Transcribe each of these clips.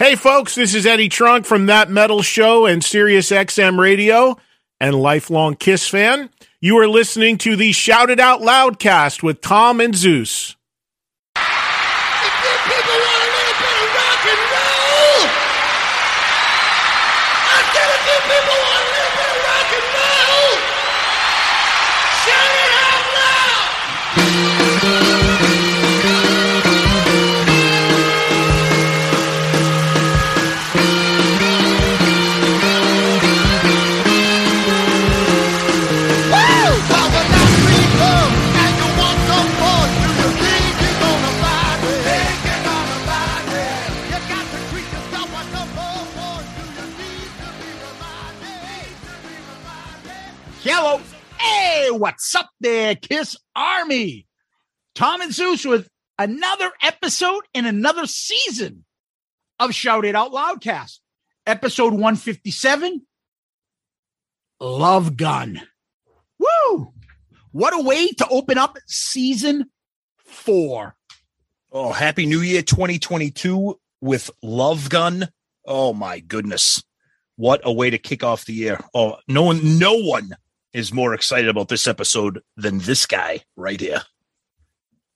Hey folks, this is Eddie Trunk from That Metal Show and Sirius XM Radio and lifelong Kiss fan. You are listening to the Shout It Out Loud cast with Tom and Zeus. What's up there, Kiss Army? Tom and Zeus with another episode in another season of Shout It Out Loudcast. Episode 157 Love Gun. Woo! What a way to open up season four. Oh, happy new year 2022 with Love Gun. Oh my goodness. What a way to kick off the year. Oh, no one no one is more excited about this episode than this guy right here.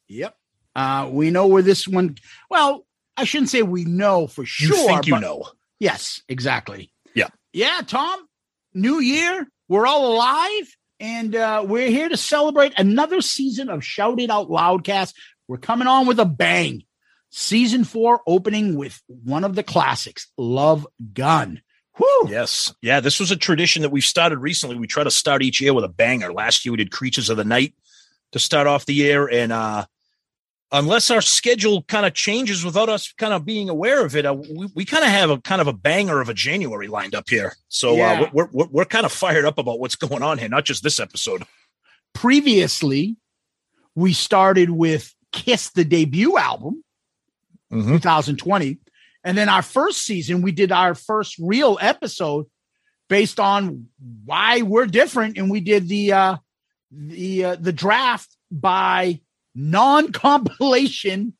Yep. Uh, we know where this one, well, I shouldn't say we know for sure. You think you know. Yes, exactly. Yeah. Yeah, Tom, new year. We're all alive and uh, we're here to celebrate another season of Shout It Out Loudcast. We're coming on with a bang. Season four opening with one of the classics, Love Gun. Whoo! Yes. Yeah, this was a tradition that we've started recently. We try to start each year with a banger. Last year we did Creatures of the Night to start off the year and uh unless our schedule kind of changes without us kind of being aware of it, uh, we, we kind of have a kind of a banger of a January lined up here. So Yeah. uh, we're, we're we're kind of fired up about what's going on here, not just this episode. Previously, we started with Kiss, the debut album, Mhm. 2020. And then our first season, we did our first real episode based on why we're different. And we did the uh the uh, the draft by non-compilation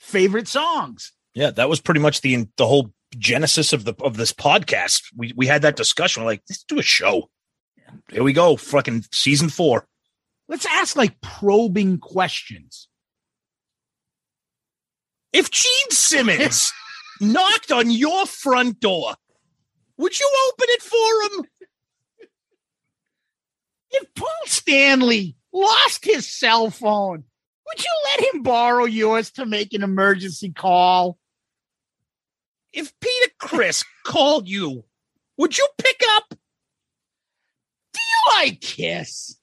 favorite songs. Yeah, that was pretty much the the whole genesis of the of this podcast. We we had that discussion. We're like, let's do a show. Here we go, fucking season four. Let's ask like probing questions. If Gene Simmons knocked on your front door, would you open it for him? If Paul Stanley lost his cell phone, would you let him borrow yours to make an emergency call? If Peter Criss called you, would you pick up? Do you like Kiss?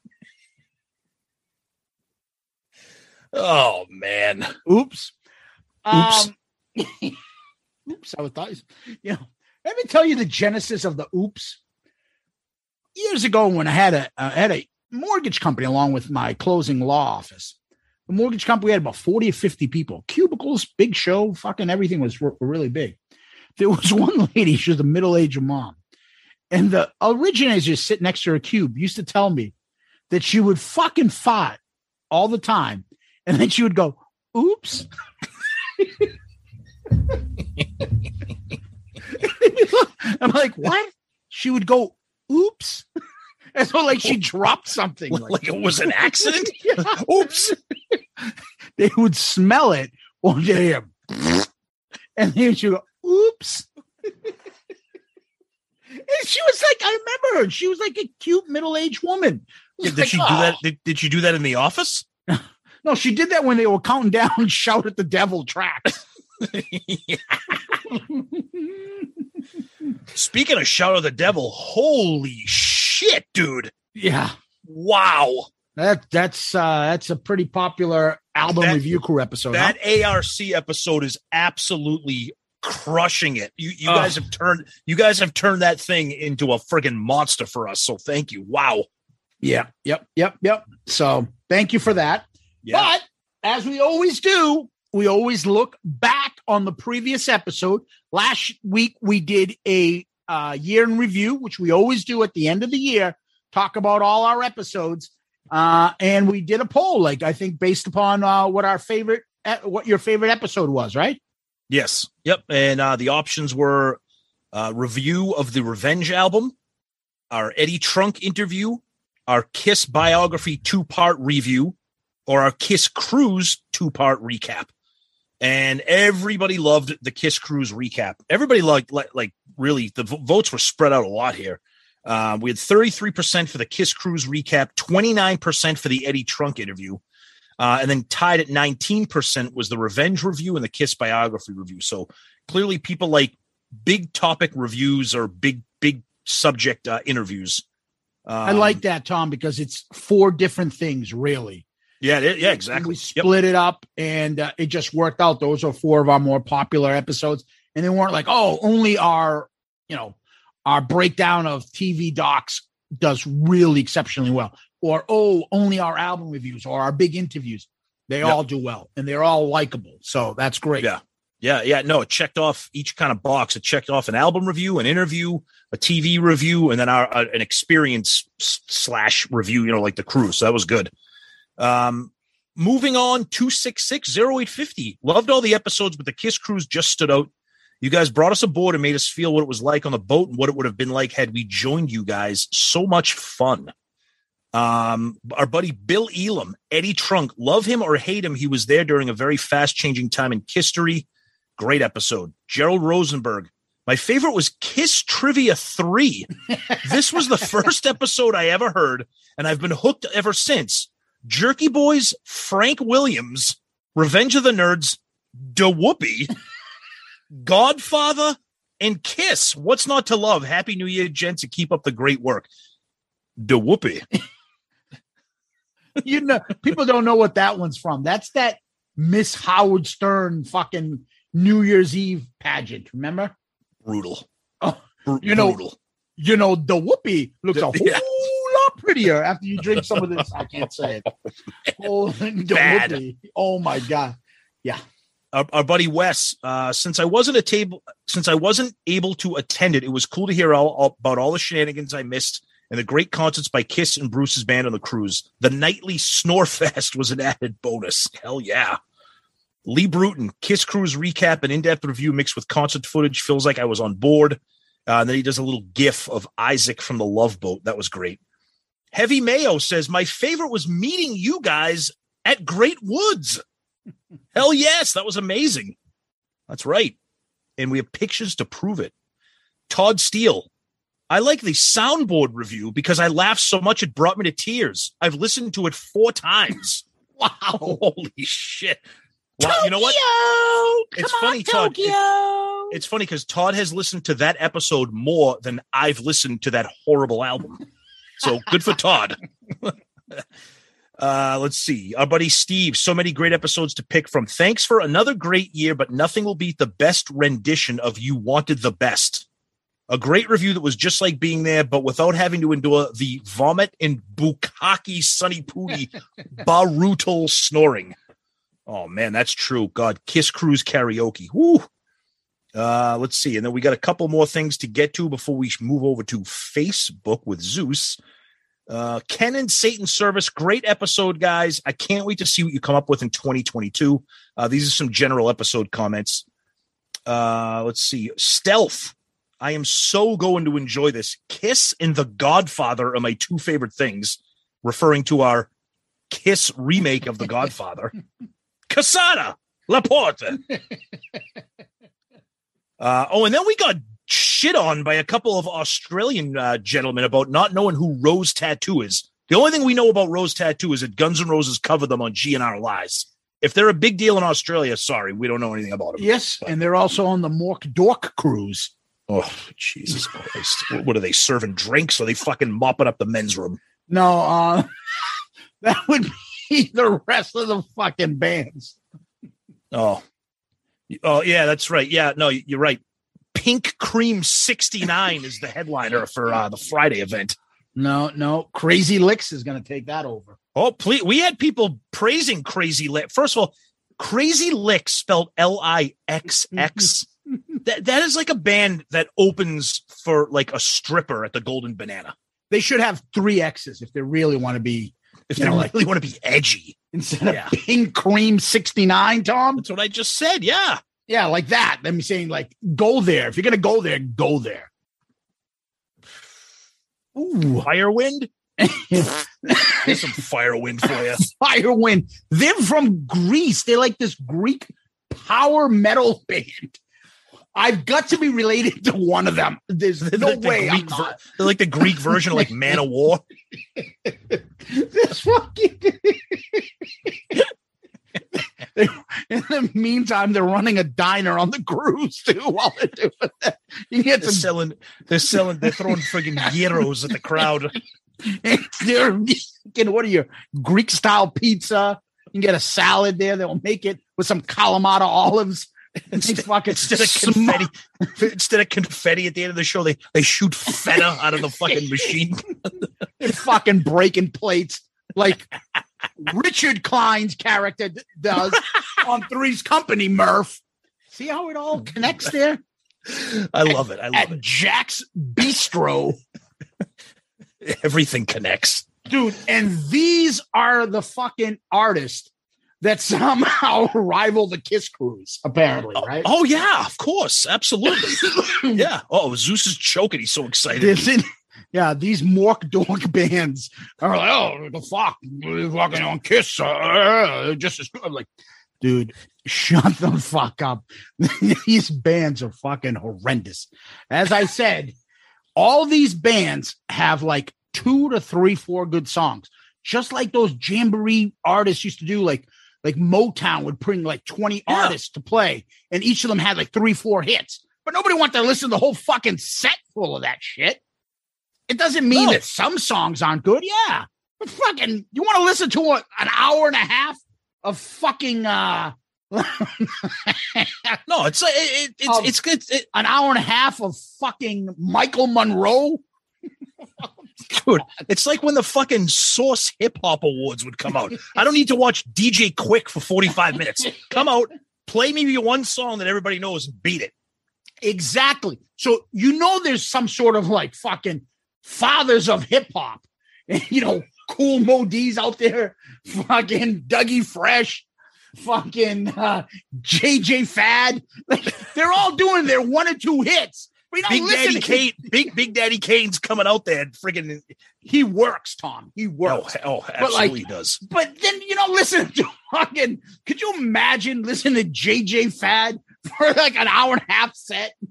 Oh man. Oops. Oops. Um, oops. I thought, you know, let me tell you the genesis of the oops. Years ago, when I had a I had a mortgage company along with my closing law office, the mortgage company had about forty or fifty people, cubicles, big show, fucking everything was r- really big. There was one lady; she was a middle aged mom, and the originators just sit next to her cube used to tell me that she would fucking fight all the time, and then she would go, "Oops." I'm like, what? She would go, oops. And so like she dropped something. Like it was an accident? Yeah. Oops. They would smell it one day. And then she would go, oops. and she was like, I remember her. She was like a cute middle-aged woman. Was Did like, she do "Oh." that? Ah. Did, did she do that in the office? No, she did that when they were counting down and shout at the devil tracks. Speaking of shout of the devil, holy shit, dude. yeah. Wow. That that's uh that's a pretty popular album That- review crew episode. huh? that ARC episode is absolutely crushing it. You you Ugh. guys have turned you guys have turned that thing into a friggin' monster for us. So thank you. Wow. Yeah. Yep. Yep. Yep. So thank you for that. Yeah. But as we always do, we always look back on the previous episode. Last week we did a uh, year in review, which we always do at the end of the year, talk about all our episodes. Uh, and we did a poll, like I think based upon uh, what our favorite, what your favorite episode was, right? Yes. Yep. And uh, the options were uh, review of the Revenge album, our Eddie Trunk interview, our Kiss biography two part review, or our Kiss Cruise two part recap. And everybody loved the Kiss Cruise recap. Everybody liked, like, like really, the v- votes were spread out a lot here. Uh, we had 33% for the Kiss Cruise recap, 29% for the Eddie Trunk interview, uh, and then tied at 19% was the Revenge review and the Kiss biography review. So clearly, people like big topic reviews or big, big subject uh, interviews. Um, I like that, Tom, because it's four different things, really. Yeah, yeah, exactly. We Yep. split it up and uh, it just worked out. Those are four of our more popular episodes. And they weren't like, oh, only our, you know, our breakdown of TV docs does really exceptionally well. Or, oh, only our album reviews or our big interviews. They Yep. all do well and they're all likable. So that's great. Yeah. Yeah, yeah, no, it checked off each kind of box. It checked off an album review, an interview, a TV review, and then our uh, an experience slash review. You know, like the cruise. So that was good. Um, moving on, two six six zero eight fifty. Loved all the episodes, but the Kiss Cruise just stood out. You guys brought us aboard and made us feel what it was like on the boat and what it would have been like had we joined you guys. So much fun. Um, our buddy Bill Elam, Eddie Trunk, love him or hate him, he was there during a very fast changing time in history. Great episode. Gerald Rosenberg. My favorite was Kiss Trivia 3. this was the first episode I ever heard, and I've been hooked ever since. Jerky Boys, Frank Williams, Revenge of the Nerds, Da Whoopi, Godfather, and Kiss. What's not to love? Happy New Year, gents, and keep up the great work. Da Whoopi. you know, people don't know what that one's from. That's that Miss Howard Stern fucking New Year's Eve pageant. Remember? Brutal. Oh, Bru- you know- brutal. you know, the whoopee looks a whole Yeah. Prettier after you drink some of this. I can't say it. Oh, Bad. Oh my god. our, our buddy Wes. Uh, since I wasn't a table, since I wasn't able to attend it, it was cool to hear all, all about all the shenanigans I missed and the great concerts by Kiss and Bruce's band on the cruise. The nightly snore fest was an added bonus. Hell yeah. Lee Bruton, Kiss Cruise recap and in-depth review mixed with concert footage feels like I was on board. Uh, and then he does a little gif of Isaac from the Love Boat. That was great. Heavy Mayo says my favorite was meeting you guys at Great Woods. Hell yes, that was amazing. That's right. And we have pictures to prove it. Todd Steele. I like the soundboard review because I laughed so much it brought me to tears. I've listened to it four times. Wow. Holy shit. Wow, you know what? Tokyo! It's Come funny, on, Todd. Tokyo. It's funny because Todd has listened to that episode more than I've listened to that horrible album. So good for Todd. uh, let's see. Our buddy Steve, so many great episodes to pick from. Thanks for another great year, but nothing will beat the best rendition of You Wanted the Best. A great review that was just like being there, but without having to endure the vomit and bukkake sunny pooty barutal snoring. Oh man, that's true. God, Kiss Cruise karaoke. Woo. Uh, let's see. And then we got a couple more things to get to before we move over to Facebook with Zeus. Uh, Ken and Satan Service, great episode, guys. I can't wait to see what you come up with in 2022. Uh, these are some general episode comments. Uh, let's see. Stealth. I am so going to enjoy this. Kiss and The Godfather are my two favorite things, referring to our Kiss remake of The Godfather. Casada, Laporte. Uh, oh, and then we got shit on by a couple of Australian uh, gentlemen about not knowing who Rose Tattoo is. The only thing we know about Rose Tattoo is that Guns N' Roses covered them on GNR Lies. If they're a big deal in Australia, sorry, we don't know anything about them. Yes, and they're also on the Mork Dork cruise. Oh, Jesus Christ. What- What are they serving drinks? Are they fucking mopping up the men's room? No, uh, that would be the rest of the fucking bands. Oh, oh yeah, that's right. Yeah, no, you're right. Pink Cream 69 is the headliner for uh, the Friday event. No, no, Crazy Lixx is going to take that over. Oh, please. We had people praising Crazy Lick. First of all, Crazy Lixx spelled L I X X. That that is like a band that opens for like a stripper at the Golden Banana. They should have three X's if they really want to be If they know, like- really want to be edgy. Instead of Yeah. Pink Cream 69, Tom. That's what I just said. Yeah. Yeah, like that. Let me saying, like, go there. If you're gonna go there, go there. Ooh, Firewind. There's some Firewind for you. Firewind. They're from Greece. They're like this Greek power metal band. I've got to be related to one of them. There's no like the way I'm ver- not. Like the Greek version of like Manowar. This fucking. in the meantime, they're running a diner on the cruise too. While they're doing that, you get They're some selling. They're selling. They're throwing friggin' gyros at the crowd. they're getting what are your Greek style pizza? You can get a salad there. They'll make it with some Kalamata olives. Instead, fucking instead of confetti, instead of confetti at the end of the show, they they shoot feta out of the fucking machine. They're fucking breaking plates like Richard Kline's character does on Three's Company, Murph. See how it all connects there I love it. I love at Jack's Bistro. Everything connects. dude and these are the fucking artists that somehow rival the kiss cruise apparently right Oh yeah, of course, absolutely. yeah. Oh, Zeus is choking. He's so excited. Yeah these mork dork bands are like oh the fuck we're fucking on kiss uh, just as good I'm like dude shut the fuck up these bands are fucking horrendous as i said all these bands have like two to three four good songs just like those jamboree artists used to do like like motown would bring like 20 Yeah. artists to play and each of them had like three four hits but nobody wanted to listen to the whole fucking set full of that shit it doesn't mean No. that some songs aren't good yeah but fucking you want to listen to a, an hour and a half of fucking uh No, it's like it, it, it's Um, it's good. It, an hour and a half of fucking Michael Monroe. dude, it's like when the fucking Source Hip Hop Awards would come out. I don't need to watch DJ Quik for 45 minutes. Come out, play me one song that everybody knows and beat it. Exactly. So you know there's some sort of like fucking fathers of hip hop. You know, Kool Moe Dee's out there, fucking Dougie Fresh, fucking uh, JJ Fad. Like, they're all doing their one or two hits. We don't Big listen Daddy to Kane, Big Big Daddy Kane's coming out there and friggin' He works, Tom. He oh, works. oh like- absolutely does. But then you know, listen to fucking. Could you imagine listening to JJ Fad for like an hour and a half set?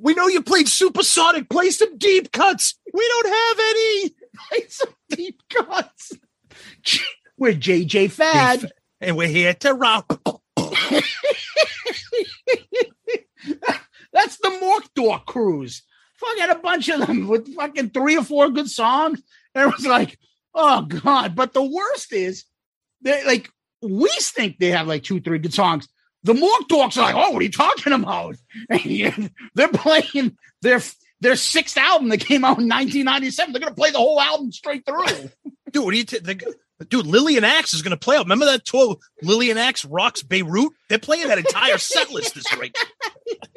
We know you played Supersonic. Play some deep cuts. We don't have any. Play some deep cuts. We're JJ Fad. And we're here to rock. That's the Morkdor cruise. Fucking a bunch of them with fucking three or four good songs. And it was like, oh God. But the worst is they like we think they have like two, three good songs. The Morkdorks are like, oh, what are you talking about? And they're playing their their sixth album that came out in 1997. They're gonna play the whole album straight through. Dude, what do you t- the, dude, Lillian Axe is going to play out. Remember that tour, Lillian Axe rocks Beirut? They're playing that entire set list this week.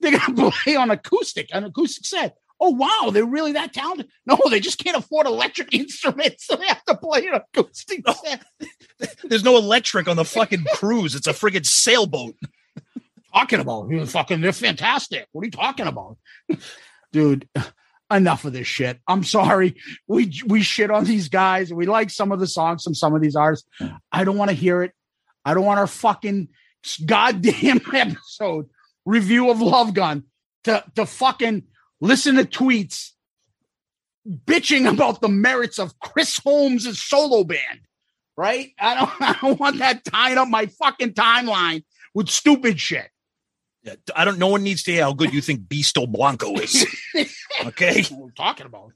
They're gonna play on acoustic, an acoustic set. Oh wow, they're really that talented? No, they just can't afford electric instruments, so they have to play an acoustic set. There's no electric on the fucking cruise. It's a friggin' sailboat. Talking about You're fucking, they're fantastic. What are you talking about, dude? Enough of this shit. I'm sorry. We we shit on these guys. We like some of the songs from some of these artists. I don't want to hear it. I don't want our fucking goddamn episode review of Love Gun to to fucking listen to tweets bitching about the merits of Chris Holmes' solo band. Right? I don't I don't want that tying up my fucking timeline with stupid shit. Yeah, I don't. No one needs to hear how good you think Beasto Blanco is. Okay, we're talking about.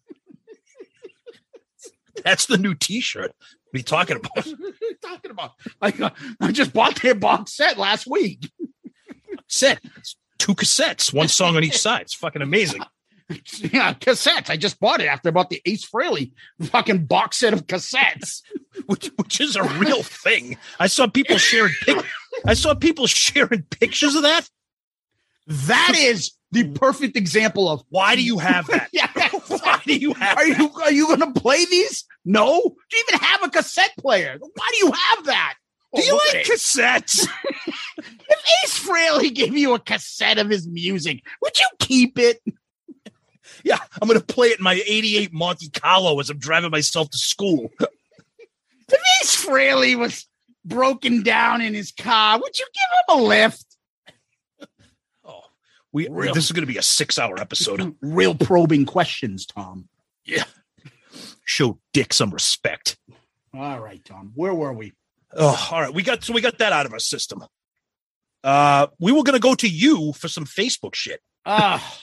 That's the new T-shirt. What are you talking about? What are you talking about? I, uh, I just bought their box set last week. Set It's two cassettes, one song on each side. It's fucking amazing. Yeah, cassettes. I just bought it after I bought the Ace Frehley fucking box set of cassettes. which which is a real thing. I saw people sharing pic- I saw people sharing pictures of that. That is the perfect example of Why do you have that? yeah. Why do you have Are that? you are you going to play these? No. Do you even have a cassette player? Why do you have that? Oh, Do Oh, you look like cassettes? If Ace Frehley gave you a cassette of his music, would you keep it? yeah, I'm gonna play it in my 88 Monte Carlo as I'm driving myself to school. If Ace Frehley was broken down in his car, would you give him a lift? Oh, we Real. this is gonna be a six hour episode. Real probing questions, Tom. Yeah. Show Dick some respect. All right, Tom. Where were we? Oh, all right. We got so we got that out of our system. Uh we were gonna go to you for some Facebook shit. Ah,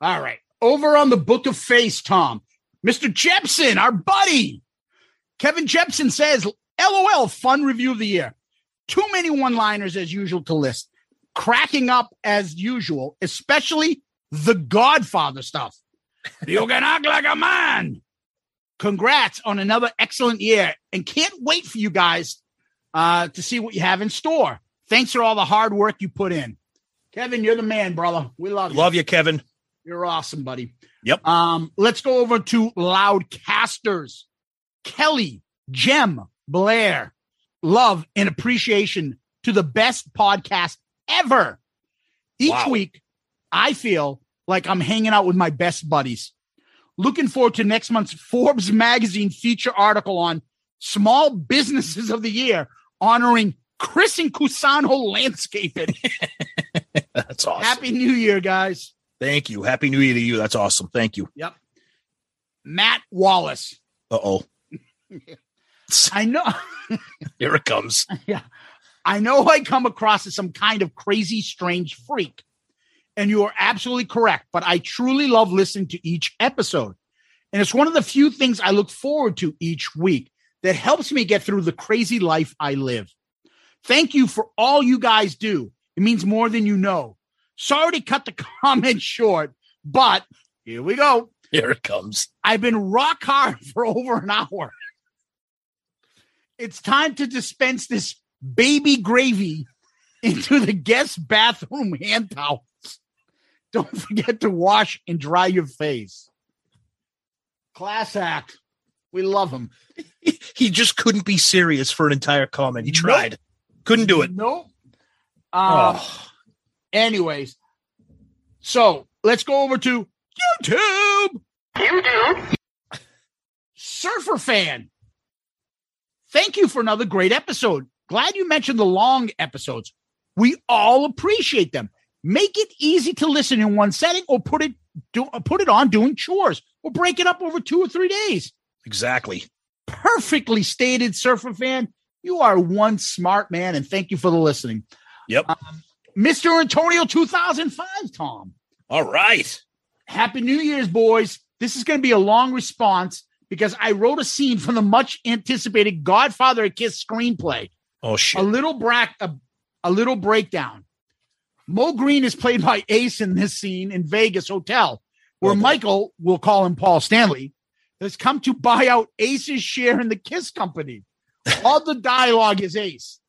all right. Over on the Book of Face, Tom, Mr. Jepson, our buddy, Kevin Jepson says, "LOL, fun review of the year. Too many one-liners as usual to list. Cracking up as usual, especially the Godfather stuff. You can act like a man. Congrats on another excellent year, and can't wait for you guys uh, to see what you have in store. Thanks for all the hard work you put in." Kevin, you're the man, brother. We love you. Love you, Kevin. You're awesome, buddy. Yep. Um, let's go over to Loudcasters. Kelly, Jem, Blair, love and appreciation to the best podcast ever. Each Wow. week, I feel like I'm hanging out with my best buddies. Looking forward to next month's Forbes magazine feature article on small businesses of the year, honoring Chris and Cusano landscaping. That's awesome. Happy New Year, guys. Thank you. Happy New Year to you. That's awesome. Thank you. Yep. Matt Wallace. Uh oh. I know. Here it comes. Yeah. I know I come across as some kind of crazy, strange freak. And you are absolutely correct. But I truly love listening to each episode. And it's one of the few things I look forward to each week that helps me get through the crazy life I live. Thank you for all you guys do. It means more than you know. Sorry to cut the comment short, but here we go. Here it comes. I've been rock hard for over an hour. It's time to dispense this baby gravy into the guest bathroom hand towels. Don't forget to wash and dry your face. Class act. We love him. He just couldn't be serious for an entire comment. He tried. Couldn't do it. Nope. Um, Oh, Anyways, so let's go over to YouTube. YouTube. Surfer fan. Thank you for another great episode. Glad you mentioned the long episodes. We all appreciate them. Make it easy to listen in one setting or put it do, put it on doing chores or break it up over two or three days. exactly. Perfectly stated, surfer fan. You are one smart man, and thank you for the listening. Yep. Um, Mr. Antonio 2005, Tom. All right. Happy New Year's, boys. This is going to be a long response because I wrote a scene from the much anticipated Godfather of Kiss screenplay. Oh shit. A little brack, a, a little breakdown. Moe Greene is played by Ace in this scene in Vegas Hotel, where boy. Michael, we'll call him Paul Stanley, has come to buy out Ace's share in the Kiss company. All the dialogue is Ace.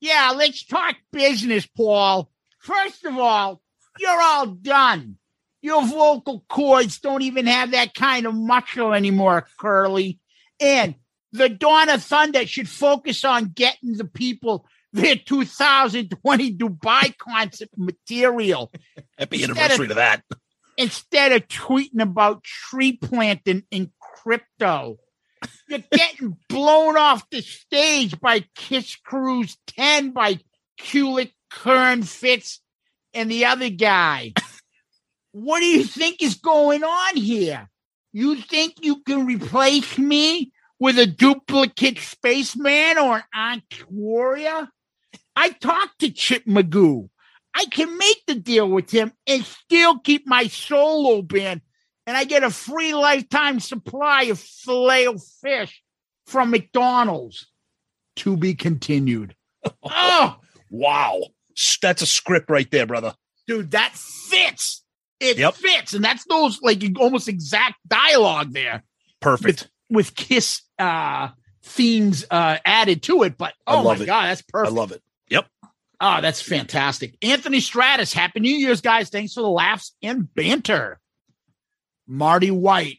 Yeah, let's talk business, Paul. First of all, you're all done. Your vocal cords don't even have that kind of muscle anymore, Curly. And the Don of Thunder should focus on getting the people their 2020 Dubai concert material Happy Instead anniversary of- to that. instead of tweeting about tree planting in crypto. You're getting blown off the stage by Kiss Cruise 10 by Kulick, Kern, Fitz, and the other guy. what do you think is going on here? You think you can replace me with a duplicate spaceman or an Ankh warrior? I talked to Chip Magoo. I can make the deal with him and still keep my solo band and I get a free lifetime supply of filet of fish from McDonald's. To be continued. oh, Wow. That's a script right there, brother. dude, that fits. It Yep. fits, and that's those like almost exact dialogue there Perfect. with Kiss uh themes uh added to it. But oh my it. god, that's perfect. I love it. Oh, that's fantastic. Anthony Stratus, Happy New Year's, guys. Thanks for the laughs and banter. Marty White.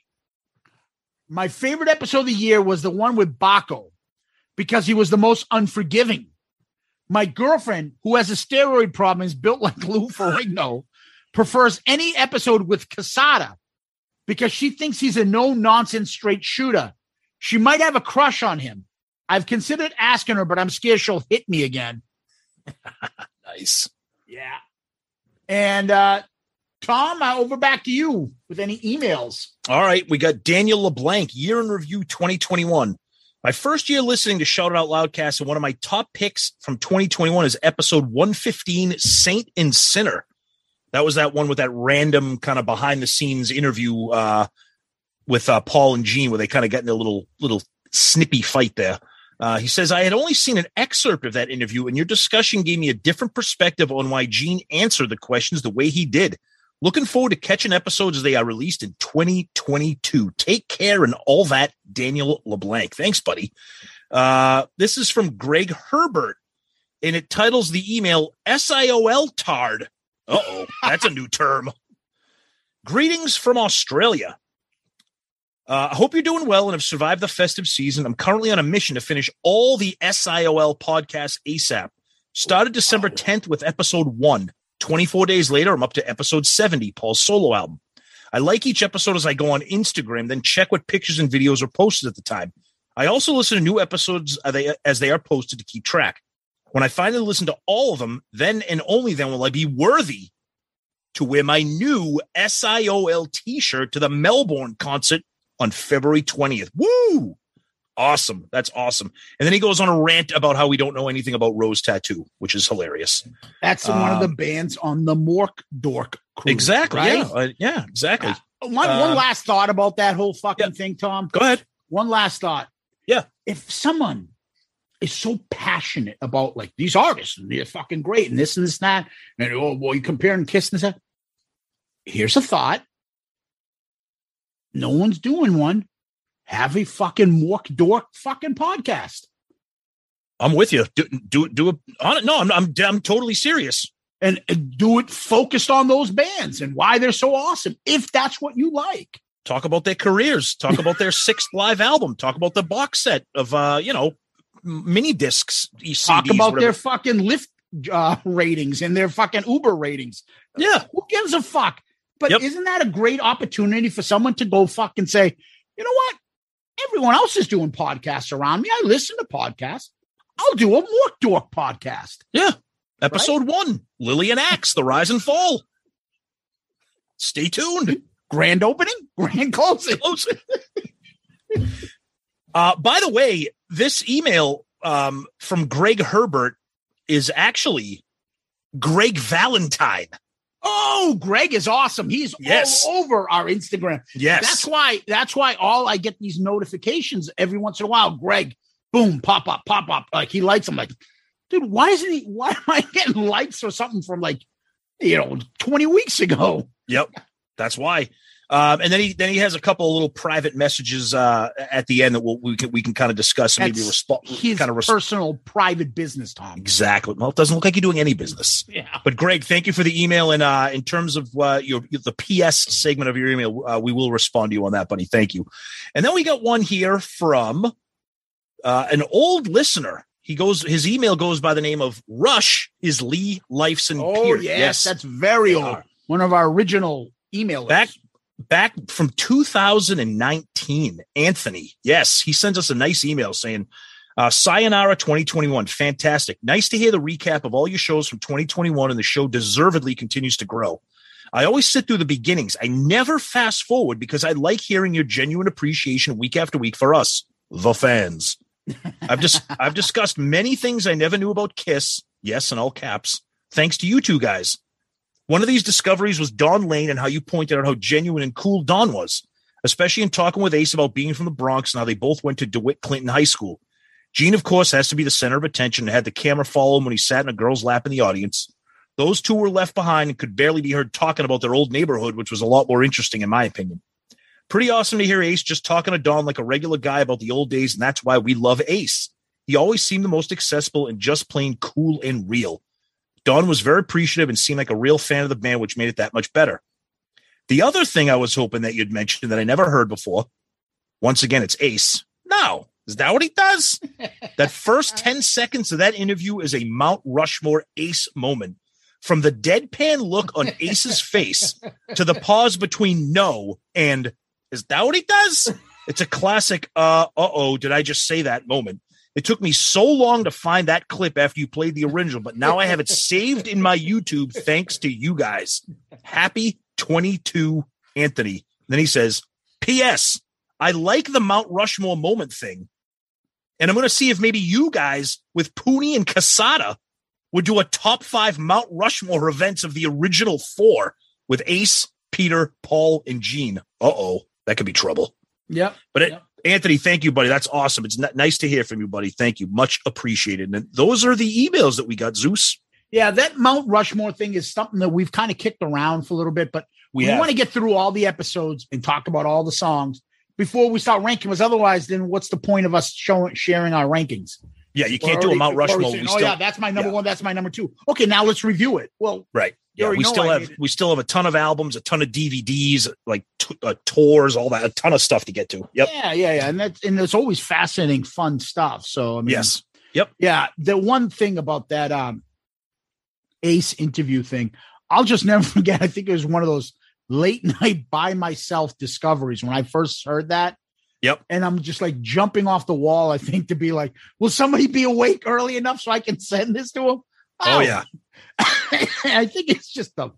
My favorite episode of the year was the one with Baco because he was the most unforgiving. My girlfriend, who has a steroid problem, is built like Lou Ferrigno, prefers any episode with Casada because she thinks he's a no nonsense straight shooter. She might have a crush on him. I've considered asking her, but I'm scared she'll hit me again. Nice. Yeah. And uh Tom, uh, over back to you with any emails. All right. We got Daniel LeBlanc, year in review 2021. My first year listening to Shout It Out Loudcast, and one of my top picks from 2021 is episode 115, Saint and Sinner. That was that one with that random kind of behind the scenes interview uh, with uh, Paul and Gene, where they kind of got in a little little snippy fight there. Uh, he says, I had only seen an excerpt of that interview, and your discussion gave me a different perspective on why Gene answered the questions the way he did. Looking forward to catching episodes as they are released in 2022. Take care and all that, Daniel LeBlanc. Thanks, buddy. Uh, this is from Greg Herbert, and it titles the email SIOL Tard. Oh, that's a new term. Greetings from Australia. Uh, I hope you're doing well and have survived the festive season. I'm currently on a mission to finish all the SIOL podcasts ASAP. Started December 10th with episode one. 24 days later, I'm up to episode 70, Paul's solo album. I like each episode as I go on Instagram, then check what pictures and videos are posted at the time. I also listen to new episodes as they, are posted to keep track. When I finally listen to all of them, then and only then will I be worthy to wear my new SIOL t shirt to the Melbourne concert on February 20th. Woo! Awesome. That's awesome. And then he goes on a rant about how we don't know anything about Rose Tattoo, which is hilarious. That's one of the Um, bands on the Mork Dork crew. Exactly. right? Yeah. Uh, yeah, exactly. One, one Um, last thought about that whole fucking yeah. thing, Tom. Go ahead. One last thought. Yeah. If someone is so passionate about like these artists and they're fucking great and this and this and that, and oh boy, you comparing Kiss and that. Here's a thought. No one's doing one. Have a fucking Mork Dork fucking podcast. I'm with you. Do do do it on it. No, I'm I'm I'm totally serious. and, and do it focused on those bands and why they're so awesome if that's what you like Talk about their careers. Talk about their sixth live album. Talk about the box set of uh, you know, mini discs. CDs, talk about whatever. their fucking Lyft uh, ratings and their fucking uber ratings yeah. who gives a fuck but Yep. isn't that a great opportunity for someone to go fucking say you know what everyone else is doing podcasts around me i listen to podcasts i'll do a more dork podcast Yeah. Episode one, Lillian Axe, The Rise and Fall. Stay tuned. grand opening grand closing Close. uh, by the way, this email um, from Greg Herbert is actually Greg Valentine. Oh greg is awesome he's Yes. all over our instagram Yes. That's why. That's why all I get these notifications every once in a while. Greg, boom, pop up, pop up. Like he likes them. Like, dude, why isn't he? Why am I getting likes or something from like, you know, twenty weeks ago? Yep, that's why. Um, and then he then he has a couple of little private messages uh, at the end that we'll, we can we can kind of discuss and maybe respond. His Kind of res- personal private business, Tom. exactly. Well, it doesn't look like you're doing any business. Yeah. But Greg, thank you for the email. And uh, in terms of uh, your the PS segment of your email, uh, we will respond to you on that, buddy. Thank you. And then we got one here from uh, an old listener. He goes, his email goes by the name of Rush is Lee Lifeson. Oh Pierce. yes, that's very old. One of our original emailers. back back from 2019 anthony yes he sends us a nice email saying uh, sayonara 2021 fantastic. Nice to hear the recap of all your shows from 2021 and the show deservedly continues to grow. I always sit through the beginnings. I never fast forward because i like hearing your genuine appreciation week after week for us the fans. I've just i've discussed many things i never knew about kiss yes in all caps. Thanks to you two guys One of these discoveries was Don Lane and how you pointed out how genuine and cool Don was, especially in talking with Ace about being from the Bronx and how they both went to DeWitt Clinton High School. Gene, of course, has to be the center of attention and had the camera follow him when he sat in a girl's lap in the audience. Those two were left behind and could barely be heard talking about their old neighborhood, which was a lot more interesting, in my opinion. Pretty awesome to hear Ace just talking to Don like a regular guy about the old days, and that's why we love Ace. He always seemed the most accessible and just plain cool and real. Don was very appreciative and seemed like a real fan of the band, which made it that much better. The other thing I was hoping that you'd mention that I never heard before, once again, it's Ace. No, is that what he does? that first 10 seconds of that interview is a Mount Rushmore Ace moment. From the deadpan look on Ace's face to the pause between no and is that what he does? It's a classic, uh, oh, did I just say that moment? It took me so long to find that clip after you played the original, but now I have it saved in my YouTube thanks to you guys. Happy 22 Anthony. Then he says, P.S. I like the Mount Rushmore moment thing. And I'm going to see if maybe you guys with Pooney and Casada would do a top five Mount Rushmore events of the original four with Ace, Peter, Paul, and Gene. Uh oh, that could be trouble. Yeah. But it, Yep. Anthony, thank you, buddy. That's awesome. It's n- nice to hear from you, buddy. Thank you. Much appreciated. And those are the emails that we got, Zeus. Yeah, that Mount Rushmore thing is something that we've kind of kicked around for a little bit, but We, we, want to get through all the episodes and talk about all the songs before we start ranking. Because otherwise, then what's the point of us showing sharing our rankings? yeah, you can't do a Mount Rushmore. saying, oh still, yeah, that's my number yeah. one. That's my number two. Okay, now let's review it. Well, right. Yeah, we still have we still have a ton of albums, a ton of DVDs, like t- uh, tours, all that, a ton of stuff to get to. Yep. yeah, yeah, yeah, and that's and there's always fascinating, fun stuff. So I mean, Yes. Yep, yeah. The one thing about that um Ace interview thing, I'll just never forget. I think it was one of those late night by myself discoveries when I first heard that. Yep. And I'm just like jumping off the wall, I think, to be like, will somebody be awake early enough so I can send this to him? Oh, yeah. I think it's just the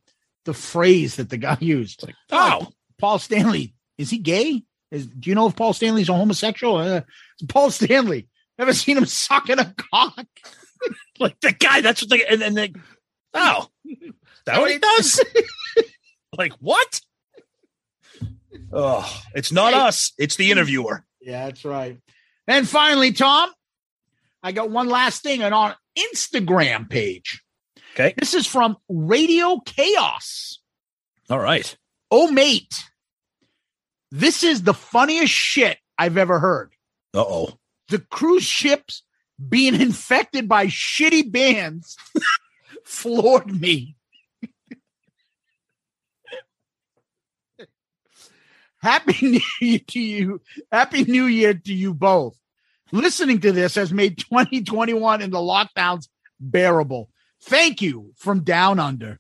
the phrase that the guy used. Like, Oh, Paul Stanley, is he gay? Is do you know if Paul Stanley's a homosexual? Uh, Paul Stanley. Ever seen him sucking a cock? like the guy. That's what they and then they. Oh, that what he does? like what? Oh, it's not Hey. us. It's the interviewer. Yeah, that's right. And finally, Tom, I got one last thing on our Instagram page. Okay. This is from Radio Chaos. All right. Oh, mate. This is the funniest shit I've ever heard. Uh oh. The cruise ships being infected by shitty bands floored me. Happy New Year to you. Happy New Year to you both. Listening to this has made 2021 and the lockdowns bearable. Thank you from down under.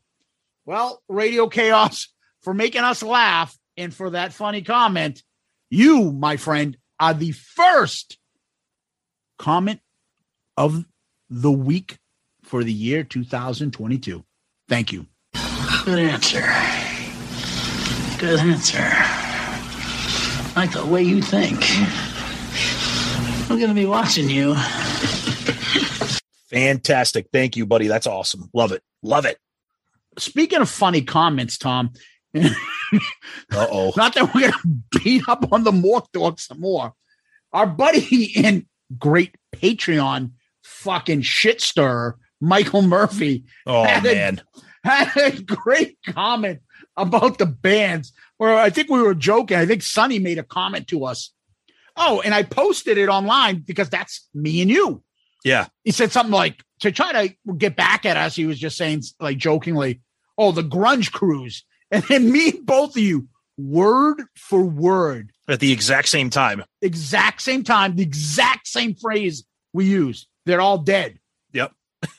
Well, Radio Chaos, for making us laugh and for that funny comment, you, my friend, are the first comment of the week for the year 2022. Thank you. Good answer. Good answer. I like the way you think. I'm gonna be watching you. Fantastic. Thank you, buddy. That's awesome. Love it. Love it. Speaking of funny comments, Tom, Uh oh. not that we're going to beat up on the Mork Dog some more. Our buddy and great Patreon fucking shit stirrer, Michael Murphy, Oh Had a- man. had a great comment about the bands where I think we were joking. I think Sonny made a comment to us. Oh, and I posted it online because that's me and you. Yeah. He said something like to try to get back at us. He was just saying, like jokingly, "Oh, the grunge cruise," and then me and both of you, word for word, At the exact same time. exact same time, the exact same phrase we used. They're all dead. Yep.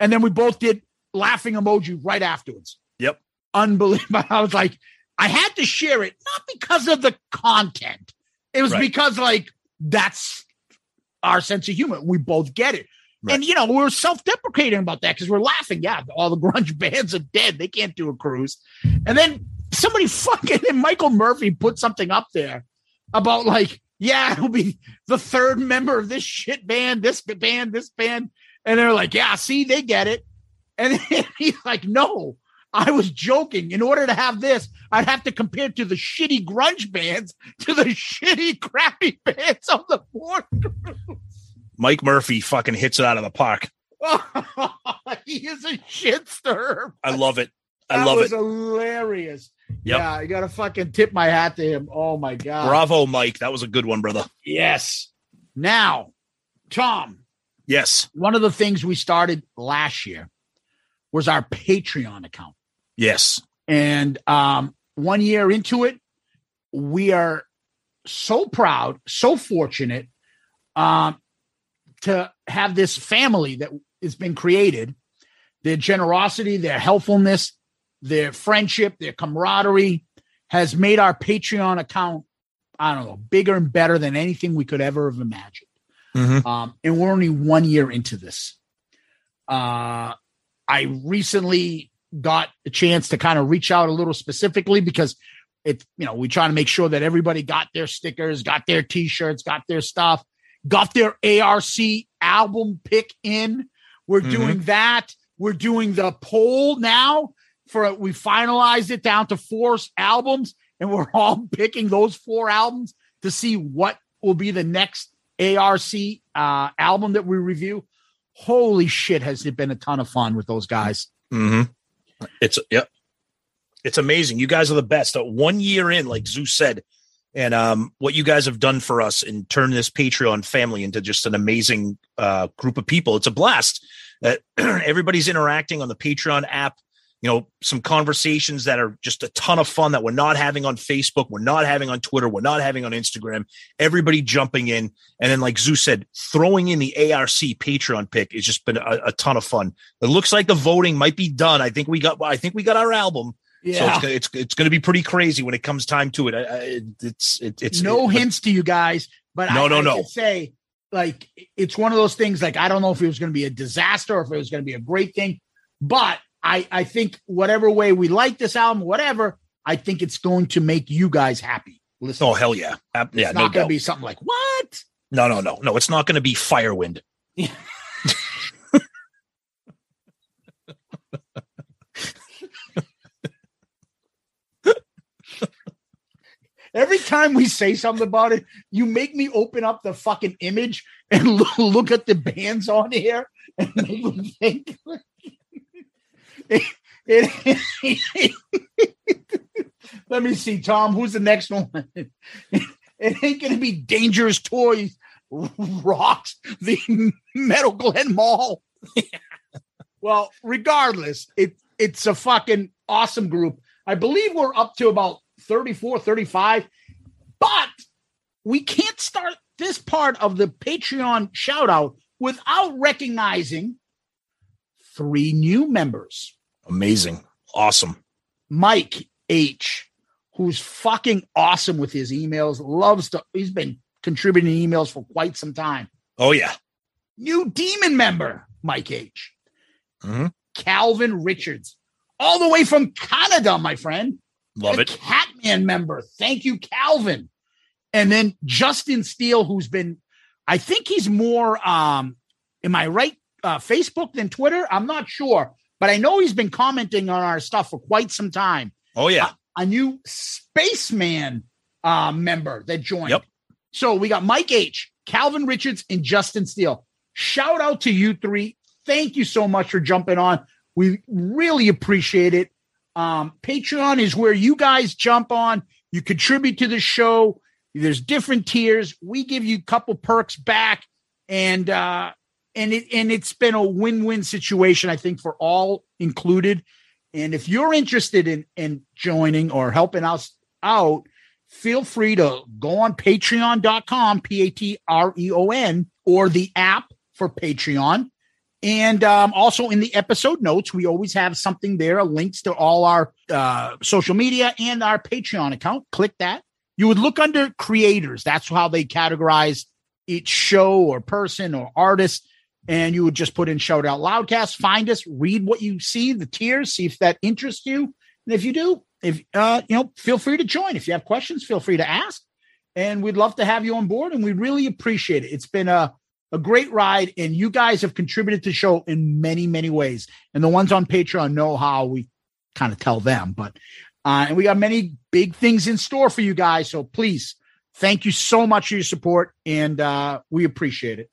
And then we both did laughing emoji right afterwards. Yep. Unbelievable. I was like, I had to share it, not because of the content. It was Right. because, like, that's our sense of humor. We both get it. Right. And, you know, we're self deprecating about that because we're laughing. Yeah, all the grunge bands are dead. They can't do a cruise. And then somebody fucking, and Michael Murphy put something up there about, like, yeah, it'll be the third member of this shit band, this band, this band. And they're like, yeah, see, they get it. And he's like, no, I was joking. In order to have this, I'd have to compare to the shitty grunge bands to the shitty, crappy bands on the board. Mike Murphy fucking hits it out of the park. he is a shitster. I love it. I That love was it. hilarious. Yep. Yeah, I gotta fucking tip my hat to him. Oh my god. Bravo, Mike. That was a good one, brother. Yes. Now, Tom, Yes. one of the things we started last year was our Patreon account. Yes. And um, one year into it, we are so proud, so fortunate um, to have this family that has been created. Their generosity, their helpfulness, their friendship, their camaraderie has made our Patreon account, I don't know, bigger and better than anything we could ever have imagined. Mhm. Um, and we're only one year into this. Uh, I recently got a chance to kind of reach out a little specifically because it, you know, we try to make sure that everybody got their stickers, got their t-shirts, got their stuff, got their ARC album pick in. We're Mhm. doing that. We're doing the poll now for we finalized it down to four albums, and we're all picking those four albums to see what will be the next ARC uh, album that we review. Holy shit, has it been a ton of fun with those guys? hmm It's yep. It's amazing. You guys are the best. Uh, one year in, like Zeus said, and um, what you guys have done for us and turned this Patreon family into just an amazing uh, group of people. It's a blast. Uh, everybody's interacting on the Patreon app. You know, some conversations that are just a ton of fun that we're not having on Facebook, we're not having on Twitter, we're not having on Instagram. Everybody jumping in, and then like Zeus said, throwing in the ARC Patreon pick has just been a, a ton of fun. It looks like the voting might be done. I think we got. I think we got our album. So it's gonna, it's it's going to be pretty crazy when it comes time to it. I, I, it's it, it's no it, hints to you guys, but No, I, no, no. say like it's one of those things. Like I don't know if it was going to be a disaster or if it was going to be a great thing, but I I think whatever way we like this album, whatever, I think it's going to make you guys happy. Listen, Oh hell yeah, it's yeah, not no going to be something like what. no, no, no, no. It's not going to be Firewind. Every time we say something about it, you make me open up the fucking image and look, look at the bands on here and make me think. It- it- let me see, Tom. Who's the next one? It ain't gonna be Dangerous Toys rocks the Metal Glen Mall. well, regardless, it it's a fucking awesome group. I believe we're up to about 34, 35, but we can't start this part of the Patreon shout out without recognizing three new members. Amazing, awesome. Mike H, who's fucking awesome with his emails, loves to, he's been contributing emails for quite some time. Oh yeah, New demon member, Mike H. Mhm. Calvin Richards, all the way from Canada, my friend. love it. Catman member. Thank you, Calvin. And then Justin Steele, who's been, I think he's more, um, am I right? Uh, Facebook than Twitter? I'm not sure, but I know he's been commenting on our stuff for quite some time. Oh yeah, A new spaceman uh, member that joined. Yep. So we got Mike H, Calvin Richards, and Justin Steele. Shout out to you three. Thank you so much for jumping on. We really appreciate it. Um, Patreon is where you guys jump on. You contribute to the show. There's different tiers. We give you a couple perks back, and uh, and it and it's been a win-win situation, I think, for all included. And if you're interested in in joining or helping us out, feel free to go on patreon.com, P-A-T-R-E-O-N, or the app for Patreon. And um, also in the episode notes, we always have something there, links to all our uh, social media and our Patreon account. Click that. You would look under creators. That's how they categorize each show or person or artist. And you would just put in Shout Out Loudcast, find us, read what you see, the tiers, see if that interests you. And if you do, if uh, you know, feel free to join. If you have questions, feel free to ask. And we'd love to have you on board, and we really appreciate it. It's been a a great ride, and you guys have contributed to the show in many, many ways. And the ones on Patreon know how we kind of tell them. But uh, and we got many big things in store for you guys. So please, thank you so much for your support, and uh, we appreciate it.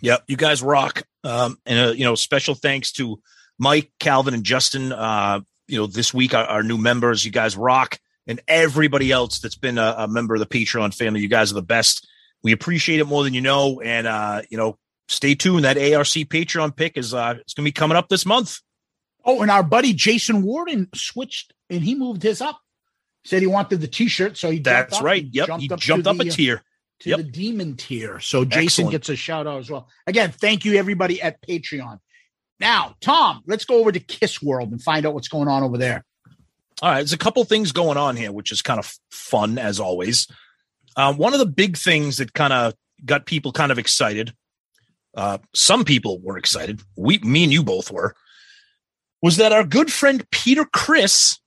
Yep, you guys rock. Um, and uh, you know, special thanks to Mike, Calvin, and Justin. Uh, you know, this week our, our new members, you guys rock, and everybody else that's been a, a member of the Patreon family. You guys are the best. We appreciate it more than you know, and uh, you know, stay tuned. That ARC Patreon pick is uh, it's going to be coming up this month. Oh, and our buddy Jason Warden switched and he moved his up. Said he wanted the T-shirt, so he. jumped That's up right. Yep, he jumped up a the, uh, tier. To Yep. the demon tier. So Jason Excellent. gets a shout out as well. Again, thank you everybody at Patreon. Now, Tom, let's go over to Kiss World and find out what's going on over there. All right, there's a couple things going on here, which is kind of fun as always. Um, one of the big things that kind of got people kind of excited, uh, some people were excited. We, me, and you both were. Was that our good friend Peter Criss,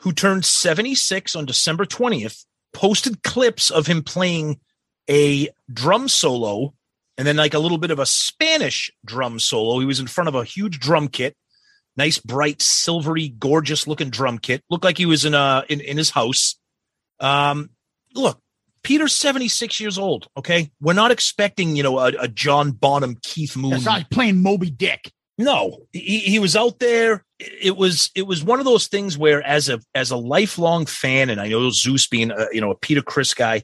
who turned 76 on December 20th, posted clips of him playing a drum solo and then like a little bit of a Spanish drum solo. He was in front of a huge drum kit nice bright silvery gorgeous looking drum kit. Looked like he was in a in, in his house. Um look peter's 76 years old okay? We're not expecting you know a, a john bonham keith moon. It's not playing Moby Dick. no he, he was out there. It was it was one of those things where as a as a lifelong fan and i know zeus being a, you know a peter criss guy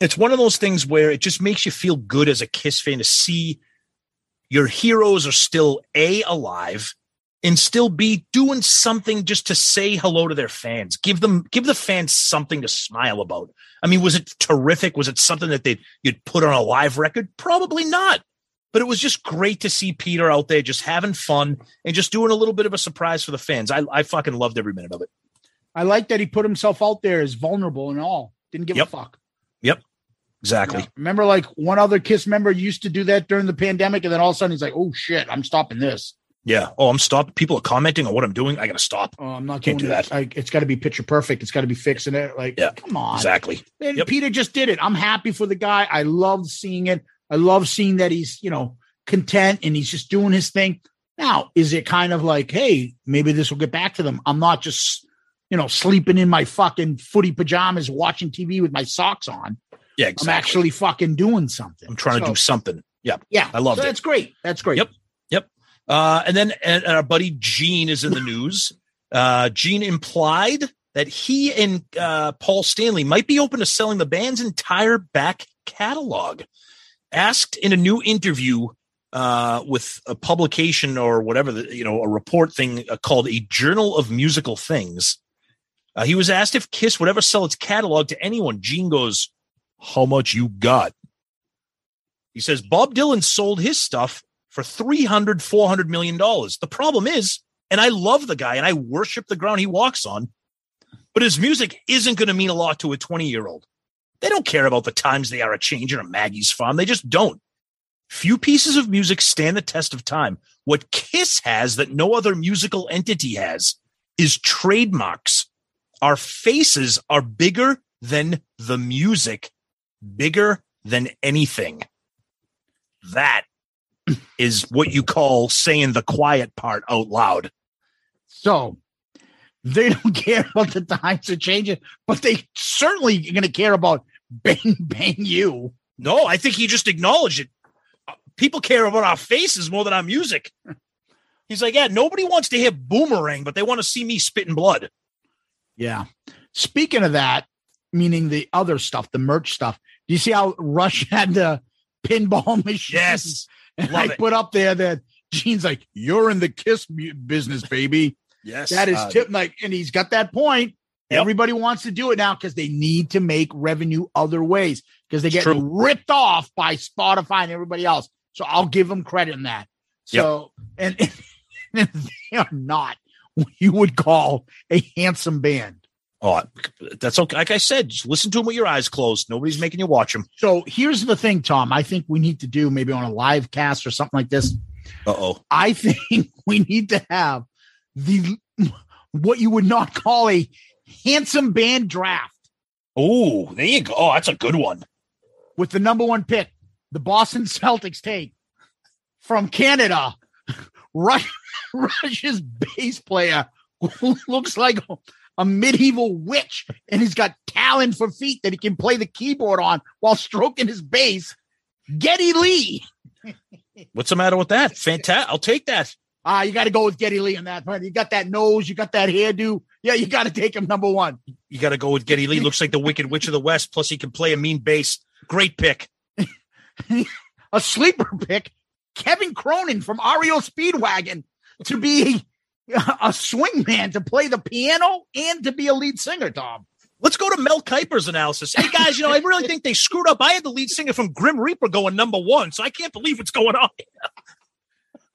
it's one of those things where it just makes you feel good as a kiss fan to see your heroes are still a alive and still be doing something just to say hello to their fans give them give the fans something to smile about i mean was it terrific was it something that they you'd put on a live record probably not but it was just great to see Peter out there just having fun and just doing a little bit of a surprise for the fans. I, I fucking loved every minute of it. I like that he put himself out there as vulnerable and all. Didn't give Yep. a fuck. Exactly. Yeah. Remember, like one other Kiss member used to do that during the pandemic, and then all of a sudden he's like, "Oh shit, I'm stopping this. Yeah. Oh, I'm stopped. People are commenting on what I'm doing. I got to stop. Oh, I'm not Can't do that. I, it's got to be picture perfect. It's got to be fixing it. Like, Yeah. come on. Exactly. And Yep. Peter just did it. I'm happy for the guy. I love seeing it. I love seeing that he's, you know, content and he's just doing his thing. Now, is it kind of like, hey, maybe this will get back to them? I'm not just, you know, sleeping in my fucking footy pajamas watching TV with my socks on. Yeah. I'm actually fucking doing something. I'm trying to do something. Yeah. Yeah, I love so it. That's great. That's great. Yep. Yep. Uh, and then and our buddy Gene is in the news. Uh, Gene implied that he and uh, Paul Stanley might be open to selling the band's entire back catalog. Asked in a new interview uh, with a publication or whatever, the, you know, a report thing uh, called a Journal of Musical Things, uh, he was asked if Kiss would ever sell its catalog to anyone. Gene goes, "How much you got?" He says Bob Dylan sold his stuff for 300 400 million dollars. The problem is and i love the guy and i worship the ground he walks on but his music isn't going to mean a lot to a 20 year old they don't care about the times they are a changing or a maggie's farm. They just don't. Few pieces of music stand the test of time. What kiss has that no other musical entity has is trademarks. Our faces are bigger than the music bigger than anything that is what you call saying the quiet part out loud. So they don't care about the times are changing, but they certainly going to care about bang bang you. No, I think he just acknowledged it. Uh, People care about our faces more than our music. He's like, yeah, nobody wants to hear boomerang, but they want to see me spitting blood. Yeah. Speaking of that, meaning the other stuff, the merch stuff. Do you see how Rush had the pinball machine? Yes. And love I it. put up there that Gene's like, "You're in the Kiss business, baby." Yes. That is uh, tip like, and he's got that point. Yep. Everybody wants to do it now because they need to make revenue other ways because they get ripped off by Spotify and everybody else. So I'll give them credit in that. So and, and they are not what you would call a handsome band. Oh, that's okay. Like I said, just listen to him with your eyes closed. Nobody's making you watch him. So here's the thing, Tom. I think we need to do maybe on a live cast or something like this. Uh oh. I think we need to have the what you would not call a handsome band draft Oh, there you go. Oh, that's a good one. with the number one pick, the Boston Celtics take from Canada, Rush, Rush's bass player looks like a, medieval witch, and he's got talon for feet that he can play the keyboard on while stroking his bass. Geddy Lee. What's the matter with that? Fantastic. I'll take that. Ah, you got to go with Geddy Lee on that. man. You got that nose, you got that hairdo. Yeah, you got to take him number one. You got to go with Geddy Lee. Looks like the Wicked Witch of the West. Plus, he can play a mean bass. Great pick. a sleeper pick, Kevin Cronin from REO Speedwagon to be a swingman to play the piano and to be a lead singer, Tom. Let's go to Mel Kiper's analysis. Hey guys, you know, I really think they screwed up. I had the lead singer from Grim Reaper going number one, so I can't believe what's going on.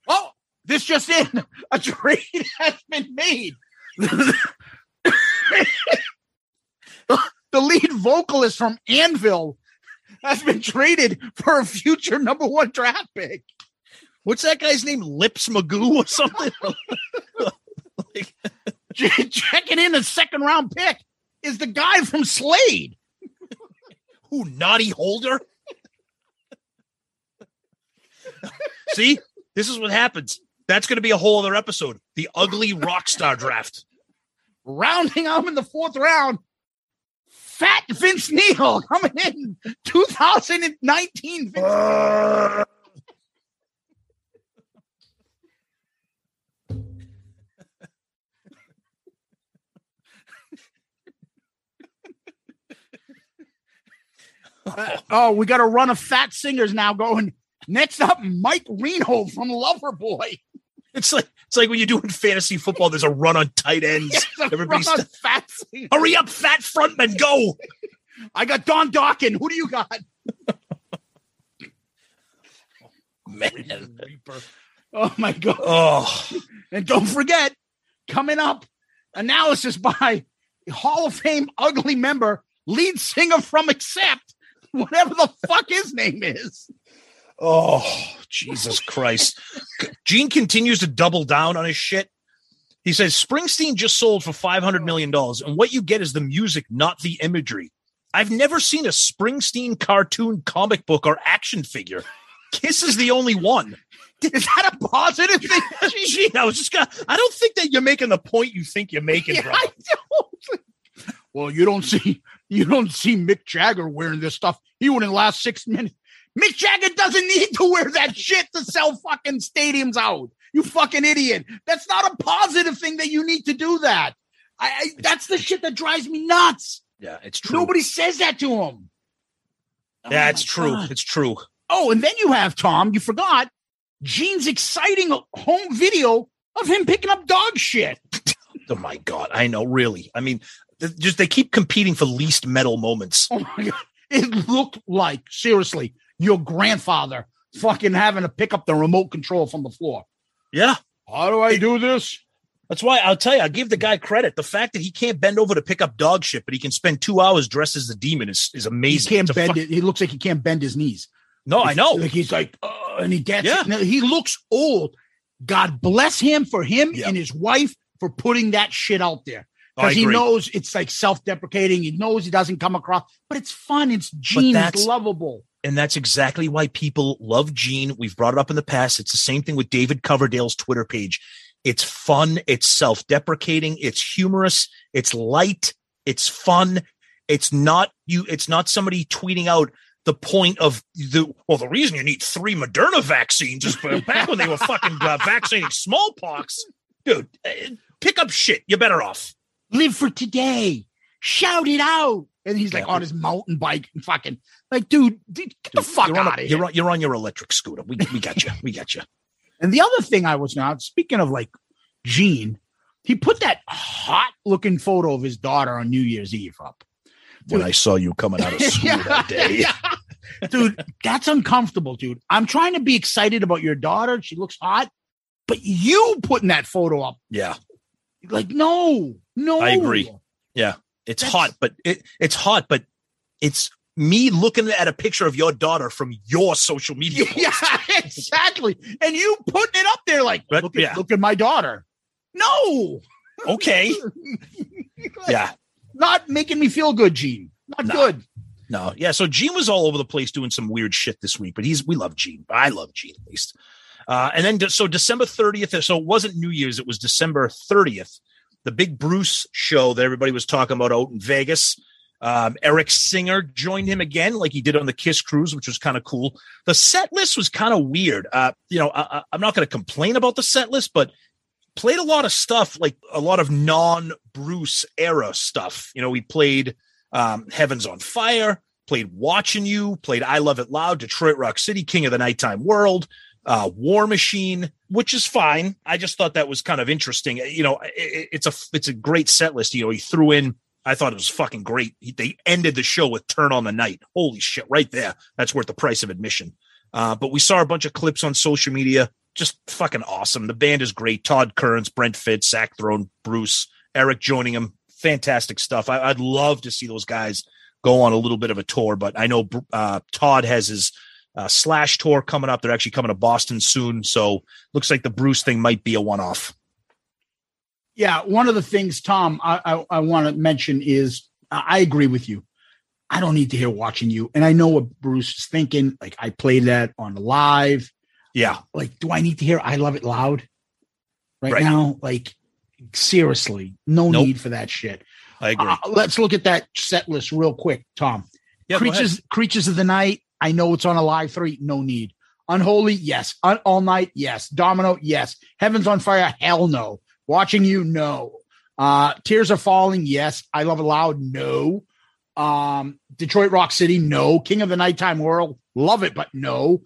Oh, this just in. A trade has been made. the lead vocalist from Anvil has been traded for a future number one draft pick. What's that guy's name? Lips Magoo or something? Like, Ch- Checking in a second round pick is the guy from Slade. who Noddy Holder? See, this is what happens. That's going to be a whole other episode. The ugly rock star draft. Rounding out in the fourth round, Fat Vince Neil coming in 2019. Vince Uh, oh, we got a run of fat singers now going. Next up, Mike Reno from Loverboy. It's like it's like when you're doing fantasy football. There's a run on tight ends. Yes, Everybody's fat singers. hurry up, fat frontman, go! I got Don Dokken. Who do you got? Man, Reaper. Oh my god! oh, And don't forget, coming up, analysis by Hall of Fame ugly member, lead singer from Accept, whatever the fuck his name is. oh, Jesus Christ! Gene continues to double down on his shit. He says Springsteen just sold for five hundred million dollars, and what you get is the music, not the imagery. I've never seen a Springsteen cartoon, comic book, or action figure. Kiss is the only one. Is that a positive thing? Gee, I was just gonna. I don't think that you're making the point you think you're making, Yeah, brother. I don't. Well, you don't see you don't see Mick Jagger wearing this stuff. He wouldn't last six minutes. Mick Jagger doesn't need to wear that shit to sell fucking stadiums out. You fucking idiot. That's not a positive thing that you need to do that. I, I that's the shit that drives me nuts. Yeah, it's true. Nobody says that to him. Oh yeah, Oh it's true. God. It's true. Oh, and then you have Tom. You forgot Gene's exciting home video of him picking up dog shit. Oh my god, I know. Really, I mean, just they keep competing for least metal moments. Oh my god! It looked like seriously your grandfather fucking having to pick up the remote control from the floor. Yeah, How do I do this? that's why I'll tell you. I give the guy credit. The fact that he can't bend over to pick up dog shit, but he can spend two hours dressed as the demon is is amazing. He can't It's bend fuck-. He looks like he can't bend his knees. No, I know. Like he's like, uh, and he gets Yeah. it. He looks old. God bless him for him Yeah. and his wife for putting that shit out there. Because he knows it's like self-deprecating. He knows he doesn't come across, but it's fun. It's Gene. It's lovable. and that's exactly why people love Gene. We've brought it up in the past. It's the same thing with David Coverdale's Twitter page. It's fun, it's self-deprecating, it's humorous, it's light, it's fun. It's not you, it's not somebody tweeting out the point of the well, the reason you need three Moderna vaccines is back when they were fucking uh, vaccinating smallpox. Dude, eh, pick up shit. You're better off. Live for today. Shout it out. And he's like Yeah. on his mountain bike and fucking like, dude, dude, get the fuck out a- of you're here. on, you're on your electric scooter. We, we got you. We got you. And the other thing I was now speaking of like Gene, he put that hot looking photo of his daughter on New Year's Eve up. When I saw you coming out of school that day. dude, that's uncomfortable, dude. I'm trying to be excited about your daughter. She looks hot, but you putting that photo up, Yeah. like, no, no. I agree. Yeah, it's That's- hot, but it, it's hot, but it's me looking at a picture of your daughter from your social media. Yeah, exactly. And you putting it up there, like, But, look, at, yeah. look at my daughter. No, Okay. Yeah. not making me feel good, Gene. Not No. good. No. Yeah. So Gene was all over the place doing some weird shit this week, but he's we love Gene. I love Gene at least. Uh, and then so December 30th, so it wasn't New Year's, it was December 30th. The big Bruce show that everybody was talking about out in Vegas. Um, Eric Singer joined him again, like he did on the Kiss Cruise, which was kind of cool. The set list was kind of weird. Uh, you know, I, I'm not going to complain about the set list, but played a lot of stuff, like a lot of non Bruce era stuff. You know, we played um, Heavens on Fire, played Watching You, played I Love It Loud, Detroit Rock City, King of the Nighttime World, uh, War Machine, which is fine. I just thought that was kind of interesting. You know, it, it's a it's a great set list. You know, he threw in. I thought it was fucking great. He, they ended the show with "Turn on the Night." Holy shit! Right there, that's worth the price of admission. Uh, but we saw a bunch of clips on social media. Just fucking awesome. The band is great. Todd Kerns, Brent Fitz, Zach Throne, Bruce, Eric joining him. Fantastic stuff. I, would love to see those guys go on a little bit of a tour, but I know uh, Todd has his uh, slash tour coming up. They're actually coming to Boston soon. So looks like the Bruce thing might be a one off. Yeah. One of the things, Tom, I, I, I want to mention is I agree with you. I don't need to hear watching you. And I know what Bruce is thinking. Like I played that on the live. Yeah. Like, do I need to hear I love it loud right, Right. now? Like, seriously, no Nope. need for that shit. I agree. Uh, let's look at that set list real quick, Tom. yeah, creatures, creatures of the night. I know it's on a live three. No need. Unholy, yes. Un- all night, yes. Domino, yes. Heavens on fire, hell no. Watching you, no. Uh, Tears are falling, yes. I love it loud, no. Um, Detroit Rock City, no. King of the Nighttime World, love it, but no.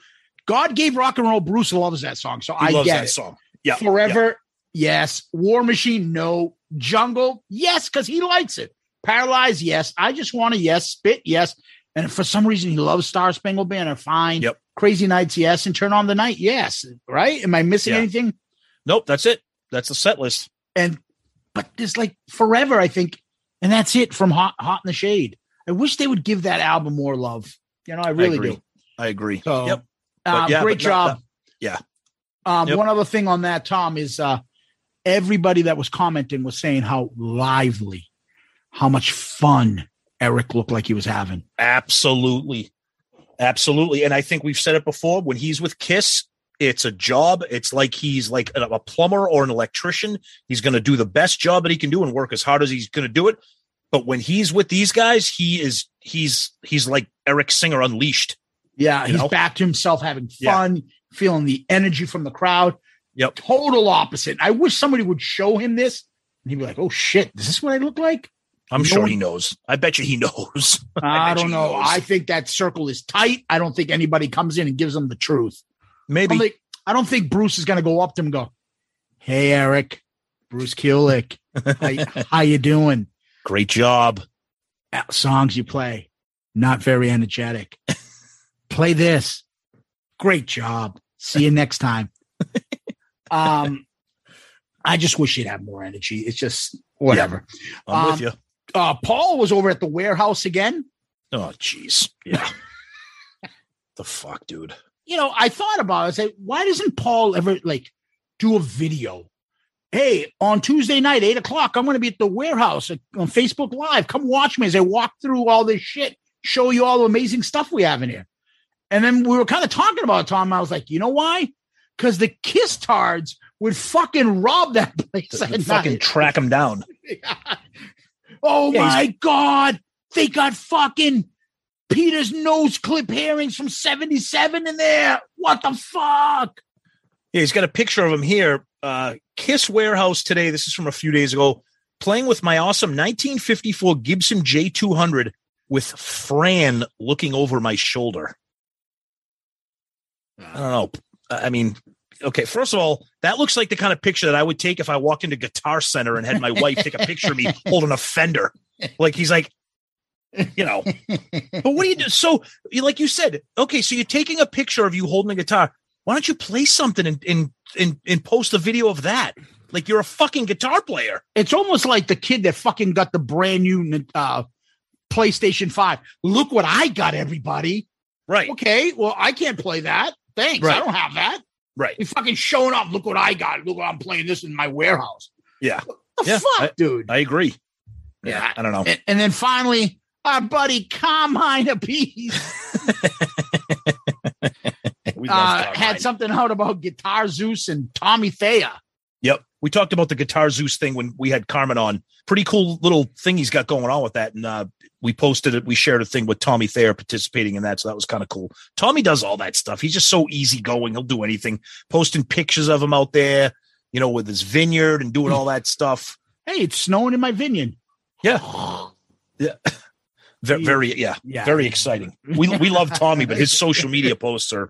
God gave rock and roll. Bruce loves that song, so He I loves get that it. song. Yeah. Forever, yes. War Machine, no. Jungle, yes, because he likes it. Paralyzed, yes. I just want a yes. Spit, yes. And if for some reason he loves Star Spangled Banner, fine. Yep. Crazy Nights, yes. And Turn on the Night, yes. Right? Am I missing Yeah. anything? Nope. That's it. That's the set list. And but there's like forever, I think, and that's it from Hot Hot in the Shade. I wish they would give that album more love. You know, I really agree. do. I agree. So, yep. uh, yeah, great not- job. not- yeah. Um, Yep. One other thing on that, Tom, is uh, everybody that was commenting was saying how lively, how much fun Eric looked like he was having. Absolutely. Absolutely. And I think we've said it before when he's with Kiss, it's a job. It's like he's like a, plumber or an electrician. He's going to do the best job that he can do and work as hard as he's going to do it. But when he's with these guys, he is he's he's like Eric Singer unleashed. Yeah, he's know? back to himself, having Yeah. fun, feeling the energy from the crowd. Yep. Total opposite. I wish somebody would show him this, and he'd be like, "Oh shit, is this what I look like?" I'm No sure he knows. I bet you he knows. I, bet don't know. knows. I think that circle is tight. I don't think anybody comes in and gives them the truth. I Maybe don't think, I don't think Bruce is going to go up to him and go, "Hey, Eric, Bruce Kulick, how, how you doing? great job. Uh, Songs you play, not very energetic. play this. Great job. See you next time." um, I just wish you'd have more energy. It's just whatever. I'm Um, with you. Uh, Paul was over at the warehouse again. Oh, jeez. Yeah. the fuck, dude. you know, I thought about it. I said, why doesn't Paul ever like do a video? Hey, on Tuesday night, eight o'clock, I'm going to be at the warehouse uh, on Facebook Live. Come watch me as I walk through all this shit, show you all the amazing stuff we have in here. And then we were kind of talking about it, Tom. I was like, you know why? Because the Kiss Tards would fucking rob that place. Fucking night. track them down. oh Yeah, my God. They got fucking Peter's nose clip earrings from 77 in there. What the fuck? Yeah, he's got a picture of him here. Uh, Kiss Warehouse today. This is from a few days ago. Playing with my awesome 1954 Gibson J200 with Fran looking over my shoulder. I don't know. I mean, okay. First of all, that looks like the kind of picture that I would take if I walked into Guitar Center and had my wife take a picture of me holding a Fender. Like he's like, you know. But what do you do? So, like you said, okay, so you're taking a picture of you holding a guitar. Why don't you play something and and and, and post a video of that? Like you're a fucking guitar player. It's almost like the kid that fucking got the brand new uh, PlayStation 5. Look what I got, everybody. Right. Okay, well, I can't play that. Thanks. I don't have that. Right. You fucking showing up. Look what I got. Look, what I'm playing this in my warehouse. Yeah. The Yeah, fuck, I- dude? I agree. Yeah. I don't know. and, and then finally, our buddy Carmine love uh, had something out about Guitar Zeus and Tommy Thayer. Yep. We talked about the Guitar Zeus thing when we had Carmen on. Pretty cool little thing he's got going on with that. And uh, we posted it. We shared a thing with Tommy Thayer participating in that. So that was kind of cool. Tommy does all that stuff. He's just so easygoing. He'll do anything, posting pictures of him out there, you know, with his vineyard and doing all that stuff. Hey, it's snowing in my vineyard. Yeah. Yeah. Very, very yeah, Yeah. very exciting. We we love Tommy, but his social media posts are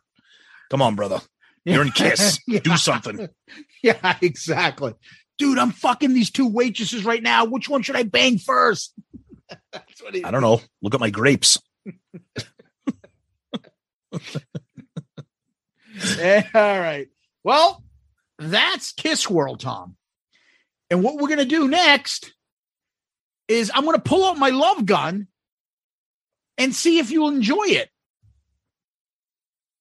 come on, brother. You're in Kiss. Yeah. Do something. Yeah, exactly. Dude, I'm fucking these two waitresses right now. Which one should I bang first? That's what he, I don't know. Look at my grapes. All right. Well, that's Kiss World, Tom. And what we're going to do next is I'm going to pull out my love gun and see if you'll enjoy it.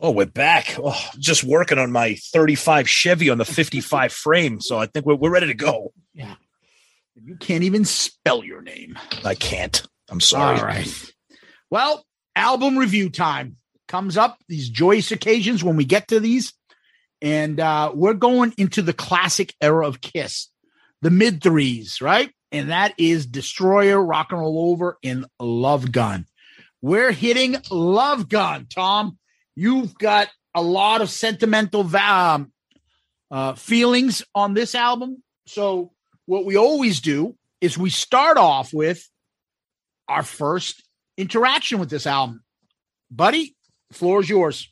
Oh, we're back. Oh, just working on my 35 Chevy on the 55 frame. So I think we're, we're ready to go. Yeah. You can't even spell your name. I can't. I'm sorry. All right. Well, album review time comes up. These joyous occasions when we get to these. And uh, we're going into the classic era of Kiss, the mid threes, right? And that is Destroyer, Rock and Roll Over, and Love Gun. We're hitting Love Gun, Tom. You've got a lot of sentimental um, uh, feelings on this album. So, what we always do is we start off with our first interaction with this album. Buddy, floor is yours.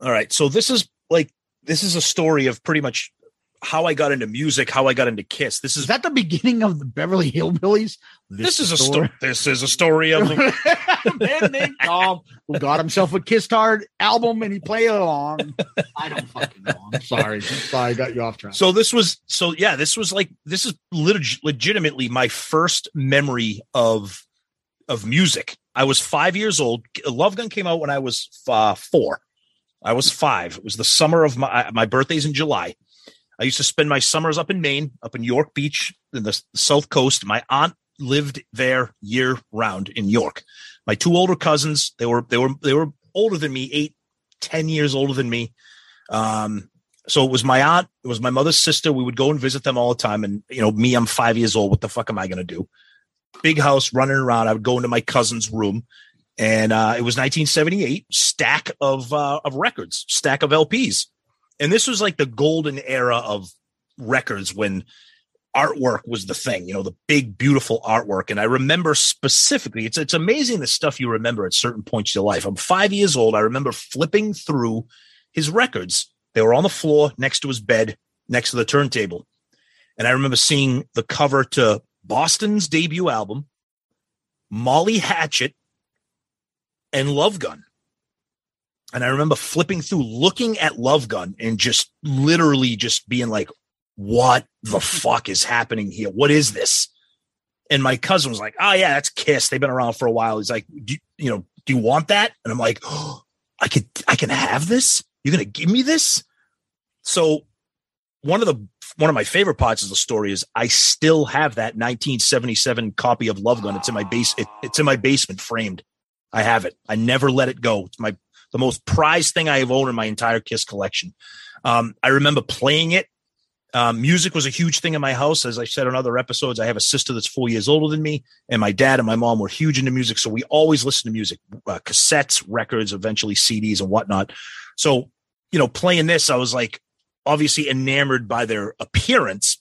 All right. So this is like, this is a story of pretty much how I got into music, how I got into Kiss. This Is is that the beginning of the Beverly Hillbillies? this is a story. This is a story of the, Man named Tom who got himself a Kiss Hard album and he played along. I don't fucking know. I'm sorry. I'm sorry, I got you off track. So this was so yeah, this was like this is leg- legitimately my first memory of of music. I was five years old. Love Gun came out when I was uh, four. I was five. It was the summer of my my birthday's in July. I used to spend my summers up in Maine, up in York Beach, in the South Coast. My aunt lived there year round in York. My two older cousins, they were they were they were older than me, eight, ten years older than me. Um, So it was my aunt, it was my mother's sister. We would go and visit them all the time. And, you know, me, I'm five years old. What the fuck am I going to do? Big house running around. I would go into my cousin's room and uh, it was 1978 stack of uh, of records, stack of LPs. And this was like the golden era of records when artwork was the thing, you know, the big, beautiful artwork. And I remember specifically, it's it's amazing the stuff you remember at certain points in your life. I'm five years old. I remember flipping through his records. They were on the floor next to his bed, next to the turntable. And I remember seeing the cover to Boston's debut album, Molly Hatchet, and Love Gun. And I remember flipping through, looking at Love Gun and just literally just being like, what the fuck is happening here? What is this? And my cousin was like, oh, yeah, that's Kiss. They've been around for a while. He's like, do, you know, do you want that? And I'm like, oh, I could, I can have this. You're going to give me this? So one of the, one of my favorite parts of the story is I still have that 1977 copy of Love Gun. It's in my base. It, it's in my basement framed. I have it. I never let it go. It's my the most prized thing I have owned in my entire Kiss collection. Um, I remember playing it. Um, music was a huge thing in my house. As I said on other episodes, I have a sister that's four years older than me, and my dad and my mom were huge into music. So we always listened to music, uh, cassettes, records, eventually CDs and whatnot. So, you know, playing this, I was like obviously enamored by their appearance.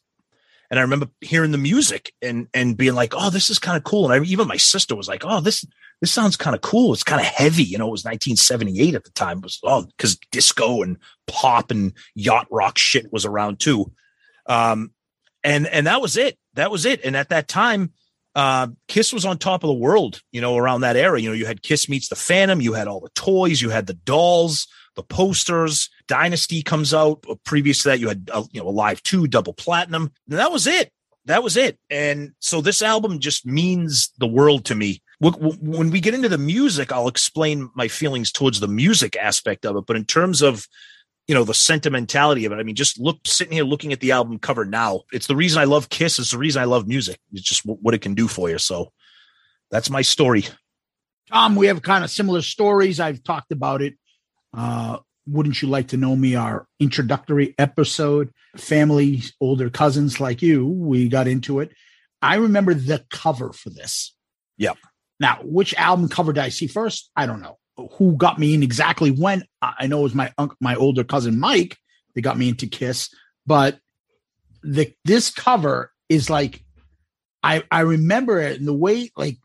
And I remember hearing the music and and being like, "Oh, this is kind of cool." And I, even my sister was like, "Oh, this this sounds kind of cool. It's kind of heavy. You know, it was 1978 at the time. It was oh, because disco and pop and yacht rock shit was around too. Um, and and that was it. That was it. And at that time, uh, Kiss was on top of the world. You know, around that era. You know, you had Kiss meets the Phantom. You had all the toys. You had the dolls, the posters. Dynasty comes out. Previous to that, you had uh, you know Alive Two, Double Platinum. And that was it. That was it. And so this album just means the world to me when we get into the music, I'll explain my feelings towards the music aspect of it. But in terms of, you know, the sentimentality of it, I mean, just look sitting here looking at the album cover now. It's the reason I love Kiss. It's the reason I love music. It's just what it can do for you. So that's my story. Tom, we have kind of similar stories. I've talked about it. Uh, wouldn't you like to know me? Our introductory episode, family, older cousins like you, we got into it. I remember the cover for this. Yep. Now, which album cover did I see first? I don't know. Who got me in exactly when? I know it was my uncle, my older cousin Mike. They got me into Kiss, but the this cover is like I I remember it and the way like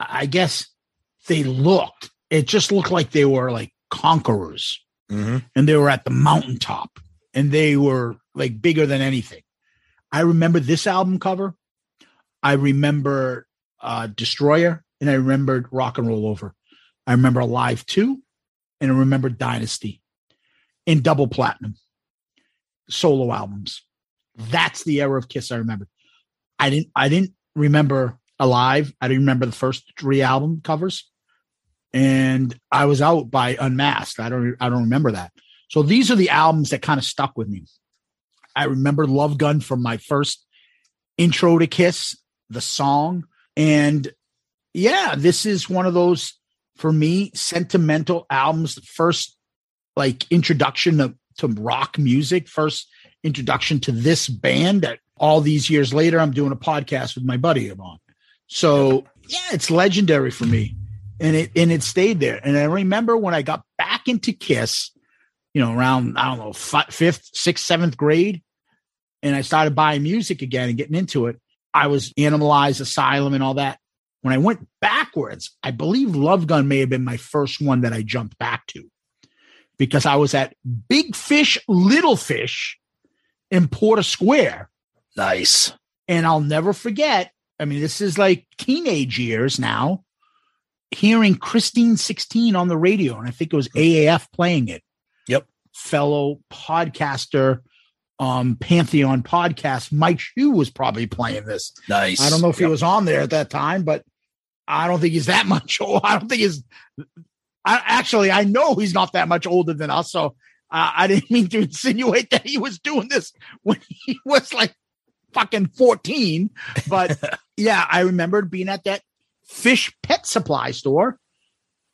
I guess they looked. It just looked like they were like conquerors, mm-hmm. and they were at the mountaintop, and they were like bigger than anything. I remember this album cover. I remember uh, Destroyer and I remembered Rock and Roll Over. I remember Alive 2 and I remember Dynasty in double platinum solo albums. That's the era of Kiss I remember. I didn't I didn't remember Alive. I didn't remember the first three album covers. And I was out by Unmasked. I don't I don't remember that. So these are the albums that kind of stuck with me. I remember Love Gun from my first intro to Kiss, the song, and yeah, this is one of those for me sentimental albums. The first like introduction to, to rock music, first introduction to this band. That all these years later, I'm doing a podcast with my buddy on. So yeah, it's legendary for me, and it and it stayed there. And I remember when I got back into Kiss, you know, around I don't know fifth, sixth, seventh grade, and I started buying music again and getting into it. I was Animalized, Asylum, and all that. When I went backwards, I believe Love Gun may have been my first one that I jumped back to because I was at Big Fish, Little Fish in Porter Square. Nice. And I'll never forget. I mean, this is like teenage years now, hearing Christine 16 on the radio. And I think it was AAF playing it. Yep. Fellow podcaster, um, Pantheon podcast, Mike Shue was probably playing this. Nice. I don't know if yep. he was on there at that time, but I don't think he's that much old. I don't think he's. I, actually, I know he's not that much older than us. So uh, I didn't mean to insinuate that he was doing this when he was like fucking 14. But yeah, I remembered being at that fish pet supply store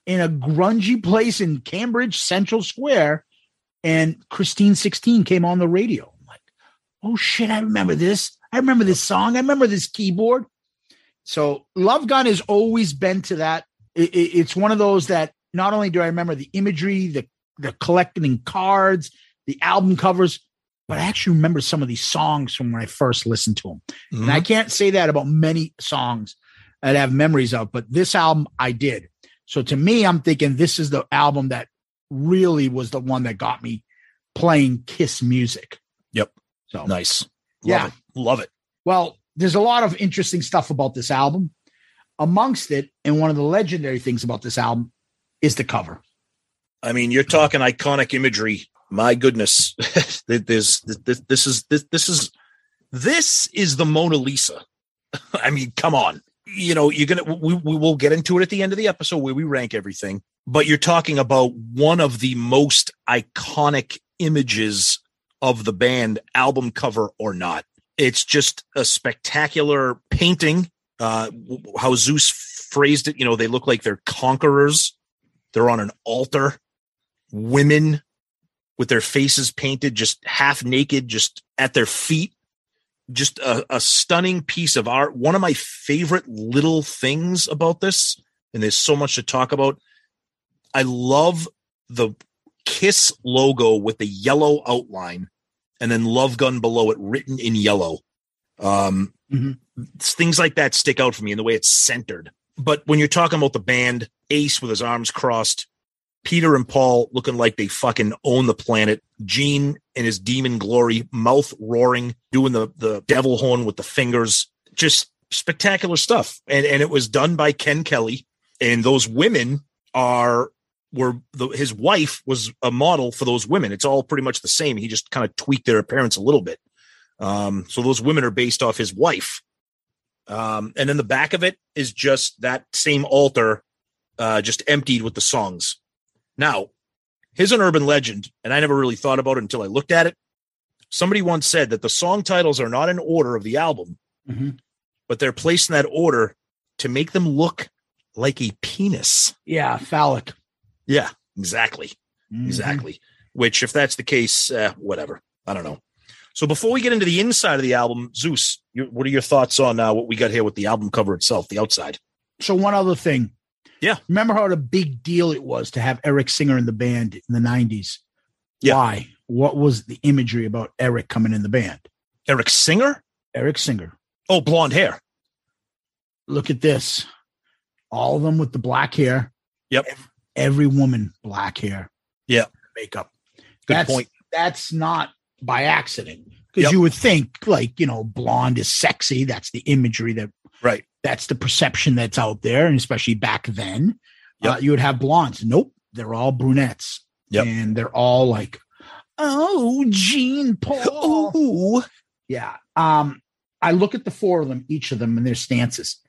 in a grungy place in Cambridge Central Square and Christine 16 came on the radio. I'm like, oh shit, I remember this. I remember this song. I remember this keyboard. So Love Gun has always been to that. It- it- it's one of those that not only do I remember the imagery, the the collecting cards, the album covers, but I actually remember some of these songs from when I first listened to them. And I mm-hmm. can't say that about many songs I have memories of, but this album I did. So to me, I'm thinking this is the album that really was the one that got me playing Kiss music. Yep. So Nice. Love Yeah. it. Love it. well, there's a lot of interesting stuff about this album. Amongst it, and one of the legendary things about this album is the cover. I mean, you're talking iconic imagery. My goodness, there's this, this is this this is this is the Mona Lisa. I mean, come on. You know, you're gonna we we will get into it at the end of the episode where we rank everything. But you're talking about one of the most iconic images of the band, album cover or not. It's just a spectacular painting. Uh, how Zeus phrased it, you know, they look like they're conquerors. They're on an altar women with their faces painted just half naked just at their feet just a, a stunning piece of art. One of my favorite little things about this and there's so much to talk about i love the kiss logo with the yellow outline and then love gun below it written in yellow. Um Mhm. things like that stick out for me in the way it's centered. But when you're talking about the band ace with his arms crossed Peter and Paul looking like they fucking own the planet. Gene in his demon glory, mouth roaring, doing the the devil horn with the fingers. Just spectacular stuff. And and it was done by Ken Kelly. And those women are were the, his wife was a model for those women. It's all pretty much the same. He just kind of tweaked their appearance a little bit. Um, so those women are based off his wife. Um, and then the back of it is just that same altar, uh, just emptied with the songs. Now, here's an urban legend, and I never really thought about it until I looked at it. Somebody once said that the song titles are not in order of the album, Mhm. but they're placed in that order to make them look like a penis. Yeah, phallic. Yeah, exactly. Mhm. Exactly. Which, if that's the case, uh, whatever. I don't know. So before we get into the inside of the album, Zeus, you, what are your thoughts on uh, what we got here with the album cover itself, the outside? So one other thing. Yeah. Remember how a big deal it was to have Eric Singer in the band in the 90s? Yeah. Why? What was the imagery about Eric coming in the band? Eric Singer? Eric Singer. Oh, blonde hair. Look at this. All of them with the black hair. Yep. Every woman black hair. Yeah. Makeup. Good that's, point. That's not by accident. Because Yep. you would think, like, you know, blonde is sexy. That's the imagery that Right. That's the perception that's out there, and especially back then, Yep. uh, you would have blondes. Nope, they're all brunettes, Yep. and they're all like, "Oh, Gene Paul." Ooh. Yeah. Um, I look at the four of them, each of them, and their stances.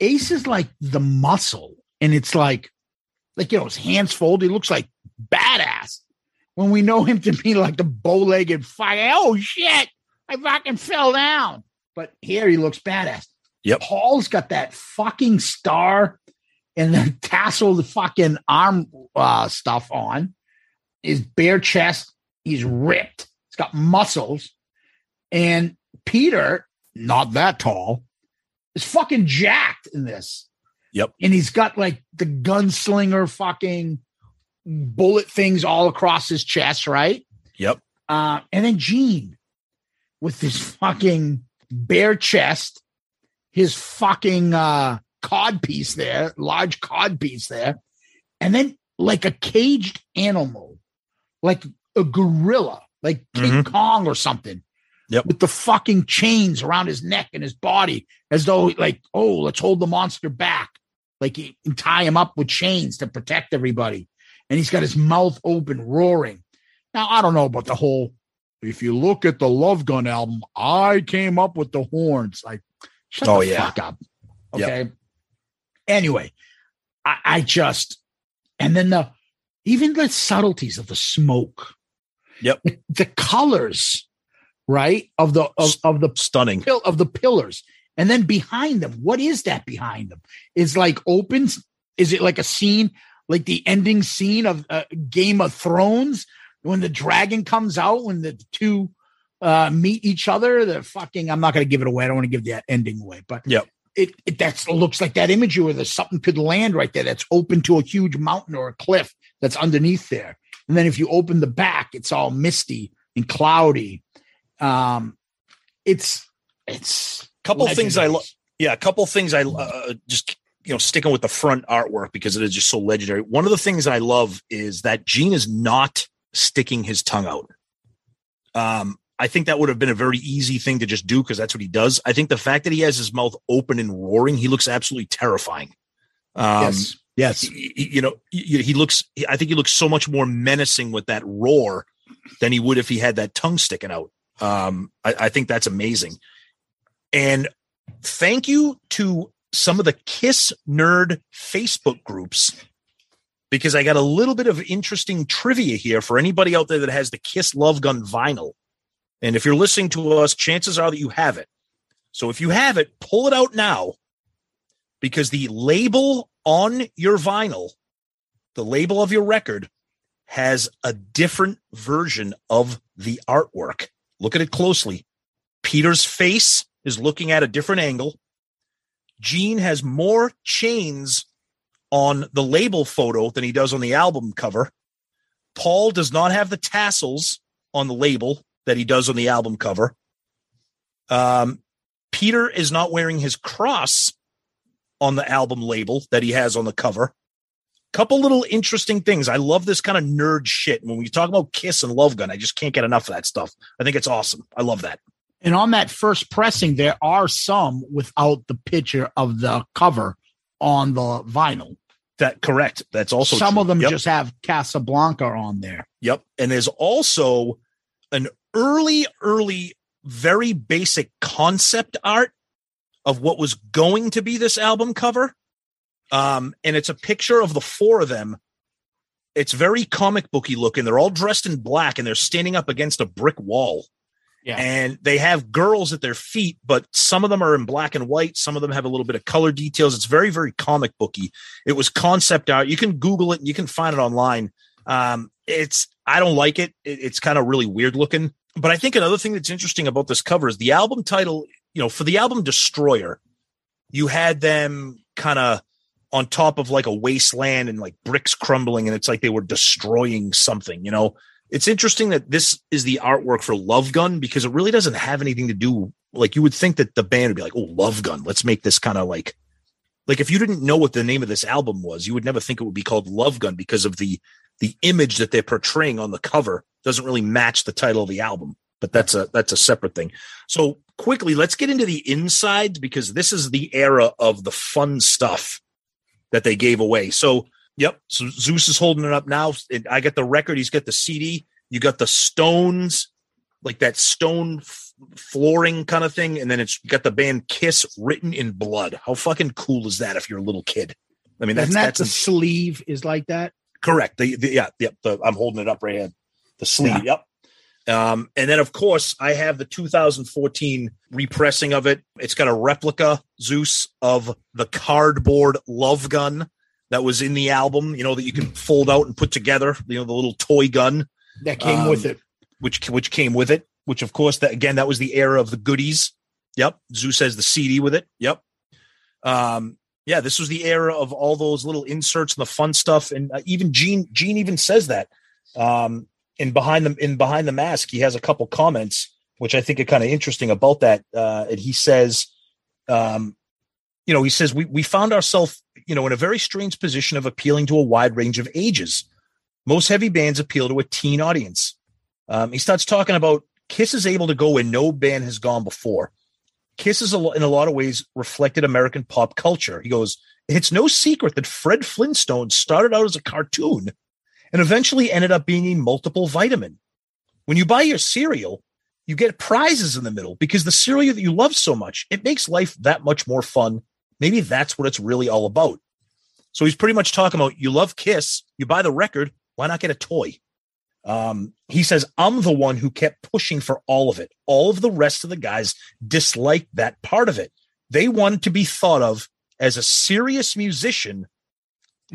Ace is like the muscle, and it's like, like you know, his hands folded. He looks like badass. When we know him to be like the bow-legged fucking, oh shit, I fucking fell down. But here he looks badass. Yep. Paul's got that fucking star and the tasseled fucking arm uh, stuff on. His bare chest, he's ripped. He's got muscles. And Peter, not that tall, is fucking jacked in this. Yep. And he's got like the gunslinger fucking bullet things all across his chest, right? Yep. Uh, and then Gene with his fucking bare chest, his fucking uh, cod piece there, large cod piece there, and then like a caged animal, like a gorilla, like King Kong or something. Yep. With the fucking chains around his neck and his body, as though like, oh, let's hold the monster back. Like and tie him up with chains to protect everybody. And he's got his mouth open, roaring. Now, I don't know about the whole. If you look at the Love Gun album, I came up with the horns. Like, shut Oh, the yeah. fuck up. Yep. Okay. Anyway, I, I just, and then the, even the subtleties of the smoke. Yep. The colors, right? Of the, of, of the Stunning. pill of the pillars. And then behind them, what is that behind them? Is like opens. Is it like a scene, like the ending scene of uh, Game of Thrones, when the dragon comes out, when the two uh meet each other, the fucking I'm not gonna give it away. I don't want to give that ending away, but yeah, it, it that's looks like that imagery where there's something could land right there that's open to a huge mountain or a cliff that's underneath there. And then if you open the back, it's all misty and cloudy. Um it's it's a Couple things I love. Yeah, a couple things I uh, just you know sticking with the front artwork because it is just so legendary. One of the things I love is that Gene is not sticking his tongue out. Um, I think that would have been a very easy thing to just do because that's what he does. I think the fact that he has his mouth open and roaring, he looks absolutely terrifying. Um, yes. Yes. you know, y- he looks. I think he looks so much more menacing with that roar than he would if he had that tongue sticking out. Um, I, I think that's amazing. And thank you to some of the Kiss Nerd Facebook groups because I got a little bit of interesting trivia here for anybody out there that has the Kiss Love Gun vinyl. And if you're listening to us, chances are that you have it. So if you have it, pull it out now because the label on your vinyl, the label of your record, has a different version of the artwork. Look at it closely. Peter's face is looking at a different angle. Gene has more chains on the label photo than he does on the album cover. Paul does not have the tassels on the label that he does on the album cover. Um, Peter is not wearing his cross on the album label that he has on the cover. Couple little interesting things. I love this kind of nerd shit. When we talk about Kiss and Love Gun, I just can't get enough of that stuff. I think it's awesome. I love that. And on that first pressing, there are some without the picture of the cover on the vinyl. That correct. That's also some true. of them Yep. just have Casablanca on there. Yep. And there's also an early, early, very basic concept art of what was going to be this album cover. Um, and it's a picture of the four of them. It's very comic booky looking. They're all dressed in black and they're standing up against a brick wall. Yeah. And they have girls at their feet, but some of them are in black and white. Some of them have a little bit of color details. It's very, very comic booky. It was concept art. You can Google it and you can find it online. Um, it's I don't like it. it it's kind of really weird looking. But I think another thing that's interesting about this cover is the album title. You know, for the album Destroyer, you had them kind of on top of like a wasteland and like bricks crumbling, and it's like they were destroying something. You know, it's interesting that this is the artwork for Love Gun because it really doesn't have anything to do. Like you would think that the band would be like, "Oh, Love Gun, let's make this kind of like." Like if you didn't know what the name of this album was, you would never think it would be called Love Gun because of the the image that they're portraying on the cover doesn't really match the title of the album. But that's a that's a separate thing. So quickly, let's get into the insides because this is the era of the fun stuff that they gave away. So yep, so Zeus is holding it up now. I got the record. He's got the CD. You got the stones, like that stone f- flooring kind of thing, and then it's got the band Kiss written in blood. How fucking cool is that? If you're a little kid, I mean, that's Isn't that that's the ins- sleeve is like that? Correct. The, the yeah, yep. The, I'm holding it up right here. The sleeve. Yep. Um, and then of course I have the 2014 repressing of it. It's got a replica Zeus of the cardboard love gun that was in the album. You know that you can fold out and put together. You know the little toy gun That came Um, with it. which which came with it. Which of course that again that was the era of the goodies. Yep. Zeus has the CD with it. Yep. Um, yeah, this was the era of all those little inserts and the fun stuff, and uh, even Gene Gene even says that. Um, in behind the in behind the mask, he has a couple comments which I think are kind of interesting about that. Uh, and he says, um, you know, he says we we found ourselves, you know, in a very strange position of appealing to a wide range of ages. Most heavy bands appeal to a teen audience. Um, he starts talking about Kiss is able to go where no band has gone before. Kiss is in a lot of ways reflected American pop culture. He goes, it's no secret that Fred Flintstone started out as a cartoon and eventually ended up being a multiple vitamin. When you buy your cereal, you get prizes in the middle because the cereal that you love so much, it makes life that much more fun. Maybe that's what it's really all about. So he's pretty much talking about you love Kiss, you buy the record, why not get a toy? Um, he says, I'm the one who kept pushing for all of it. All of the rest of the guys disliked that part of it. They wanted to be thought of as a serious musician.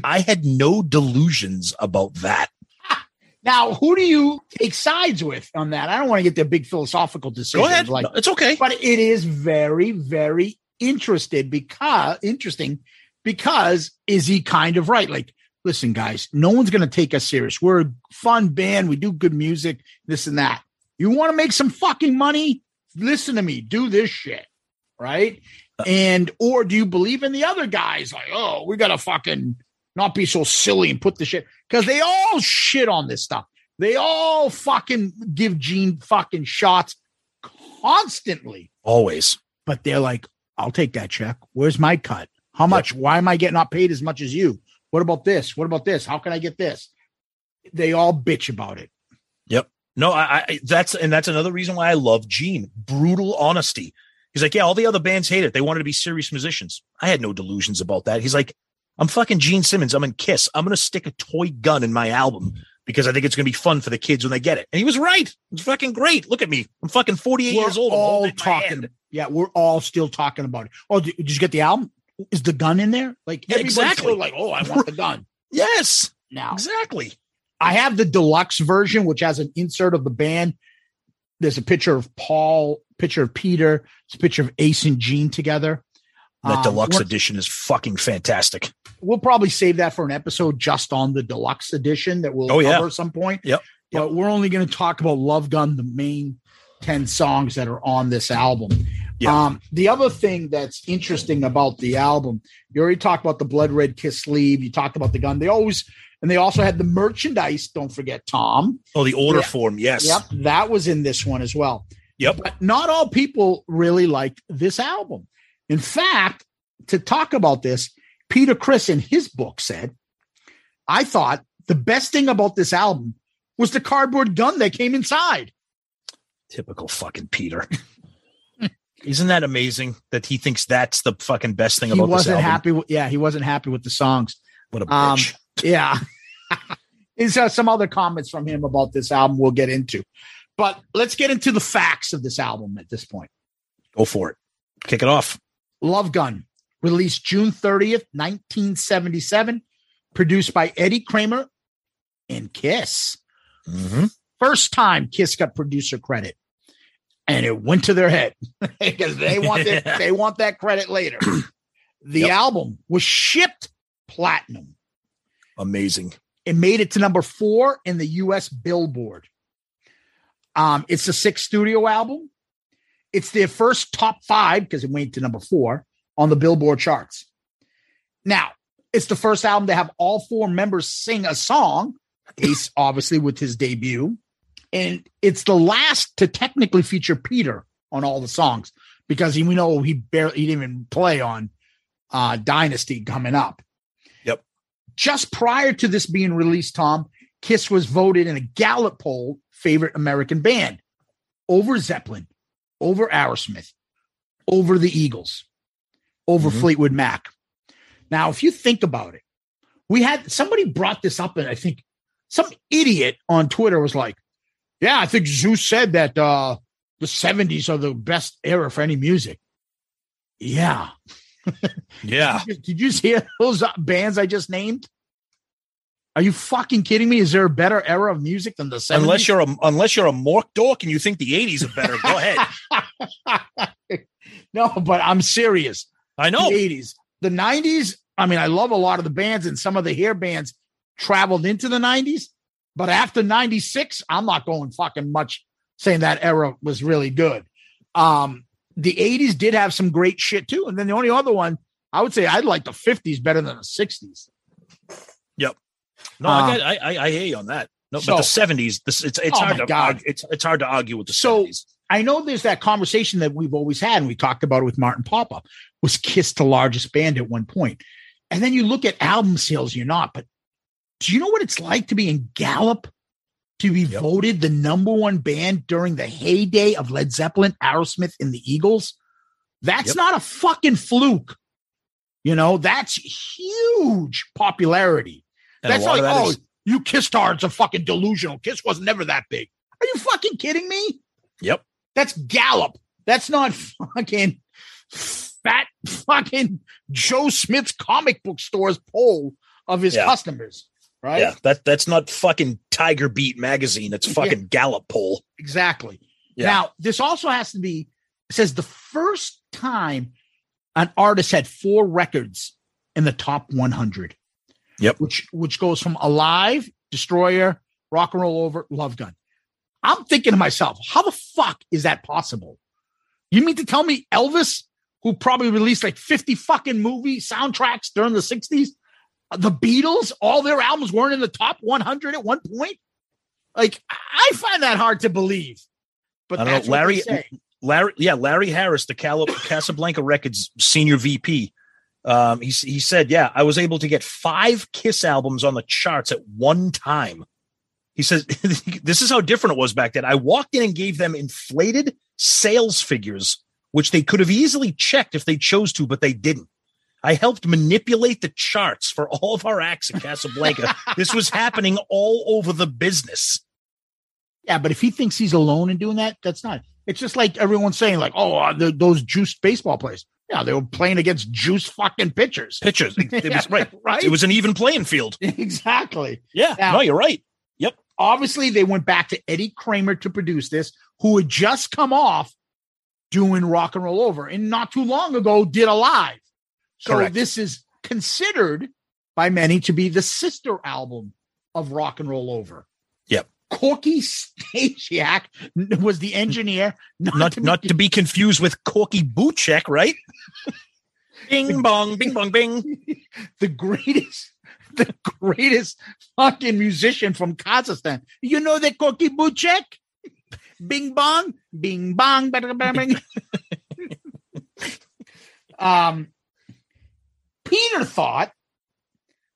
I had no delusions about that. Now, who do you take sides with on that? I don't want to get the big philosophical decision. Go ahead. Like, No, it's okay. but it is very, very interested because interesting because is he kind of right? Like, listen, guys, no one's going to take us serious. We're a fun band. We do good music, this and that. You want to make some fucking money? Listen to me. Do this shit, right? Uh. And or do you believe in the other guys? Like, oh, we got to fucking not be so silly and put the shit because they all shit on this stuff. They all fucking give Gene fucking shots constantly Always. but they're like, I'll take that check. Where's my cut? How much? Why am I getting not paid as much as you? What about this? What about this? How can I get this? They all bitch about it. Yep. No, I, I that's and that's another reason why I love Gene. Brutal honesty. He's like, yeah, all the other bands hate it. They wanted to be serious musicians. I had no delusions about that. He's like, I'm fucking Gene Simmons. I'm in Kiss. I'm gonna stick a toy gun in my album because I think it's gonna be fun for the kids when they get it. And he was right. It's fucking great. Look at me. I'm fucking 48 years old. All holding it in my talking. Yeah, we're all still talking about it. Oh, did you get the album? Is the gun in there? Like Yeah, exactly. like, oh, I want the gun Yes, now. exactly. I have the deluxe version, which has an insert of the band. There's a picture of Paul, picture of Peter, it's a picture of Ace and Gene together. That Um, deluxe edition is fucking fantastic. we'll probably save that for an episode just on the deluxe edition that we'll Oh, yeah. cover at some point. Yep. But we're only going to talk about Love Gun, the main 10 songs that are on this album. Yeah. Um, the other thing that's interesting about the album, you already talked about the Blood Red Kiss sleeve. You talked about the gun. They always, and they also had the merchandise. Don't forget, Tom. Oh, the order Yeah. form. Yes. Yep. That was in this one as well. Yep. But not all people really liked this album. In fact, to talk about this, Peter Criss in his book said, I thought the best thing about this album was the cardboard gun that came inside. Typical fucking Peter. Isn't that amazing that he thinks that's the fucking best thing He about this wasn't album? happy with, yeah, he wasn't happy with the songs. What a Um, bitch. Yeah. There's uh, some other comments from him about this album we'll get into. But let's get into the facts of this album at this point. Go for it. Kick it off. Love Gun, released June 30th, 1977, produced by Eddie Kramer and Kiss. Mm-hmm. First time Kiss got producer credit. And it went to their head because they want it, they want that credit later. The Yep. album was shipped platinum. Amazing. It made it to number four in the US Billboard. Um, it's the sixth studio album. It's their first top five because it went to number four on the Billboard charts. Now, it's the first album to have all four members sing a song. Ace, obviously, with his debut. And it's the last to technically feature Peter on all the songs because he, we know he barely he didn't even play on uh, Dynasty coming up. Yep. Just prior to this being released, Tom, Kiss was voted in a Gallup poll favorite American band over Zeppelin, over Aerosmith, over the Eagles, over Mhm. Fleetwood Mac. Now, if you think about it, we had somebody brought this up, and I think some idiot on Twitter was like, Yeah, I think Zeus said that uh the 70s are the best era for any music. Yeah. Yeah. Did you see those bands I just named? Are you fucking kidding me? Is there a better era of music than the 70s? Unless you're a unless you're a mork dork and you think the 80s are better, go ahead. no, but I'm serious. I know. The 80s. The 90s, I mean, I love a lot of the bands and some of the hair bands traveled into the 90s, but after 96, I'm not going fucking much saying that era was really good. Um, the 80s did have some great shit too. And then the only other one, I would say I'd like the 50s better than the 60s. Yep. No, Um, I, got, I, I I hear you on that. No, so- but the 70s, this it's it's Oh hard to God. argue, it's it's hard to argue with the So- 70s. I know there's that conversation that we've always had, and we talked about it with Martin Papa. Was Kiss the largest band at one point? And then you look at album sales, you're not. But do you know what it's like to be in Gallup, to be Yep. voted the number one band during the heyday of Led Zeppelin, Aerosmith, and the Eagles? That's Yep. not a fucking fluke. You know, that's huge popularity. And that's like, that oh, is- you Kiss tards are fucking delusional. Kiss was never that big. Are you fucking kidding me? Yep. That's Gallup. That's not fucking fat fucking Joe Smith's comic book store's poll of his Yeah. customers. Right? Yeah, that that's not fucking Tiger Beat magazine. It's fucking Gallup poll. Exactly. Yeah. Now, this also has to be says the first time an artist had four records in the top 100. Yep. Which which goes from Alive, Destroyer, Rock and Roll Over, Love Gun. I'm thinking to myself, how the fuck is that possible? You mean to tell me Elvis, who probably released like 50 fucking movie soundtracks during the 60s, the Beatles, all their albums weren't in the top 100 at one point? Like, I find that hard to believe. But I don't know, Larry-. Larry, yeah, Larry Harris, the Cal- Casablanca Records senior VP. Um, he he said, yeah, I was able to get five Kiss albums on the charts at one time. He says, this is how different it was back then. I walked in and gave them inflated sales figures, which they could have easily checked if they chose to, but they didn't. I helped manipulate the charts for all of our acts at Casablanca. this was happening all over the business. Yeah, but if he thinks he's alone in doing that, that's not. It's just like everyone's saying, like, oh, uh, the, those juiced baseball players. Yeah, they were playing against juiced fucking pitchers. Pitchers, it, it was right. right? It was an even playing field. exactly. Yeah, Now- no, you're right. Yep. Obviously, they went back to Eddie Kramer to produce this, who had just come off doing Rock and Roll Over, and not too long ago did Alive. So Correct. this is considered by many to be the sister album of Rock and Roll Over. Yep. Corky Stasiak was the engineer. Not, Not to be not to be confused with Corky Buchek, right? bing bong, bing bong, bing. the greatest, the greatest fucking musician from Kazakhstan. You know that Koki Buchek? Bing bong, bing bong, bing. um, Peter thought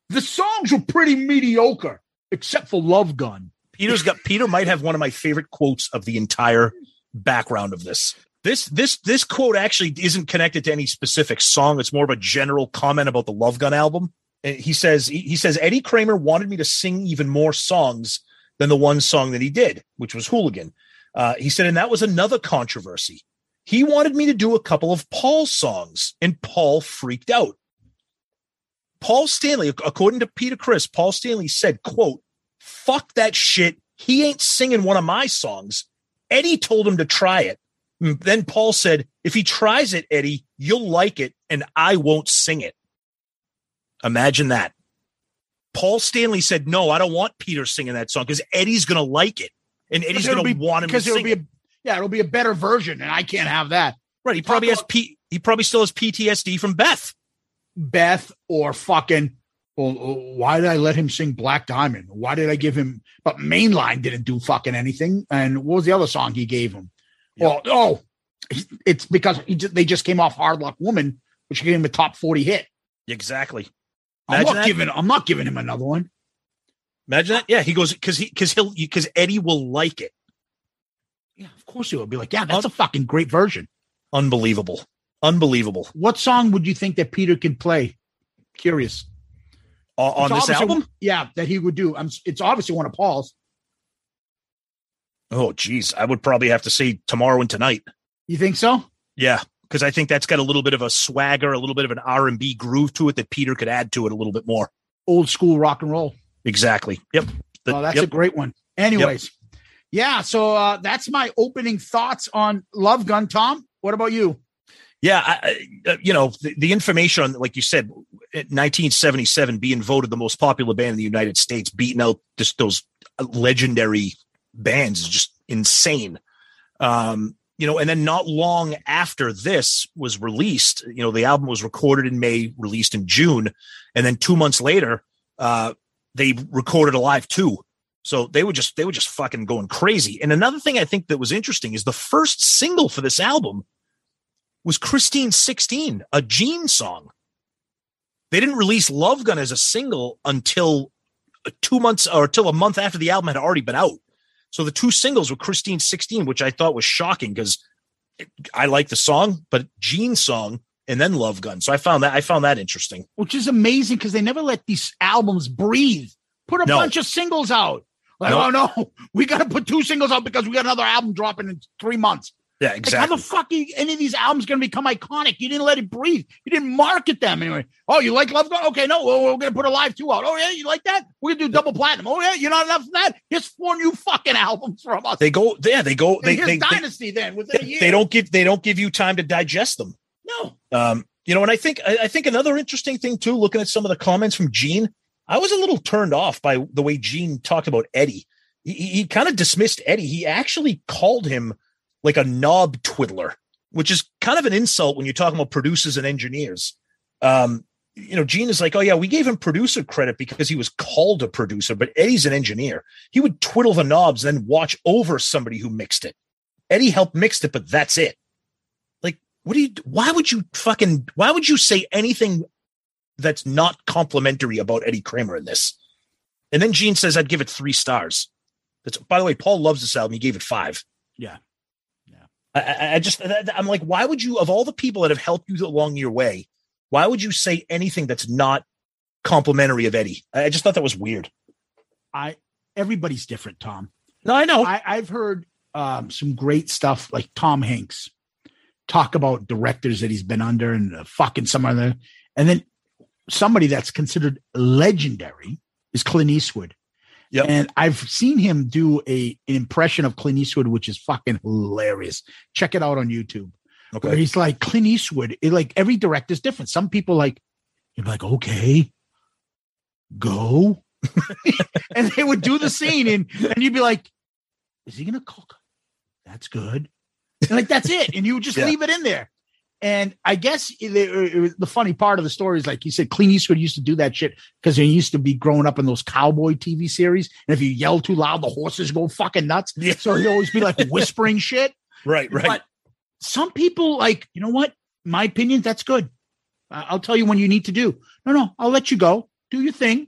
the songs were pretty mediocre, except for Love Gun. Peter's got Peter might have one of my favorite quotes of the entire background of this. This this this quote actually isn't connected to any specific song. It's more of a general comment about the Love Gun album. He says he, he says Eddie Kramer wanted me to sing even more songs than the one song that he did, which was Hooligan. Uh, he said, and that was another controversy. He wanted me to do a couple of Paul songs, and Paul freaked out. Paul Stanley, according to Peter Criss, Paul Stanley said, quote, fuck that shit. He ain't singing one of my songs. Eddie told him to try it. Then Paul said, if he tries it, Eddie, you'll like it and I won't sing it. Imagine that. Paul Stanley said, no, I don't want Peter singing that song because Eddie's going to like it and Eddie's going to want him to sing be it. a yeah, it'll be a better version, and I can't have that. Right. He probably has P- he probably still has PTSD from Beth. Beth or fucking. Well, why did I let him sing Black Diamond? Why did I give him? But Mainline didn't do fucking anything. And what was the other song he gave him? Well, oh, it's because he just, they just came off Hard Luck Woman, which gave him a top forty hit. Exactly. I'm not that. giving. I'm not giving him another one. Imagine that. Yeah. He goes, because he, because he'll, because Eddie will like it. Yeah, of course he would be like, yeah, that's a fucking great version. Unbelievable. Unbelievable. What song would you think that Peter could play? Curious. On, on It's this album? yeah, that he would do. I'm, it's obviously one of Paul's. Oh, geez. I would probably have to say tomorrow and tonight. You think so? Yeah. Because I think that's got a little bit of a swagger, a little bit of an R and B groove to it that Peter could add to it a little bit more. Old school rock and roll. Exactly. Yep. The- oh, that's yep. a great one. Anyways, yeah. So uh, that's my opening thoughts on Love Gun. Tom, what about you? Yeah, I, uh, you know the, the information on, like you said, 1977 being voted the most popular band in the United States, beating out just those legendary bands is just insane. Um, you know, and then not long after this was released, you know, the album was recorded in May, released in June, and then two months later, uh, they recorded Alive II. So they were just they were just fucking going crazy. And another thing I think that was interesting is the first single for this album was Christine 16, a Gene song. They didn't release Love Gun as a single until uh, two months or until a month after the album had already been out. So the two singles were Christine 16, which I thought was shocking because I like the song, but Gene's song and then Love Gun. So I found that I found that interesting. Which is amazing because they never let these albums breathe. Put a No. bunch of singles out. Like, No. oh no, we got to put two singles out because we got another album dropping in three months. Yeah, Like, how the fuck are any of these albums going to become iconic? You didn't let it breathe. You didn't market them anyway. Oh, you like Love Gun? Okay, no, well, we're going to put Alive II out. Oh yeah, you like that? We're going to do double platinum. Oh yeah, you're not enough for that. Here's four new fucking albums from us. they go, yeah, they go. They they, they, Dynasty then within a they, year. they don't give they don't give you time to digest them. no. Um, you know, and I think I, I think another interesting thing too, looking at some of the comments from Gene, I was a little turned off by the way Gene talked about Eddie. He, he kind of dismissed Eddie. He actually called him like a knob twiddler, which is kind of an insult when you're talking about producers and engineers. Um, you know, Gene is like, oh yeah, we gave him producer credit because he was called a producer, but Eddie's an engineer. He would twiddle the knobs, then watch over somebody who mixed it. Eddie helped mix it, but that's it. Like, what do you? Why would you fucking? Why would you say anything that's not complimentary about Eddie Kramer in this? And then Gene says, "I'd give it three stars." That's by the way, Paul loves this album. He gave it five. Yeah. I, I, just, I'm like, why would you, of all the people that have helped you along your way, why would you say anything that's not complimentary of Eddie? I just thought that was weird. I everybody's different, Tom. No, I know. I, I've heard um, some great stuff like Tom Hanks talk about directors that he's been under and uh, fucking some other, and then somebody that's considered legendary is Clint Eastwood. Yep. And I've seen him do a an impression of Clint Eastwood, which is fucking hilarious. Check it out on YouTube. Where okay. he's like Clint Eastwood. It, like every director's different. Some people like you're like, okay, go. and they would do the scene and and you'd be like, is he gonna cook? That's good. And like that's it. And you would just Yeah. leave it in there. And I guess it, it- it the funny part of the story is like he said, Clint Eastwood used to do that shit because he used to be growing up in those cowboy TV series. And if you yell too loud, the horses go fucking nuts. Yeah. So he'd always be like whispering shit. Right, right. But some people like, you know what? My opinion, that's good. I'll tell you when you need to do. No, no, I'll let you go. Do your thing.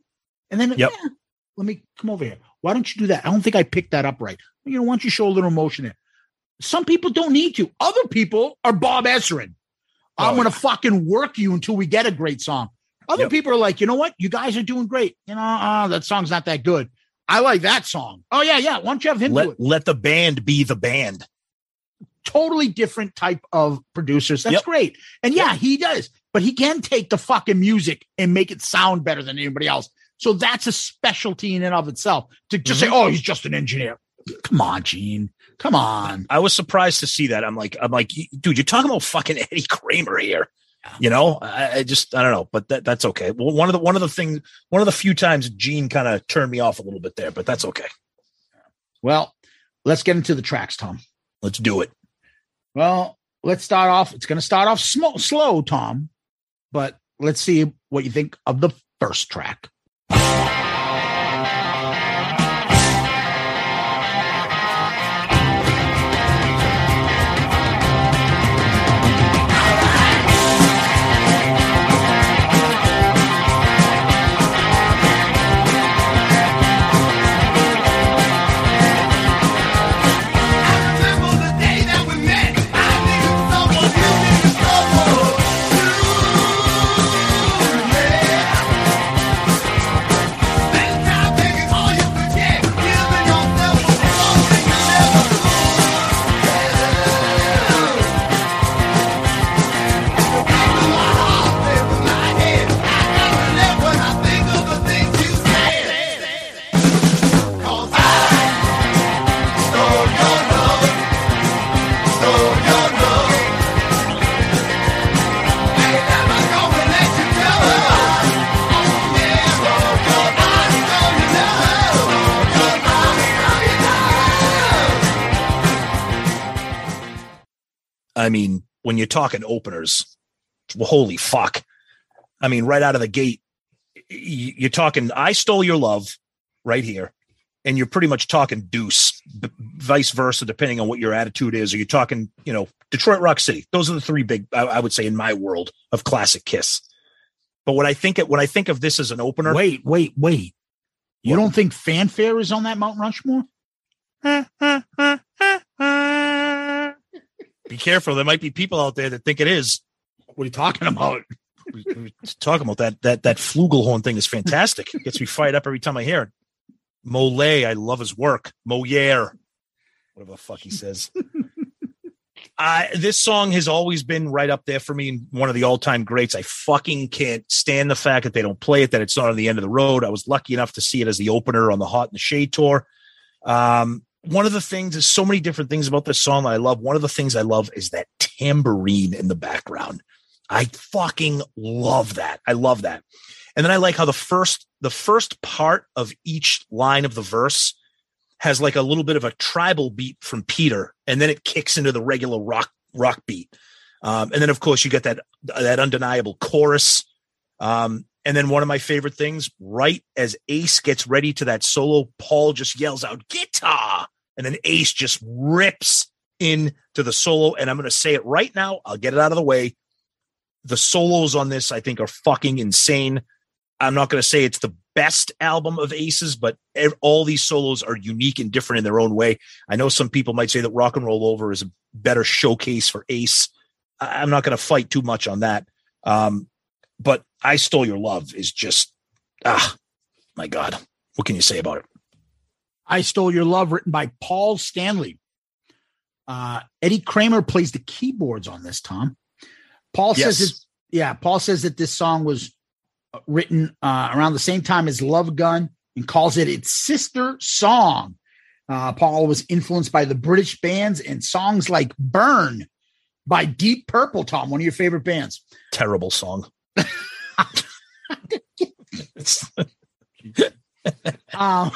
And then Yep. yeah, let me come over here. Why don't you do that? I don't think I picked that up right. You know, why don't you show a little emotion there? Some people don't need to. Other people are Bob Ezrin. I'm Oh, gonna fucking work you until we get a great song. Other Yep. people are like, you know what? You guys are doing great. You know, uh, that song's not that good. I like that song. Oh yeah, yeah. Why don't you have him do it? let let the band be the band. totally different type of producers. That's Yep. great. And yeah, he does, but he can take the fucking music and make it sound better than anybody else. So that's a specialty in and of itself to just Mm-hmm. say, oh, he's just an engineer. Come on, Gene. Come on. I was surprised to see that. I'm like, I'm like, dude, you're talking about fucking Eddie Kramer here. You know, I, I just, I don't know, but that, that's okay. Well, one of the, one of the things, one of the few times Gene kind of turned me off a little bit there, but that's okay. Well, let's get into the tracks, Tom. Let's do it. Well, let's start off. It's going to start off sm- slow, Tom, but let's see what you think of the first track. I mean, when you're talking openers, well, holy fuck. I mean, right out of the gate, you're talking, I stole your love right here. And you're pretty much talking deuce, b- vice versa, depending on what your attitude is. Are you're talking, you know, Detroit Rock City. Those are the three big, I, I would say, in my world of classic Kiss. But when I think it, when I think of this as an opener, Wait, wait, wait. You What? don't think fanfare is on that Mount Rushmore? Be careful. There might be people out there that think it is. What are you talking about? talking about that that that flugelhorn thing is fantastic. It gets me fired up every time I hear it. Mole, I love his work. Moyer, whatever the fuck he says. This song has always been right up there for me, one of the all-time greats. I fucking can't stand the fact that they don't play it, that it's not on the end of the road. I was lucky enough to see it as the opener on the Hot in the Shade tour. Um, one of the things, there's so many different things about this song I love. One of the things I love is that tambourine in the background. I fucking love that. I love that. And then I like how the first the first part of each line of the verse has like a little bit of a tribal beat from Peter, and then it kicks into the regular rock rock beat. Um, and then of course you get that that undeniable chorus. Um, and then one of my favorite things, right as Ace gets ready to that solo, Paul just yells out guitar, and then Ace just rips into the solo. And I'm going to say it right now. I'll get it out of the way. The solos on this, I think, are fucking insane. I'm not going to say it's the best album of Ace's, but all these solos are unique and different in their own way. I know some people might say that Rock and Roll Over is a better showcase for Ace. I'm not going to fight too much on that. Um, but I Stole Your Love is just, ah, my God. What can you say about it? I Stole Your Love, written by Paul Stanley. Uh, Eddie Kramer plays the keyboards on this, Tom. Paul says Yes. it, yeah, Paul says that this song was uh, written uh, around the same time as Love Gun and calls it its sister song. Uh, Paul was influenced by the British bands and songs like Burn by Deep Purple, Tom, one of your favorite bands. Terrible song. Um,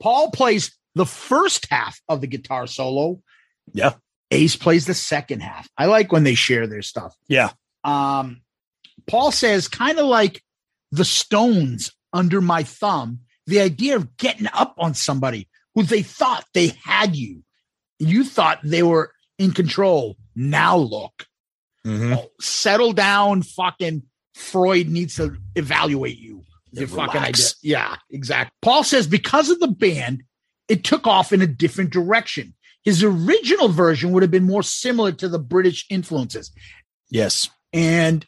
Paul plays the first half of the guitar solo. Yeah. Ace plays the second half. I like when they share their stuff. Yeah. Um, Paul says, kind of like the Stones under my thumb, the idea of getting up on somebody who they thought they had you. You thought they were in control. Now look, Mhm. Oh, settle down. Fucking Freud needs to evaluate you. Yeah, Your fucking idea. Yeah, exactly. Paul says because of the band, it took off in a different direction. His original version would have been more similar to the British influences. Yes. And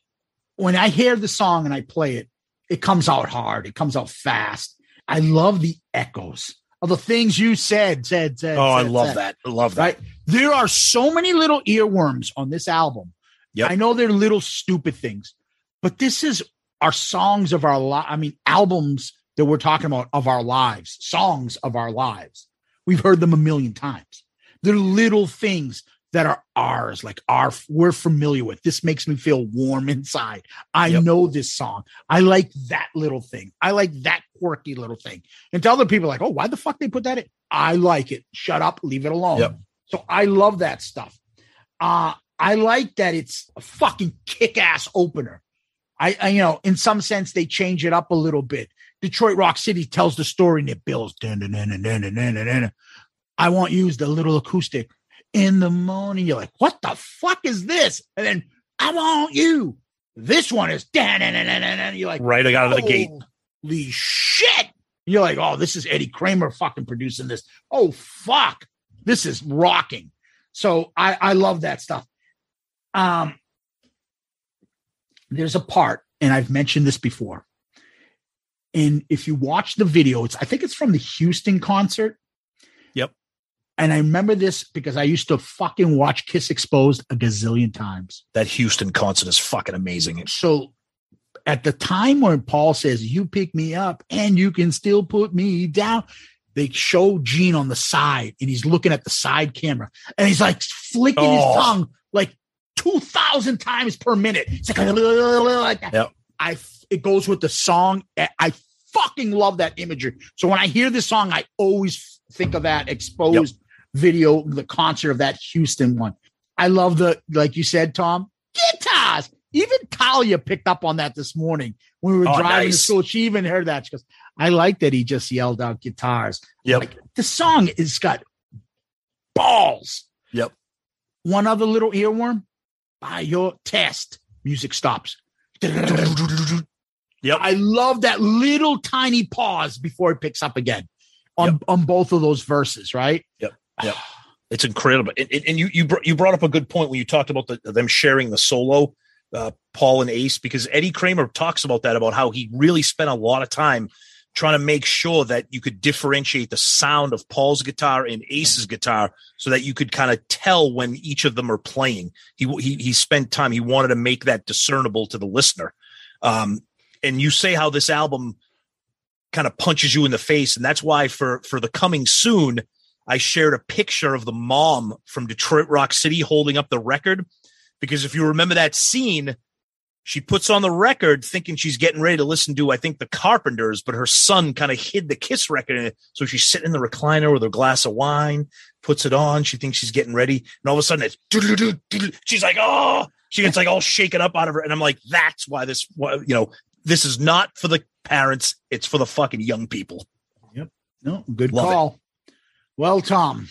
when I hear the song and I play it, it comes out hard. It comes out fast. I love the echoes of the things you said, said, said. Oh, I love said. that. I love that. Right? There are so many little earworms on this album. Yeah, I know they're little stupid things, but this is our songs of our life. I mean, albums that we're talking about of our lives, songs of our lives. We've heard them a million times. They're little things that are ours, like our we're familiar with. This makes me feel warm inside. I Yep. know this song. I like that little thing. I like that quirky little thing. And to other people, like, oh, why the fuck they put that in? I like it. Shut up, leave it alone. Yep. So I love that stuff. Uh, I like that it's a fucking kick-ass opener. I, I, you know, in some sense, they change it up a little bit. Detroit Rock City tells the story and it builds. I want you as the little acoustic in the morning. You're like, what the fuck is this? And then I want you. This one is dan and you're like, right, I got out of the gate. Holy shit. You're like, oh, this is Eddie Kramer fucking producing this. Oh fuck. This is rocking. So I, I love that stuff. Um, there's a part, and I've mentioned this before. And if you watch the video, it's I think it's from the Houston concert. Yep. And I remember this because I used to fucking watch Kiss Exposed a gazillion times. That Houston concert is fucking amazing. So at the time when Paul says, You pick me up and you can still put me down, they show Gene on the side and he's looking at the side camera and he's like flicking Oh. his tongue like 2,000 times per minute. It's like, like that. Yep. I, it goes with the song. I fucking love that imagery. So when I hear this song, I always think of that exposed video, the concert of that Houston one. I love the, like you said, Tom, guitars. Even Talia picked up on that this morning when we were Oh, driving to school. She even heard that. She goes, I like that he just yelled out guitars. Yep. Like the song is got balls. Yep. One other little earworm. By your test, music stops. Yep. I love that little tiny pause before it picks up again on, on both of those verses, right? Yep. Yep. It's incredible. And, and- you you you brought up a good point when you talked about the, them sharing the solo, uh, Paul and Ace, because Eddie Kramer talks about that about how he really spent a lot of time trying to make sure that you could differentiate the sound of Paul's guitar and Ace's guitar so that you could kind of tell when each of them are playing. He he he spent time. He wanted to make that discernible to the listener. Um, and you say how this album kind of punches you in the face, and that's why for for the coming soon, I shared a picture of the mom from Detroit Rock City holding up the record because if you remember that scene she puts on the record thinking she's getting ready to listen to, I think, the Carpenters, but her son kind of hid the Kiss record in it. So she's sitting in the recliner with her glass of wine, puts it on. She thinks she's getting ready. And all of a sudden it's, she's like, oh, she gets like all shaken up out of her. And I'm like, that's why this, you know, this is not for the parents. It's for the fucking young people. Yep. No, good Love it. call. Well, Tom,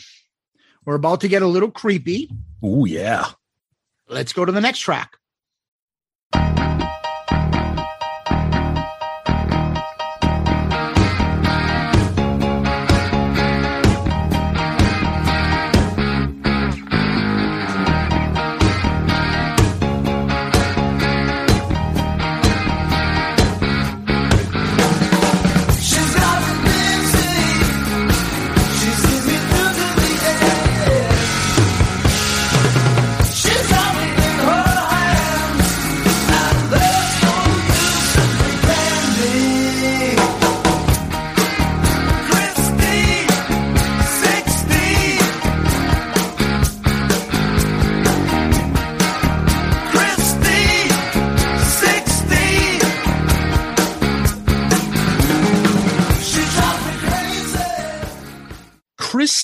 we're about to get a little creepy. Oh, yeah. Let's go to the next track. She's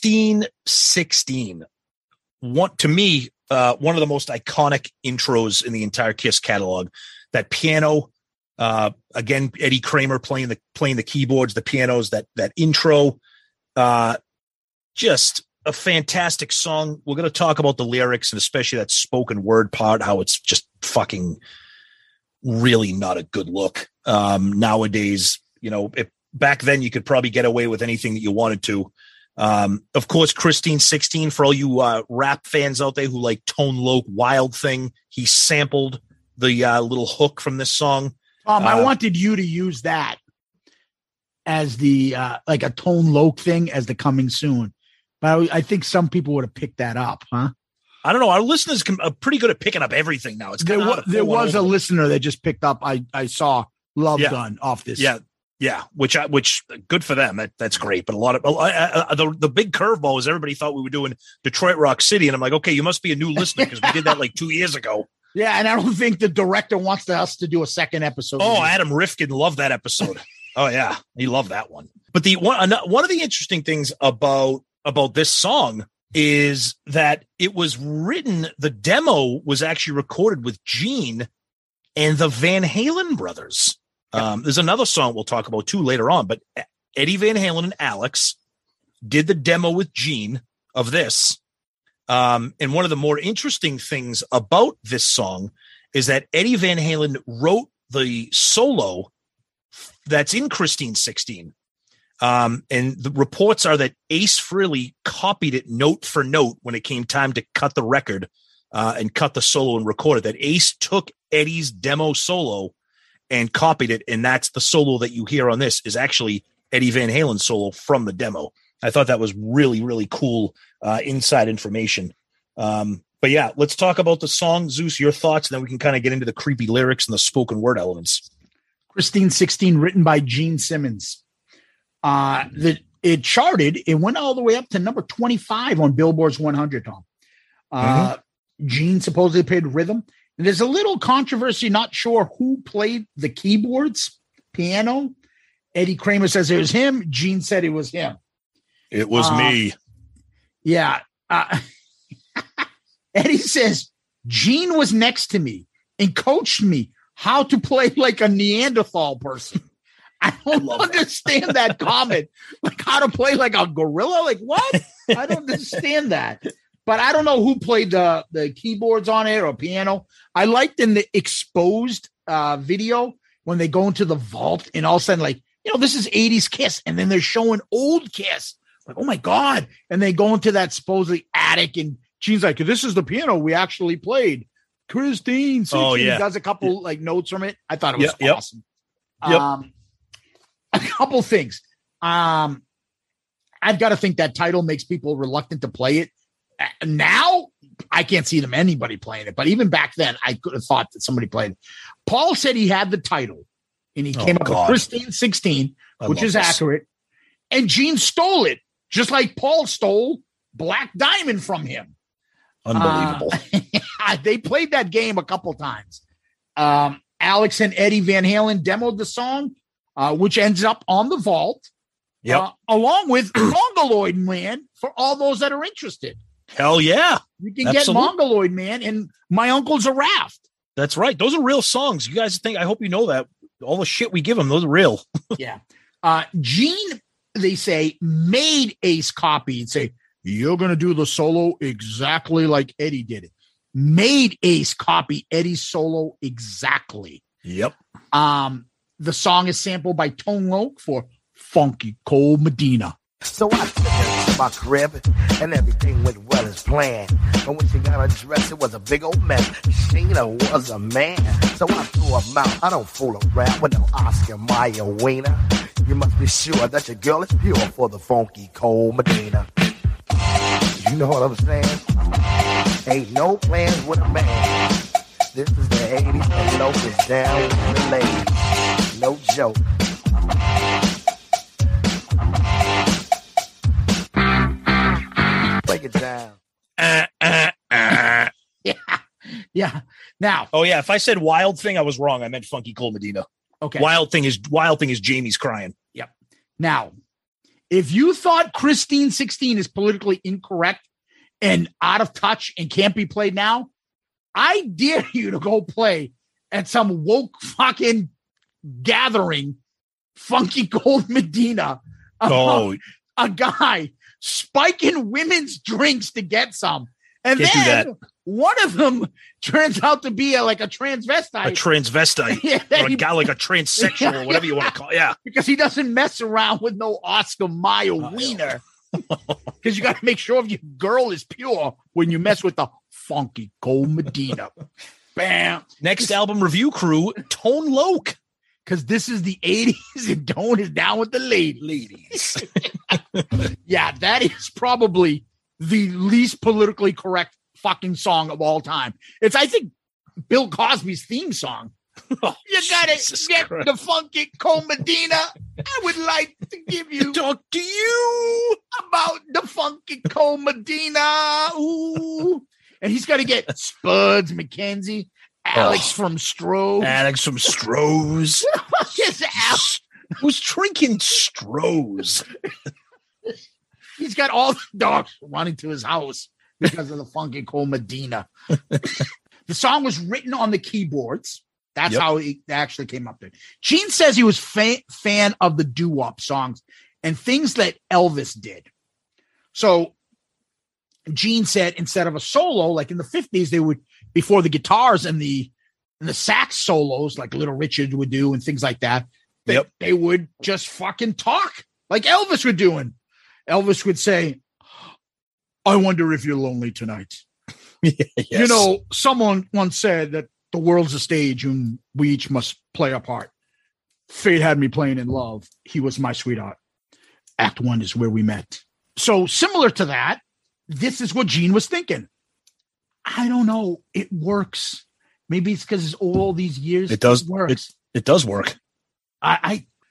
16 16. To me, uh, one of the most iconic intros in the entire Kiss catalog. That piano, uh, again, Eddie Kramer playing the playing the keyboards, the pianos. That that intro, uh, just a fantastic song. We're going to talk about the lyrics and especially that spoken word part, how it's just fucking really not a good look um, nowadays. You know, if back then you could probably get away with anything that you wanted to. Um, of course, Christine 16 for all you uh, rap fans out there who like Tone Loc Wild Thing. He sampled the uh, little hook from this song. I Uh, wanted you to use that as the uh, like a tone loc thing as the coming soon. But I, I think some people would have picked that up, huh? I don't know. Our listeners can, are pretty good at picking up everything now. It's There, kinda wa- there was a listener that just picked up. I I saw Love Yeah. Gun off this. Yeah, yeah. Which I, which good for them. That, that's great. But a lot of the the big curveball is everybody thought we were doing Detroit Rock City, and I'm like, okay, you must be a new listener because we did that like two years ago. yeah, and I don't think the director wants us to do a second episode. Oh, Adam Rifkin loved that episode. oh yeah, he loved that one. But the one one of the interesting things about about this song is that it was written. The demo was actually recorded with Gene and the Van Halen brothers. Um, there's another song we'll talk about too later on, but Eddie Van Halen and Alex did the demo with Gene of this. Um, and one of the more interesting things about this song is that Eddie Van Halen wrote the solo that's in Christine 16. Um, and the reports are that Ace Frehley copied it note for note when it came time to cut the record uh, and cut the solo and record it. That Ace took Eddie's demo solo and copied it, and that's the solo that you hear on this is actually Eddie Van Halen solo from the demo. I thought that was really really cool uh, inside information. Um, but yeah, let's talk about the song, Zeus. Your thoughts, and then we can kind of get into the creepy lyrics and the spoken word elements. Christine 16, written by Gene Simmons. Uh, the it charted, it went all the way up to number 25 on Billboard's 100, Tom. Uh, Gene supposedly played rhythm. There's a little controversy, not sure who played the keyboards, piano. Eddie Kramer says it was him. Gene said it was him. It was Uh, me. Yeah. Uh, Eddie says Gene was next to me and coached me how to play like a Neanderthal person. I don't understand that comment. Like how to play like a gorilla. Like what? I don't understand that. But I don't know who played the the keyboards on it or piano. I liked in the exposed uh, video when they go into the vault and all of a sudden like you know this is 80s Kiss and then they're showing old Kiss like, oh my God. And they go into that supposedly attic, and Gene's like, this is the piano we actually played. Christine. 16. Oh, yeah. Does a couple like notes from it. I thought it was yep. awesome. Yep. Um, a couple things. Um, I've got to think that title makes people reluctant to play it. Now, I can't see them anybody playing it, but even back then, I could have thought that somebody played. Paul said he had the title, and he Oh, came up God. with Christine 16, I which is this. accurate. And Gene stole it, just like Paul stole Black Diamond from him. Unbelievable. Uh, they played that game a couple times. Um, Alex and Eddie Van Halen demoed the song, uh, which ends up on the vault, yep. uh, along with Mongoloid Man for all those that are interested. Hell yeah. You can Absolute. get Mongoloid Man and My Uncle's a Raft. That's right. Those are real songs. You guys think, I hope you know that. All the shit we give them, those are real. yeah. Uh, Gene, they say, made Ace copy and say, You're going to do the solo exactly like Eddie did it. Made Ace copy Eddie's solo exactly. Yep. Um, the song is sampled by Tone Loc for Funky Cold Medina. So I took her my crib, and everything went well as planned. But when she got undressed, it was a big old mess. Sheena was a man, so I threw her out. I don't fool around with no Oscar Mayer wiener. You must be sure that your girl is pure for the funky cold Medina. You know what I'm saying? Ain't no plans with a man. This is the 80s, and Loc is down with the ladies. No joke. Break it down. Uh, uh, uh. Yeah. Yeah. Now, Oh yeah. If I said wild thing, I was wrong. I meant funky Cold Medina. okay. Wild thing is wild thing is Jamie's crying. Yep. Now, if you thought Christine 16 is politically incorrect and out of touch and can't be played now, I dare you to go play at some woke fucking gathering, Funky Gold Medina. Oh, a guy spiking women's drinks to get some. And Can't then one of them turns out to be a, like a transvestite. a transvestite. Yeah, or a he- guy like a transsexual or whatever you want to call. Yeah. because he doesn't mess around with no Oscar Mayer wiener. Because you got to make sure if your girl is pure when you mess with the funky gold Medina. Bam. Next album review crew, Tone Loc. Because this is the 80s and Don is down with the lady. Ladies. Yeah, that is probably the least politically correct fucking song of all time. It's, I think, Bill Cosby's theme song. Oh, you gotta Oh, Jesus get Christ. the funky Cold Medina. I would like to give you Talk to you. about the funky Cold Medina. Ooh. And he's got to get Spuds MacKenzie, Alex from Stroh. Alex from Stroh's. Yes, Alex. Who's drinking Stroh's? He's got all the dogs running to his house because of the funky Cold Medina. the song was written on the keyboards. That's Yep. how it actually came up there. Gene says he was fa- fan of the doo-wop songs and things that Elvis did. So Gene said instead of a solo, like in the 50s, they would before the guitars and the and the sax solos, like Little Richard would do and things like that, they, Yep. they would just fucking talk like Elvis would doing. Elvis would say, I wonder if you're lonely tonight. You know, someone once said that the world's a stage and we each must play a part. Fate had me playing in love. He was my sweetheart. Act one is where we met. So, similar to that, this is what Gene was thinking. I don't know. It works. Maybe it's because it's all these years. It does. work. It, it does work. I,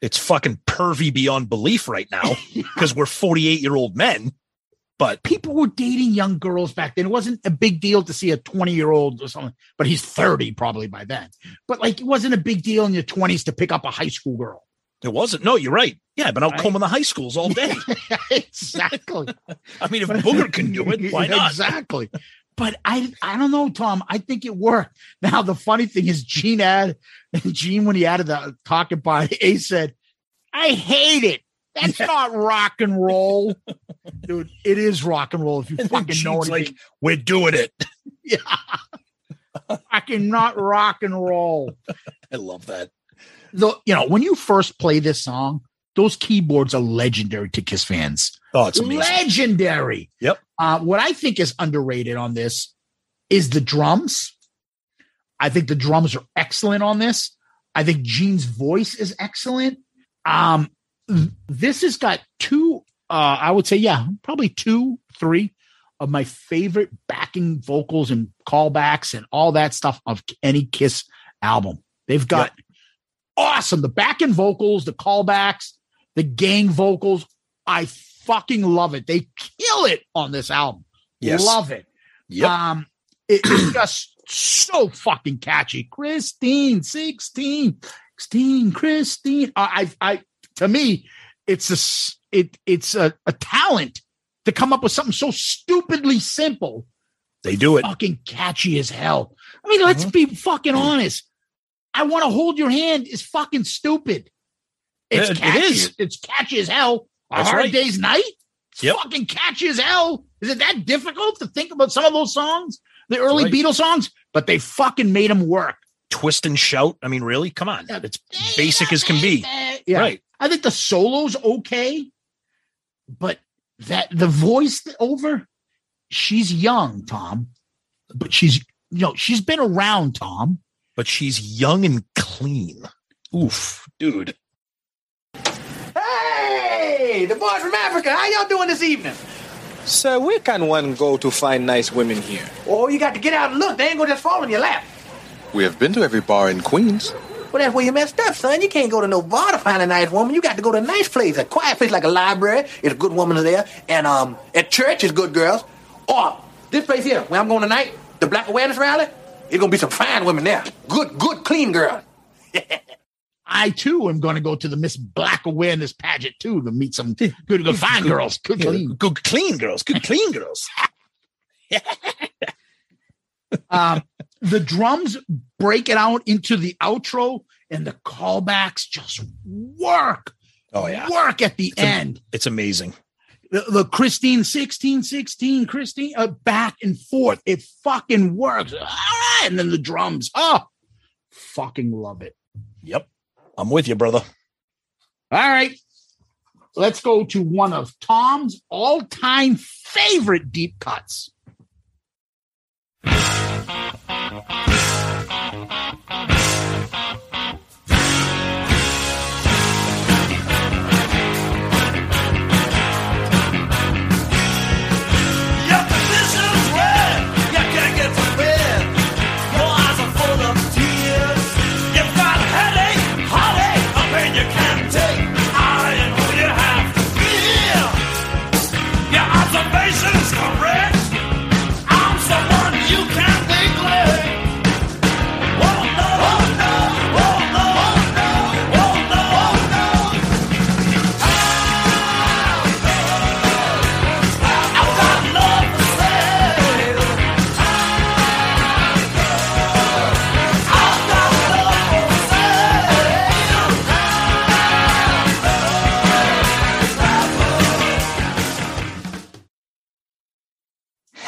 It's fucking pervy beyond belief right now I because we're 48 year old men. But people were dating young girls back then. It wasn't a big deal to see a 20 year old or something, but he's 30 probably by then. But like, it wasn't a big deal in your 20s to pick up a high school girl. It wasn't. No, you're right. Yeah, but out Right. combing the high schools all day. exactly. I mean, if Booger can do it, why not? Exactly. But I, I don't know, Tom. I think it worked. Now the funny thing is, Gene had Gene when he added the talking part, he said, "I hate it. That's not rock and roll, dude. It is rock and roll if you And fucking know anything. like, we're doing it. yeah. fucking not rock and roll. I love that. The you know when you first play this song, those keyboards are legendary to Kiss fans. Oh, it's amazing. legendary. Yep. Uh, what I think is underrated on this is the drums. I think the drums are excellent on this. I think Gene's voice is excellent. Um, this has got two. Uh, I would say, yeah, probably two, three of my favorite backing vocals and callbacks and all that stuff of any Kiss album. They've got awesome the backing vocals, the callbacks, the gang vocals. I fucking love it. They kill it on this album. Yes. Love it. Yep. Um, it- it's just so fucking catchy. Christine, 16, 16, Christine. I, I, I to me, it's a, it, it's a, a talent to come up with something so stupidly simple, They do it. fucking catchy as hell. I mean, let's be fucking honest. I want to hold your hand is fucking stupid. It's It- it catchy. is. It's catchy as hell. A That's hard right. day's night. It's Yep. fucking catchy as hell. Is it that difficult to think about some of those songs, the early right. Beatles songs? But they fucking made them work. Twist and shout. I mean, really? Come on. It's basic as can be. Yeah. Right. I think the solo's okay, but that the voice over, she's young, Tom, but she's you know she's been around, Tom. But she's young and clean. Oof, dude. Hey, the boy from Africa, how y'all doing this evening? Sir, where can one go to find nice women here? Oh, you got to get out and look. They ain't gonna just fall in your lap. We have been to every bar in Queens. Well, that's where you messed up, son. You can't go to no bar to find a nice woman. You got to go to a nice place, a quiet place like a library. It's a good woman there. And um, at church, it's good girls. Or this place here, where I'm going tonight, the Black Awareness Rally, it's gonna be some fine women there. Good, good, clean girl. I too am going to go to the Miss Black Awareness pageant too to meet some good, good fine girls, good clean. Good clean girls. Good clean girls. um, the drums break it out into the outro, and the callbacks just work. Oh yeah. work at the It's am- end. It's amazing. The, Christine 16, 16, Christine, uh, back and forth. It fucking works. All right. And then the drums. Oh, fucking love it. Yep. I'm with you, brother. All right. Let's go to one of Tom's all time favorite deep cuts.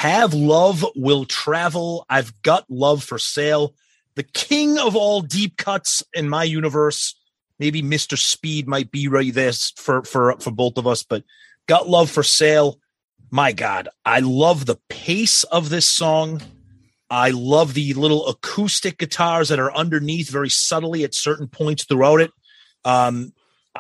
Have love will travel. I've got love for sale. The king of all deep cuts in my universe. Maybe Mr. Speed might be right there for for for both of us, but got love for sale. My God, I love the pace of this song. I love the little acoustic guitars that are underneath very subtly at certain points throughout it. Um,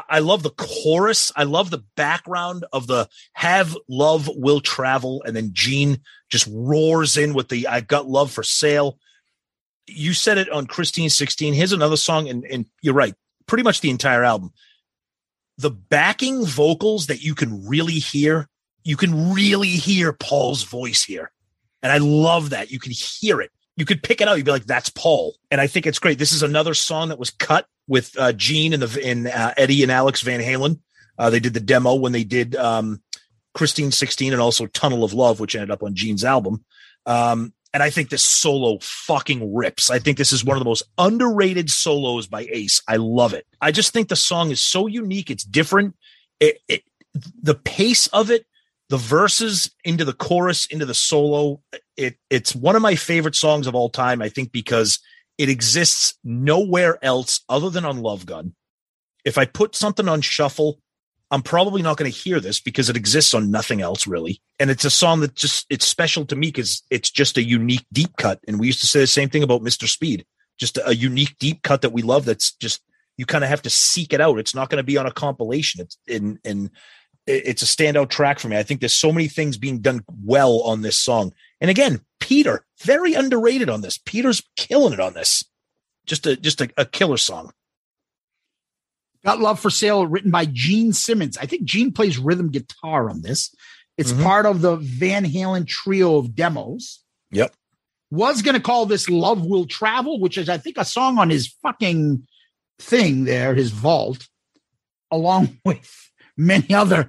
I love the chorus. I love the background of the have love will travel. And then Gene just roars in with the I've got love for sale. You said it on Christine 16. Here's another song, and, and you're right. Pretty much the entire album. The backing vocals that you can really hear, you can really hear Paul's voice here. And I love that. You can hear it. You could pick it out. You'd be like, "That's Paul," and I think it's great. This is another song that was cut with uh, Gene and the and uh, Eddie and Alex Van Halen. Uh, they did the demo when they did um, Christine 16 and also Tunnel of Love, which ended up on Gene's album. Um, and I think this solo fucking rips. I think this is one of the most underrated solos by Ace. I love it. I just think the song is so unique. It's different. It, it the pace of it, the verses into the chorus, into the solo. It it's one of my favorite songs of all time. I think because it exists nowhere else other than on Love Gun. If I put something on shuffle, I'm probably not going to hear this because it exists on nothing else really. And it's a song that just it's special to me because it's just a unique deep cut. And we used to say the same thing about Mr. Speed, just a unique deep cut that we love. That's just you kind of have to seek it out. It's not going to be on a compilation. It's in in it's a standout track for me. I think there's so many things being done well on this song. And again, Peter, very underrated on this. Peter's killing it on this. Just a just a, a killer song. Got Love for Sale, written by Gene Simmons. I think Gene plays rhythm guitar on this. It's Mhm. part of the Van Halen trio of demos. Yep. Was going to call this Love Will Travel, which is, I think, a song on his fucking thing there, his vault, along with many other.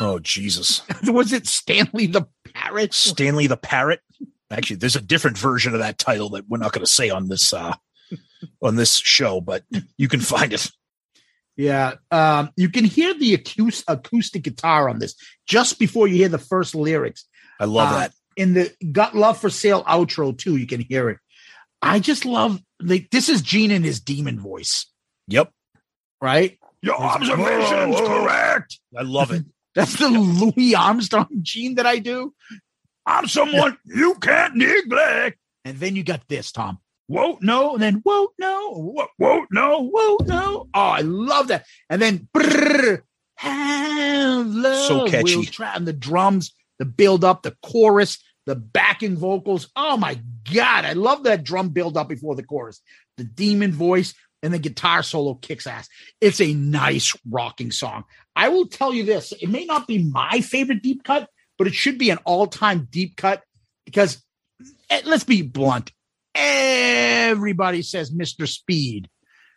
Oh Jesus. Was it Stanley the Parrot? Stanley the Parrot. Actually, there's a different version of that title that we're not going to say on this uh on this show, but you can find it. Yeah. Um, you can hear the acoustic, acoustic guitar on this just before you hear the first lyrics. I love Uh, that. In the Got Love for Sale outro, too, you can hear it. I just love like this is Gene in his demon voice, Yep. right? Your observation's correct. I love it. That's the Louis Armstrong Gene that I do. I'm someone you can't neglect. And then you got this, Tom. Whoa, no, and then whoa, no, whoa, whoa, no, whoa, no. Oh, I love that. And then brrr, have love. So catchy. will tra- and the drums, the build up, the chorus, the backing vocals. Oh my god, I love that drum build up before the chorus. The demon voice and the guitar solo kicks ass. It's a nice rocking song. I will tell you this: it may not be my favorite deep cut, but it should be an all-time deep cut because eh, let's be blunt. Everybody says Mr. Speed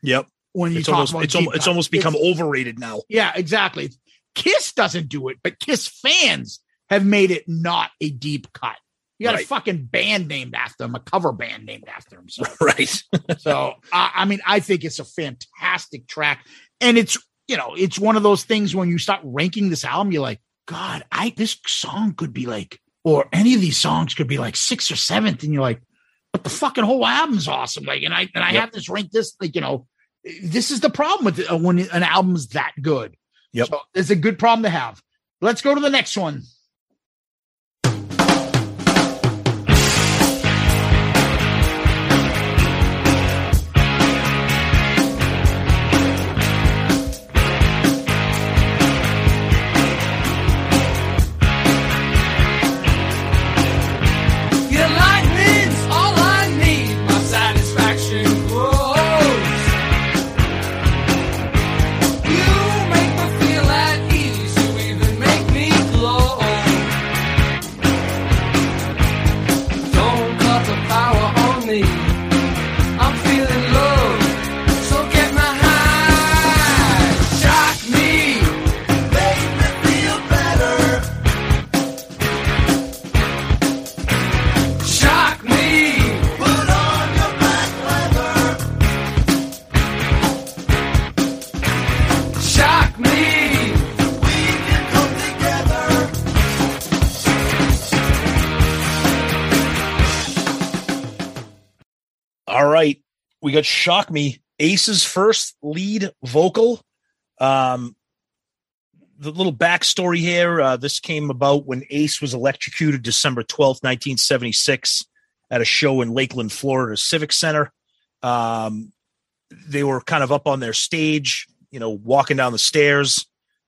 Yep. when you It's talk almost about it's, deep almost it's almost become It's- overrated now. yeah, exactly. Kiss doesn't do it, but Kiss fans have made it not a deep cut. You got a fucking band named after him, a cover band named after him. So, Right. so I, I mean, I think it's a fantastic track, and it's you know, it's one of those things when you start ranking this album, you're like, God, I this song could be like, or any of these songs could be like sixth or seventh, and you're like, but the fucking whole album's awesome. Like, and I and I Yep. have this ranked this like you know, this is the problem with it, uh, when an album's that good. Yep. So it's a good problem to have. Let's go to the next one. We got Shock Me, Ace's first lead vocal. Um, the little backstory here uh, this came about when Ace was electrocuted December 12th, 1976, at a show in Lakeland, Florida Civic Center. Um, they were kind of up on their stage, you know, walking down the stairs.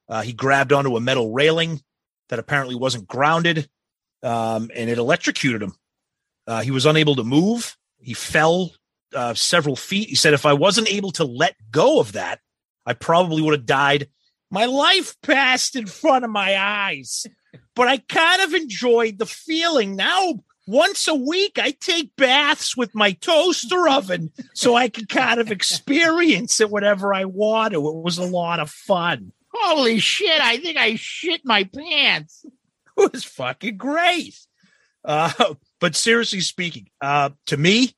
Uh, he grabbed onto a metal railing that apparently wasn't grounded, um, and it electrocuted him. Uh, he was unable to move. He fell uh, several feet. He said, if I wasn't able to let go of that, I probably would have died. My life passed in front of my eyes, but I kind of enjoyed the feeling. Now, once a week, I take baths with my toaster oven so I can kind of experience it whenever I want to. It was a lot of fun. Holy shit! I think I shit my pants. It was fucking great. Uh, but seriously speaking, uh, to me,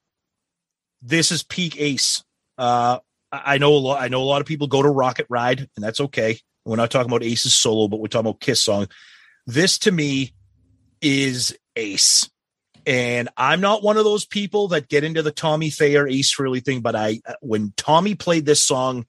this is peak Ace. Uh, I know a lot. I know a lot of people go to Rocket Ride, and that's okay. We're not talking about Ace's solo, but we're talking about Kiss song. This to me is Ace, and I'm not one of those people that get into the Tommy Thayer Ace Frehley thing. But I, when Tommy played this song,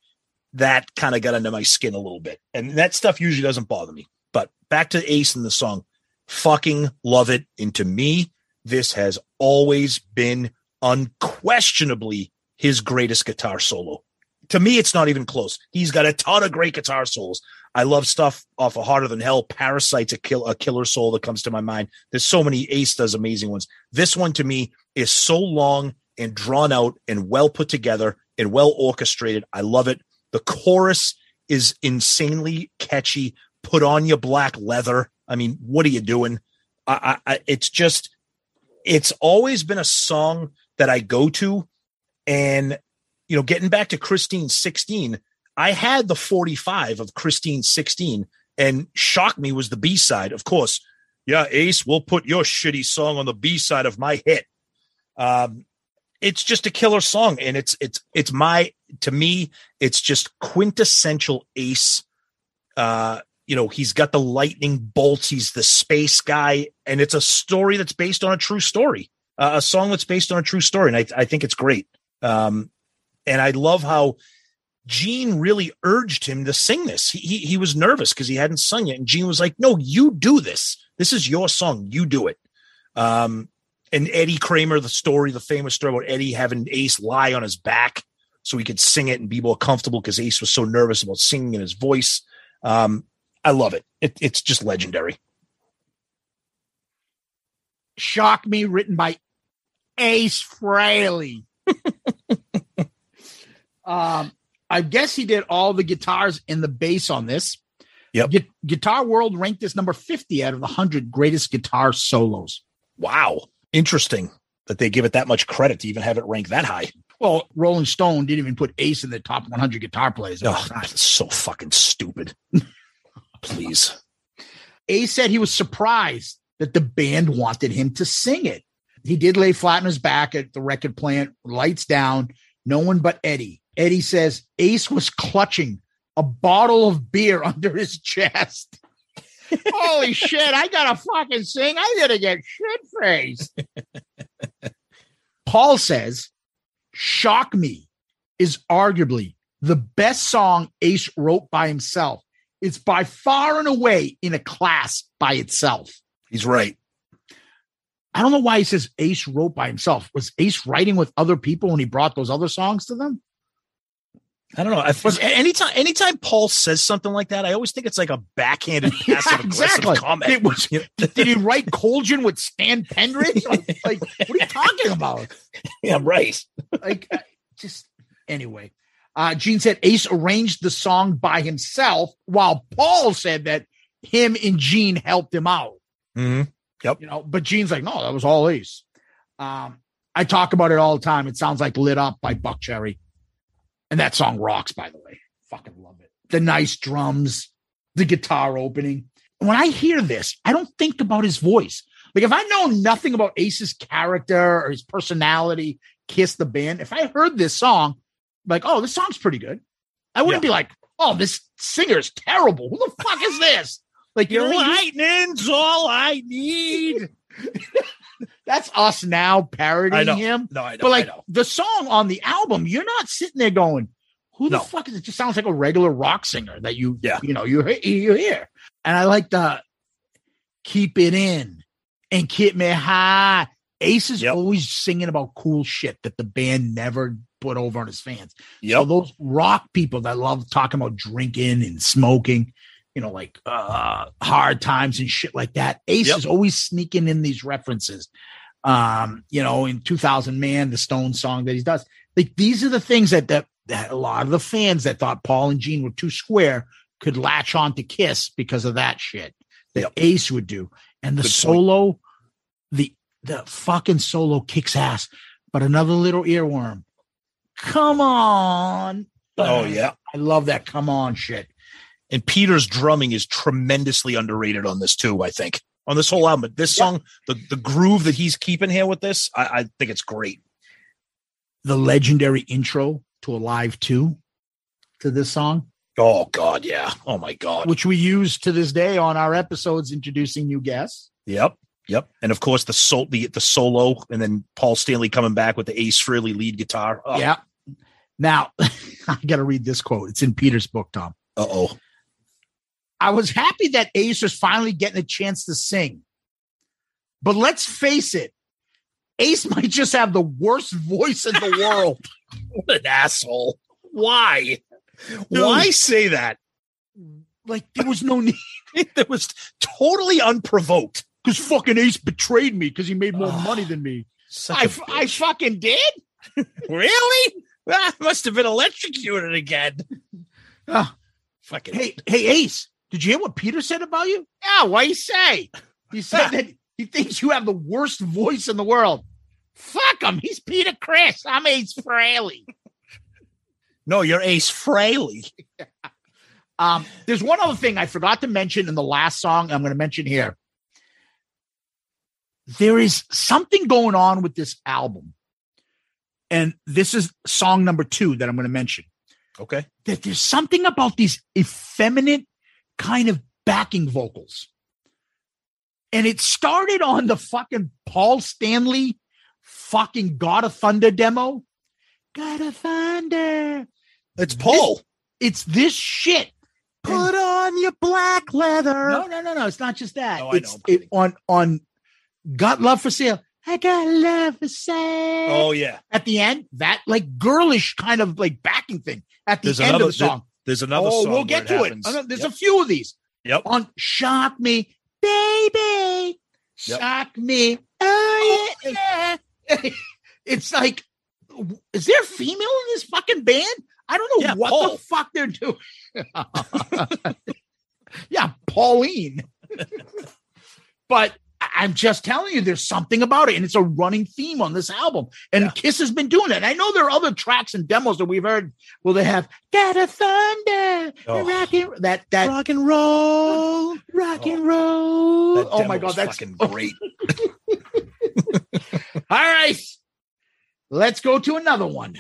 that kind of got under my skin a little bit, and that stuff usually doesn't bother me. But back to Ace and the song, fucking love it. And to me, this has always been unquestionably his greatest guitar solo. to me, it's not even close. He's got a ton of great guitar solos. I love stuff off of Hotter Than Hell. Parasite's a, kill, a killer soul that comes to my mind. There's so many. Ace does amazing ones. This one to me is so long and drawn out and well put together and well orchestrated. I love it. The chorus is insanely catchy. Put on your black leather. I mean, what are you doing? I, I, I it's just, it's always been a song that I go to, and you know, getting back to Christine 16, I had the 45 of Christine 16, and Shock Me was the B side. Of course, yeah, Ace, we'll put your shitty song on the B side of my hit. Um, it's just a killer song, and it's it's it's my to me, it's just quintessential Ace. Uh, you know, he's got the lightning bolts, he's the space guy, and it's a story that's based on a true story, uh, a song that's based on a true story, and I I think it's great. Um, and I love how Gene really urged him to sing this. He he, he was nervous because he hadn't sung it, and Gene was like, "No, you do this. This is your song. You do it." Um, and Eddie Kramer, the story, the famous story about Eddie having Ace lie on his back so he could sing it and be more comfortable because Ace was so nervous about singing in his voice. Um, I love it. it. It's just legendary. Shock Me, written by Ace Frehley. um, I guess he did all the guitars and the bass on this. Yep. Gu- Guitar World ranked this number 50 out of the 100 greatest guitar solos. Wow. Interesting that they give it that much credit to even have it ranked that high. Well, Rolling Stone didn't even put Ace in the top 100 guitar players. Oh, that's so fucking stupid. Please. Ace said he was surprised that the band wanted him to sing it. He did lay flat on his back at the record plant, lights down, no one but Eddie. Eddie says Ace was clutching a bottle of beer under his chest. Holy shit, I gotta fucking sing. I gotta get shit faced. Paul says, Shock Me is arguably the best song Ace wrote by himself. It's by far and away in a class by itself. He's right. I don't know why he says Ace wrote by himself. Was Ace writing with other people when he brought those other songs to them? I don't know. I, anytime, anytime Paul says something like that, I always think it's like a backhanded, passive aggressive comment. It was, did he write Cold Gin with Stan Penridge? Like, like, what are you talking about? yeah, right. Like, just anyway. Uh, Gene said Ace arranged the song by himself, while Paul said that him and Gene helped him out. Mm-hmm. Yep. You know, but Gene's like, no, that was all Ace. Um, I talk about it all the time. It sounds like Lit Up by Buckcherry. And that song rocks, by the way. Fucking love it. The nice drums, the guitar opening. When I hear this, I don't think about his voice. Like if I know nothing about Ace's character or his personality, Kiss the band, if I heard this song, like, oh, this song's pretty good. I wouldn't be like, oh, this singer's terrible. Who the fuck is this? Like, you Your know, what I mean? lightning's all I need. that's us now parodying him. No, I know. but like know. the song on the album, you're not sitting there going, "Who the No. fuck is it?" Just sounds like a regular rock singer that you, Yeah. you know, you you hear. And I like the keep it in and keep me high. Ace is Yep. always singing about cool shit that the band never put over on his fans. So Yep. those rock people that love talking about drinking and smoking, you know, like uh hard times and shit like that. Ace Yep. is always sneaking in these references. Um, you know, in 2000 Man, the Stone song that he does. Like these are the things that that, that a lot of the fans that thought Paul and Gene were too square could latch on to Kiss because of that shit that Yep. Ace would do. And the Good point. solo, the the fucking solo kicks ass. But another little earworm. Come on. Oh, yeah. I love that come on shit. And Peter's drumming is tremendously underrated on this too. I think on this whole album. But this song, the the groove that he's keeping here with this, I, I think it's great. The legendary intro to Alive 2 to this song, Oh God, yeah. Oh my God. which we use to this day on our episodes introducing new guests. Yep. Yep. And of course the sol the the solo, and then Paul Stanley coming back with the Ace Frehley lead guitar. Oh, Yeah. Now, I got to read this quote. It's in Peter's book, Tom. Uh oh. I was happy that Ace was finally getting a chance to sing. But let's face it, Ace might just have the worst voice in the world. What an asshole. Why? Why say that? Like there was no need. that was totally unprovoked. Because fucking Ace betrayed me because he made more money than me. I, f- I fucking did. really? Ah, must have been electrocuted again. Ah, Fucking hey, hey, Ace, did you hear what Peter said about you? Yeah, what he say? He said that he thinks you have the worst voice in the world. Fuck him. He's Peter Criss. I'm Ace Frehley. No, you're Ace Frehley. Um, there's one other thing I forgot to mention in the last song. I'm going to mention here. There is something going on with this album, and this is song number two that I'm going to mention. Okay. That there's something about these effeminate kind of backing vocals, and it started on the fucking Paul Stanley fucking God of Thunder demo. God of Thunder. It's Paul. It's this shit. Put on your black leather. No, no, no, no. It's not just that. No, I it's know, it, on on Got Love for Sale. I got love for sale. Oh yeah. At the end, that like girlish kind of like backing thing at the There's end another of the song. There's another oh, we'll get to happens. it. There's Yep. a few of these. Yep. On Shock Me, baby. Yep. Shock Me. Oh, oh yeah. it's like, is there a female in this fucking band? I don't know Yeah, what Paul. the fuck they're doing. yeah, Pauline. but I'm just telling you, there's something about it, and it's a running theme on this album. And Kiss has been doing that. And I know there are other tracks and demos that we've heard. Well, they have "Got a Thunder," Oh. rock and that that rock and roll, rock and oh. roll. Oh my god, that's fucking great. All right, let's go to another one.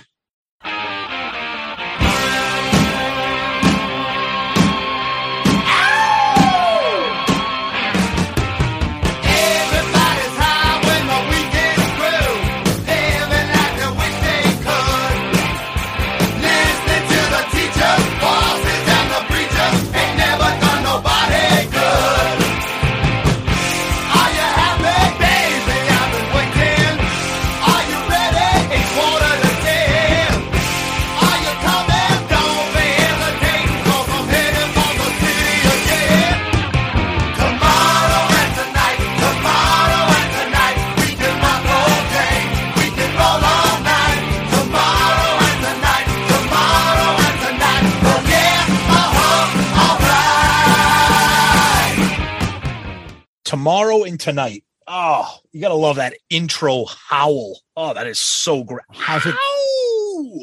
Tomorrow and tonight. Oh, you gotta love that intro howl. Oh, that is so great. How's it?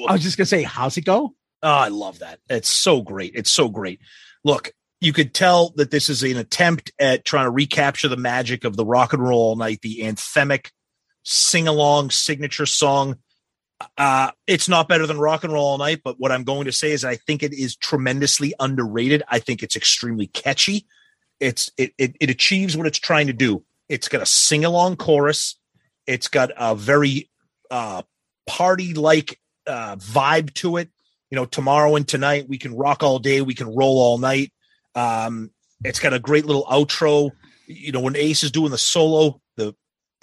I was just gonna say, how's it go? Oh, I love that. It's so great. It's so great. Look, you could tell that this is an attempt at trying to recapture the magic of the rock and roll all night, the anthemic sing along signature song. Uh, it's not better than rock and roll all night, but what I'm going to say is I think it is tremendously underrated. I think it's extremely catchy. It's it it, it achieves what it's trying to do. It's got a sing along chorus. It's got a very uh, party like uh, vibe to it. You know, tomorrow and tonight we can rock all day, we can roll all night. Um, it's got a great little outro. You know, when Ace is doing the solo, the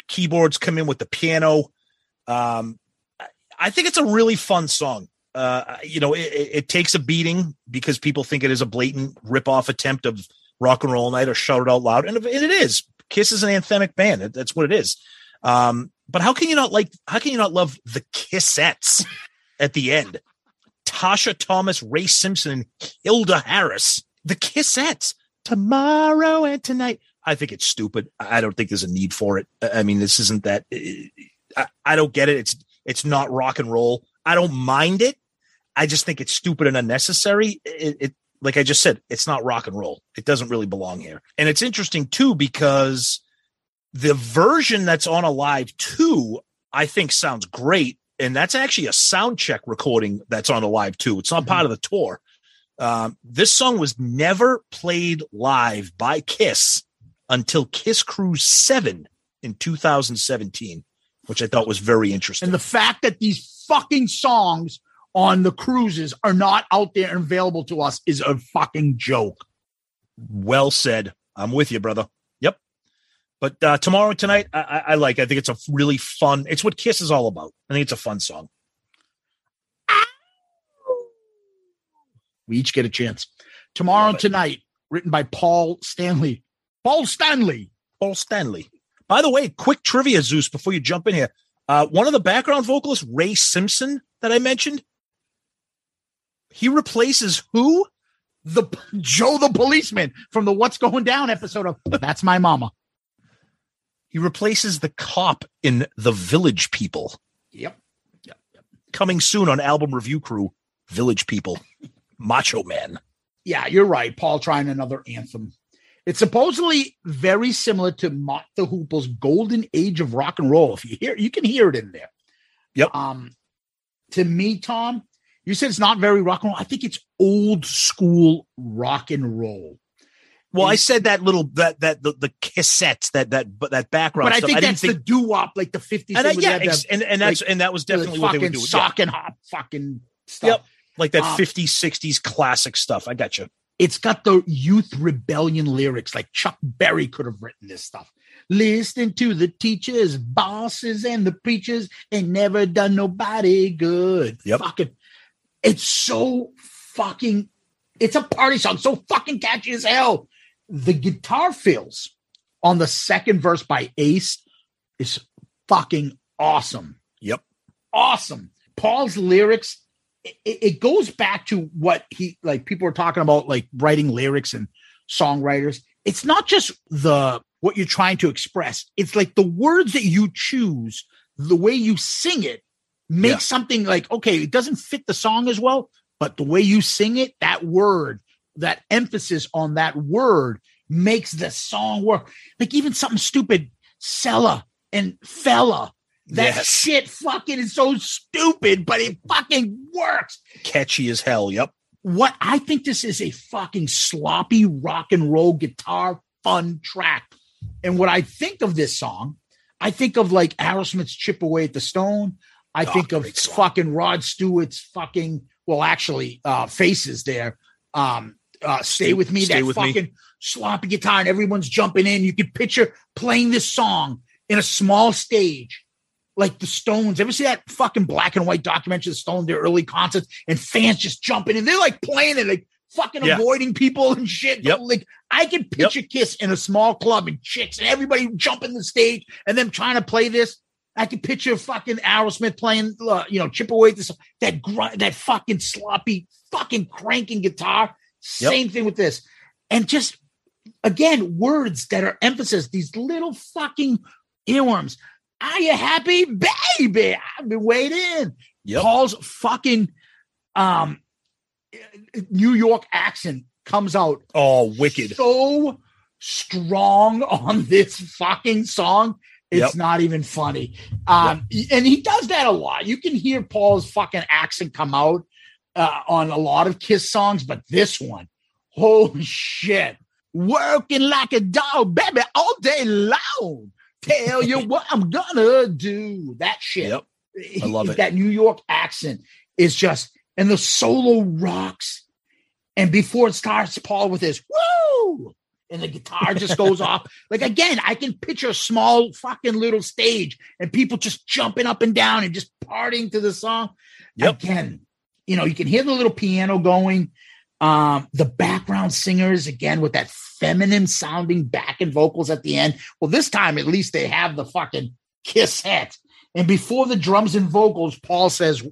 keyboards come in with the piano. Um, I- think it's a really fun song. Uh, you know, it, it, it takes a beating because people think it is a blatant rip-off attempt of rock and roll night or shout it out loud, and, it is. Kiss is an anthemic band. That's what it is. Um, but how can you not like? How can you not love the Kissettes at the end? Tasha Thomas, Ray Simpson, and Hilda Harris. The Kissettes. Tomorrow and tonight. I think it's stupid. I don't think there's a need for it. I mean, this isn't that. I, I don't get it. It's it's not rock and roll. I don't mind it. I just think it's stupid and unnecessary. It, it like I just said, it's not rock and roll. It doesn't really belong here. And it's interesting too because the version that's on Alive 2, I think sounds great. And that's actually a sound check recording that's on Alive 2. It's not part of the tour. Um, this song was never played live by Kiss until Kiss Cruise 7 in 2017, which I thought was very interesting. And the fact that these fucking songs on the cruises are not out there and available to us is a fucking joke. well said. I'm with you, brother. Yep. But uh, tomorrow and tonight, I, I, I like. I think it's a really fun. It's what Kiss is all about. I think it's a fun song. We each get a chance. Tomorrow and tonight, written by Paul Stanley. Paul Stanley. Paul Stanley. By the way, quick trivia, Zeus, before you jump in here. Uh, one of the background vocalists, Ray Simpson, that I mentioned, he replaces who? The Joe the policeman from the What's Going Down episode of That's My Mama. He replaces the cop in The Village People. Yep. yep. yep. Coming soon on album review crew, Village People. Macho Man. Yeah, you're right. Paul trying another anthem. It's supposedly very similar to Mott the Hoople's Golden Age of Rock and Roll. If you hear, you can hear it in there. Yep. Um, to me, Tom, you said it's not very rock and roll. I think it's old school rock and roll. Well, I said that little that that the, the cassettes that that but that background But I stuff. think didn't that's the doo wop, like the 50s. and I, thing where they yeah, ex- and and that's like, and that was definitely what they fucking would do. sock and hop fucking stuff. Yep, like that Um, 50s, 60s classic stuff. I got you. It's got the youth rebellion lyrics, like Chuck Berry could have written this stuff. Listen to the teachers, bosses, and the preachers ain't never done nobody good. Yep. Fucking, it's so fucking, it's a party song, so fucking catchy as hell. The guitar fills on the second verse by Ace is fucking awesome Yep. awesome. Paul's lyrics, it, it goes back to what he like. People are talking about like writing lyrics and songwriters. It's not just the what you're trying to express. It's like the words that you choose, the way you sing it, makes Yeah. something like okay. It doesn't fit the song as well, but the way you sing it, that word, that emphasis on that word, makes the song work. Like even something stupid, Sella and fella. That Yes. shit fucking is so stupid, but it fucking works. Catchy as hell. Yep. What I think this is a fucking sloppy rock and roll guitar fun track. And what I think of this song, I think of like Aerosmith's Chip Away at the Stone. I Oh, think of fucking Rod Stewart's fucking, well, actually, uh, faces there. Um, uh, stay with me, Stay that With Me. fucking sloppy guitar, and everyone's jumping in. You can picture playing this song in a small stage like the Stones. Ever see that fucking black and white documentary of the Stones, their early concerts, and fans just jumping in? They're like playing it, like fucking Yeah. avoiding people and shit. Yep. Like I can picture Kiss in a small club and chicks and everybody jumping the stage and them trying to play this. I can picture fucking Aerosmith playing, uh, you know, chip away this that grunt, that fucking sloppy, fucking cranking guitar. Yep. Same thing with this, and just again words that are emphasis. These little fucking earworms. Are you happy, baby? I've been waiting. Yep. Paul's fucking um New York accent comes out Oh, wicked. so strong on this fucking song. It's Yep. not even funny. Um, and he does that a lot. You can hear Paul's fucking accent come out uh, on a lot of Kiss songs, but this one, holy shit. Working like a dog, baby, all day long. Tell you what I'm gonna do. That shit. Yep. I love it. That New York accent is just, and the solo rocks. And before it starts, Paul with his woo, and the guitar just goes off. Like again, I can picture a small fucking little stage and people just jumping up and down and just partying to the song. Yep. Again, you know, you can hear the little piano going. Um, the background singers again with that feminine sounding back and vocals at the end. Well, this time at least they have the fucking kiss hat. And before the drums and vocals, Paul says,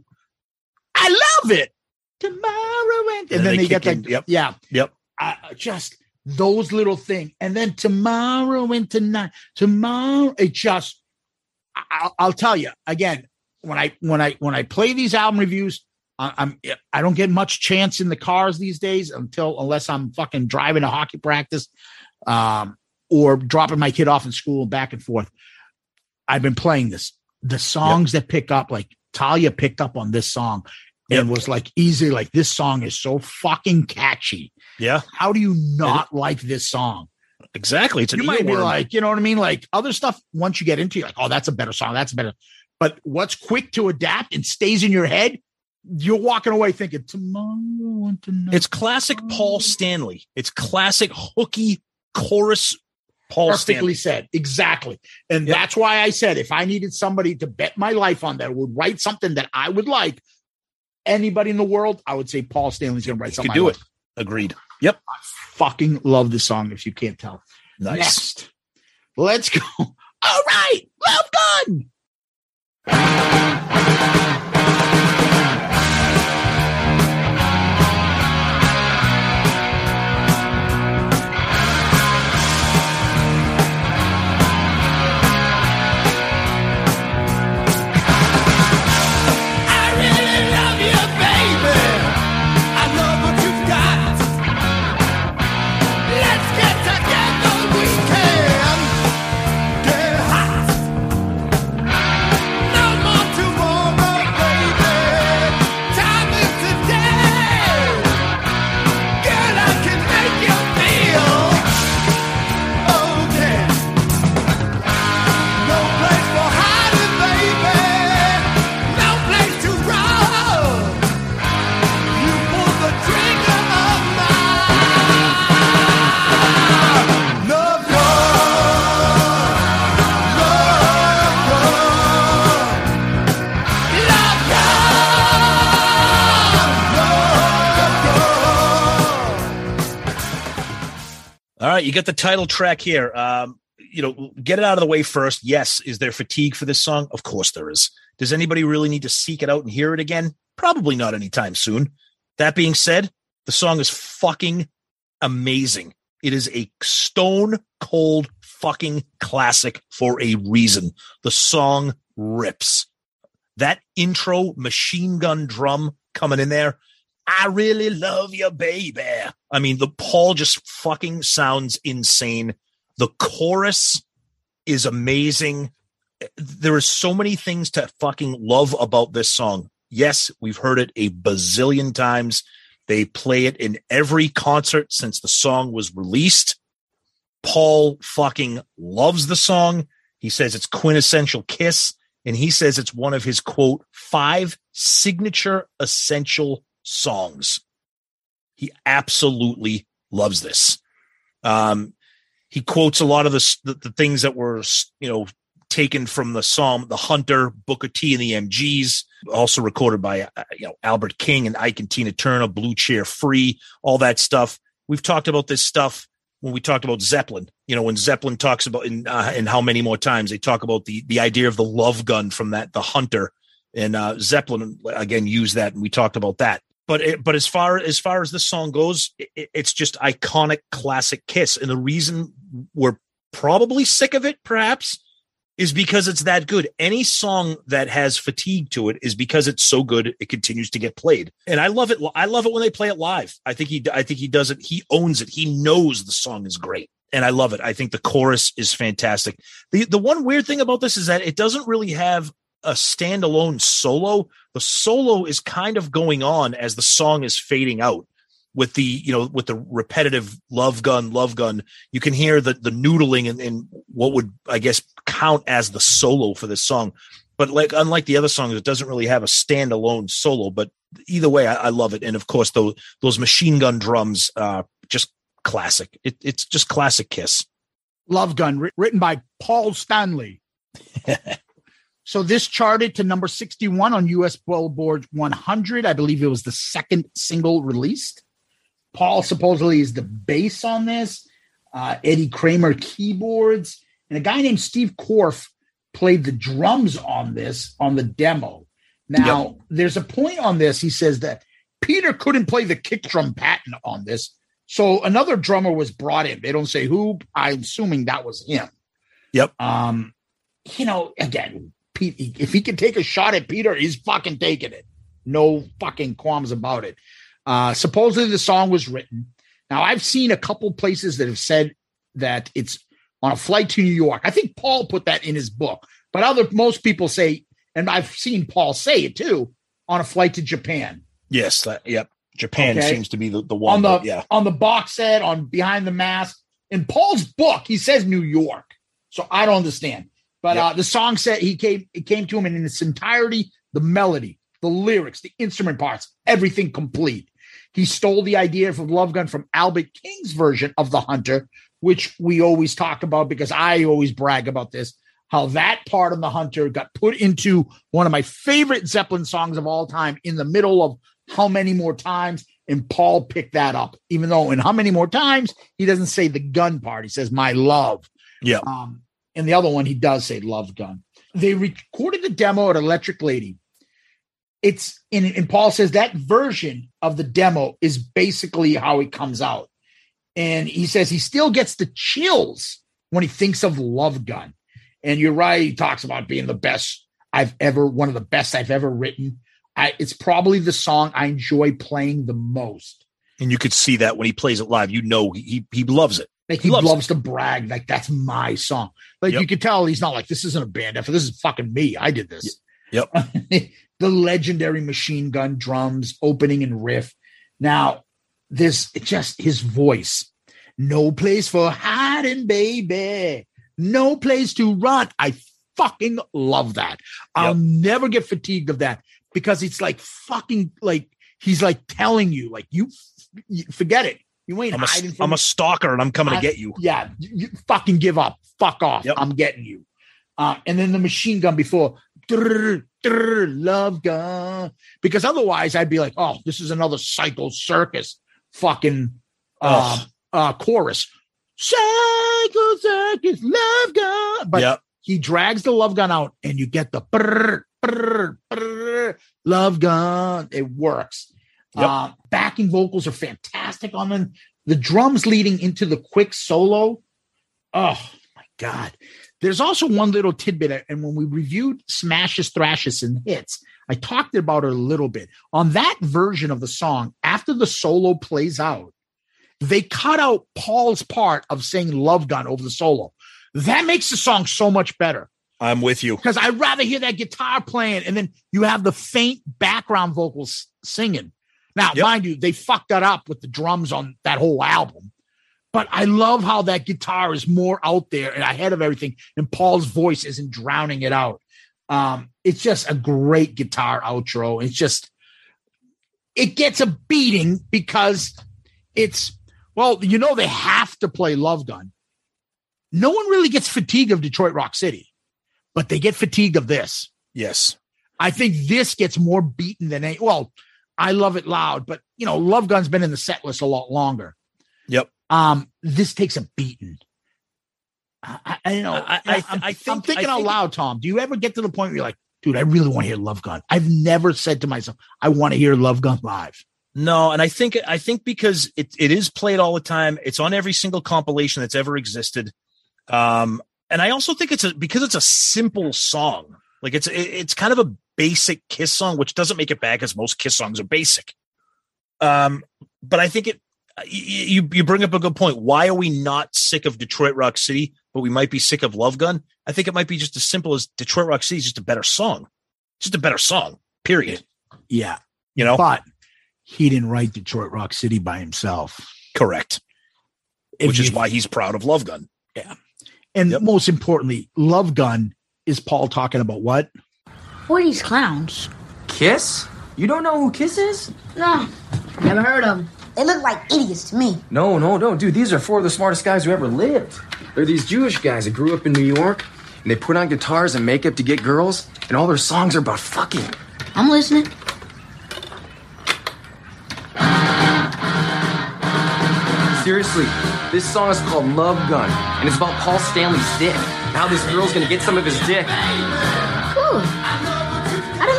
I love it. Tomorrow and, and, And then they they get like. Yep. yeah, Yep. uh, just those little things. And then tomorrow and tonight, tomorrow, it just, I'll, I'll tell you again, when I, when I, when I play these album reviews, I, I'm, I don't get much chance in the cars these days until, unless I'm fucking driving to hockey practice, um, or dropping my kid off in school and back and forth. I've been playing this. The songs that pick up, like Talia picked up on this song and was like easy, like this song is so fucking catchy. Yeah. How do you not like this song? Exactly. It's you might be like, you know what I mean? Like other stuff, once you get into it, you're like, oh, that's a better song. That's a better. But what's quick to adapt and stays in your head, you're walking away thinking, tomorrow. It's classic Paul Stanley. It's classic hooky chorus Paul perfectly Stanley. said. Exactly. And that's why I said if I needed somebody to bet my life on that would write something that I would like, anybody in the world, I would say Paul Stanley's going to write You something. could do I it. Agreed. Yep. I Fucking love this song. If you can't tell. Nice. Next, let's go. All right, Love Gun. All right, you get the title track here. Um, you know, get it out of the way first. Yes, is there fatigue for this song? Of course there is. Does anybody really need to seek it out and hear it again? Probably not anytime soon. That being said, the song is fucking amazing. It is a stone cold fucking classic for a reason. The song rips. That intro machine gun drum coming in there. I really love you, baby. I mean, the Paul just fucking sounds insane. The chorus is amazing. There are so many things to fucking love about this song. Yes, we've heard it a bazillion times. They play it in every concert since the song was released. Paul fucking loves the song. He says it's quintessential Kiss, and he says it's one of his quote five signature essential songs. He absolutely loves this. Um, he quotes a lot of the, the the things that were you know taken from the Psalm, the Hunter, Booker T, and the MGs, also recorded by uh, you know Albert King and Ike and Tina Turner, Blue Cheer Free, all that stuff. We've talked about this stuff when we talked about Zeppelin. You know, when Zeppelin talks about in uh, and how many more times they talk about the the idea of the love gun from that the Hunter and uh, Zeppelin again used that, and we talked about that. But it, but as far as far as this song goes, it, it's just iconic, classic Kiss, and the reason we're probably sick of it, perhaps, is because it's that good. Any song that has fatigue to it is because it's so good it continues to get played. And I love it. I love it when they play it live. I think he I think he does it. He owns it. He knows the song is great. And I love it. I think the chorus is fantastic. The the one weird thing about this is that it doesn't really have a standalone solo. The solo is kind of going on as the song is fading out with the you know with the repetitive love gun love gun you can hear the the noodling and, and what would i guess count as the solo for this song but like unlike the other songs it doesn't really have a standalone solo but either way i, I love it and of course those those machine gun drums uh just classic it, it's just classic kiss Love Gun, written by Paul Stanley. so this charted to number 61 on US Billboard 100. I believe it was the second single released. Paul supposedly is the bass on this. Uh, Eddie Kramer keyboards, and a guy named Steve Korf played the drums on this on the demo. Now, there's a point on this. He says that Peter couldn't play the kick drum pattern on this, so another drummer was brought in. They don't say who. I'm assuming that was him. Yep. Um, you know, again, Pete, if he can take a shot at Peter, he's fucking taking it. No fucking qualms about it. Uh, supposedly the song was written. Now I've seen a couple places that have said that it's on a flight to New York. I think Paul put that in his book, but other most people say, and I've seen Paul say it too, on a flight to Japan. yes that, yep japan Okay. seems to be the, the one on the yeah on the box set on behind the mask in paul's book he says new york so i don't understand but uh the song said he came it came to him and in its entirety the melody the lyrics the instrument parts everything complete he stole the idea from love gun from albert king's version of the hunter which we always talk about because i always brag about this how that part of the Hunter got put into one of my favorite Zeppelin songs of all time in the middle of how many more times. And Paul picked that up, even though in how many more times he doesn't say the gun part, he says my love. Yeah. Um, and the other one, he does say love gun. They recorded the demo at Electric Lady. It's in, and Paul says that version of the demo is basically how it comes out. And he says he still gets the chills when he thinks of Love Gun. And you're right, he talks about being the best I've ever, one of the best I've ever written. I, it's probably the song I enjoy playing the most. And you could see that when he plays it live. You know he he loves it. Like he, loves loves, to brag, like that's my song. Like Yep. you could tell he's not like this isn't a band effort. This is fucking me. I did this. Yep. the legendary machine gun drums, opening and riff. Now, this just his voice. No place for hiding, baby. No place to run. I fucking love that. I'll never get fatigued of that because it's like fucking like he's like telling you, like you, you forget it. You ain't I'm a, hiding from I'm a stalker and I'm coming I- to get you. Yeah, you, you fucking give up. Fuck off. I'm getting you. Uh, and then the machine gun before love gun. Because otherwise I'd be like, oh, this is another cycle circus fucking uh, uh chorus. Cycle circus, love gun. But Yep. he drags the love gun out and you get the love gun. It works. Yep. Uh, backing vocals are fantastic on them. The drums leading into the quick solo. Oh my God. There's also one little tidbit. And when we reviewed Smashes, Thrashes, and Hits, I talked about it a little bit. On that version of the song, after the solo plays out, they cut out Paul's part of saying love gun over the solo. That makes the song so much better I'm with you. because I'd rather hear that guitar playing and then you have the faint background vocals singing. Now, mind you, they fucked that up with the drums on that whole album. But I love how that guitar is more out there and ahead of everything, and Paul's voice isn't drowning it out. Um, it's just a great guitar outro. It's just it gets a beating because it's well, you know they have to play Love Gun. No one really gets fatigued of Detroit Rock City, but they get fatigued of this. Yes. I think this gets more beaten than any. Well, I love it loud, but you know, Love Gun's been in the set list a lot longer. Yep. Um, this takes a beating. I, I, you know, I- I- I, I think- thinking I out think- loud, Tom. Do you ever get to the point where you're like, dude, I really want to hear Love Gun? I've never said to myself, I want to hear Love Gun live. No, and I think I think because it it is played all the time. It's on every single compilation that's ever existed. Um, and I also think it's a because it's a simple song. Like it's it, it's kind of a basic Kiss song, which doesn't make it bad because most Kiss songs are basic. Um, but I think it y- you you bring up a good point. Why are we not sick of Detroit Rock City, but we might be sick of Love Gun? I think it might be just as simple as Detroit Rock City is just a better song, just a better song. Period. Yeah. You know, But he didn't write Detroit Rock City by himself. correct. If Which is why he's proud of Love Gun. Yeah. And most importantly, Love Gun is Paul talking about what? Who are these clowns? Kiss? You don't know who Kiss is? No, never heard of them. They look like idiots to me. No, no, no, dude. These are four of the smartest guys who ever lived. They're these Jewish guys that grew up in New York, and they put on guitars and makeup to get girls, and all their songs are about fucking. I'm listening. Seriously, this song is called Love Gun, and it's about Paul Stanley's dick. How this girl's gonna get some of his dick. Cool.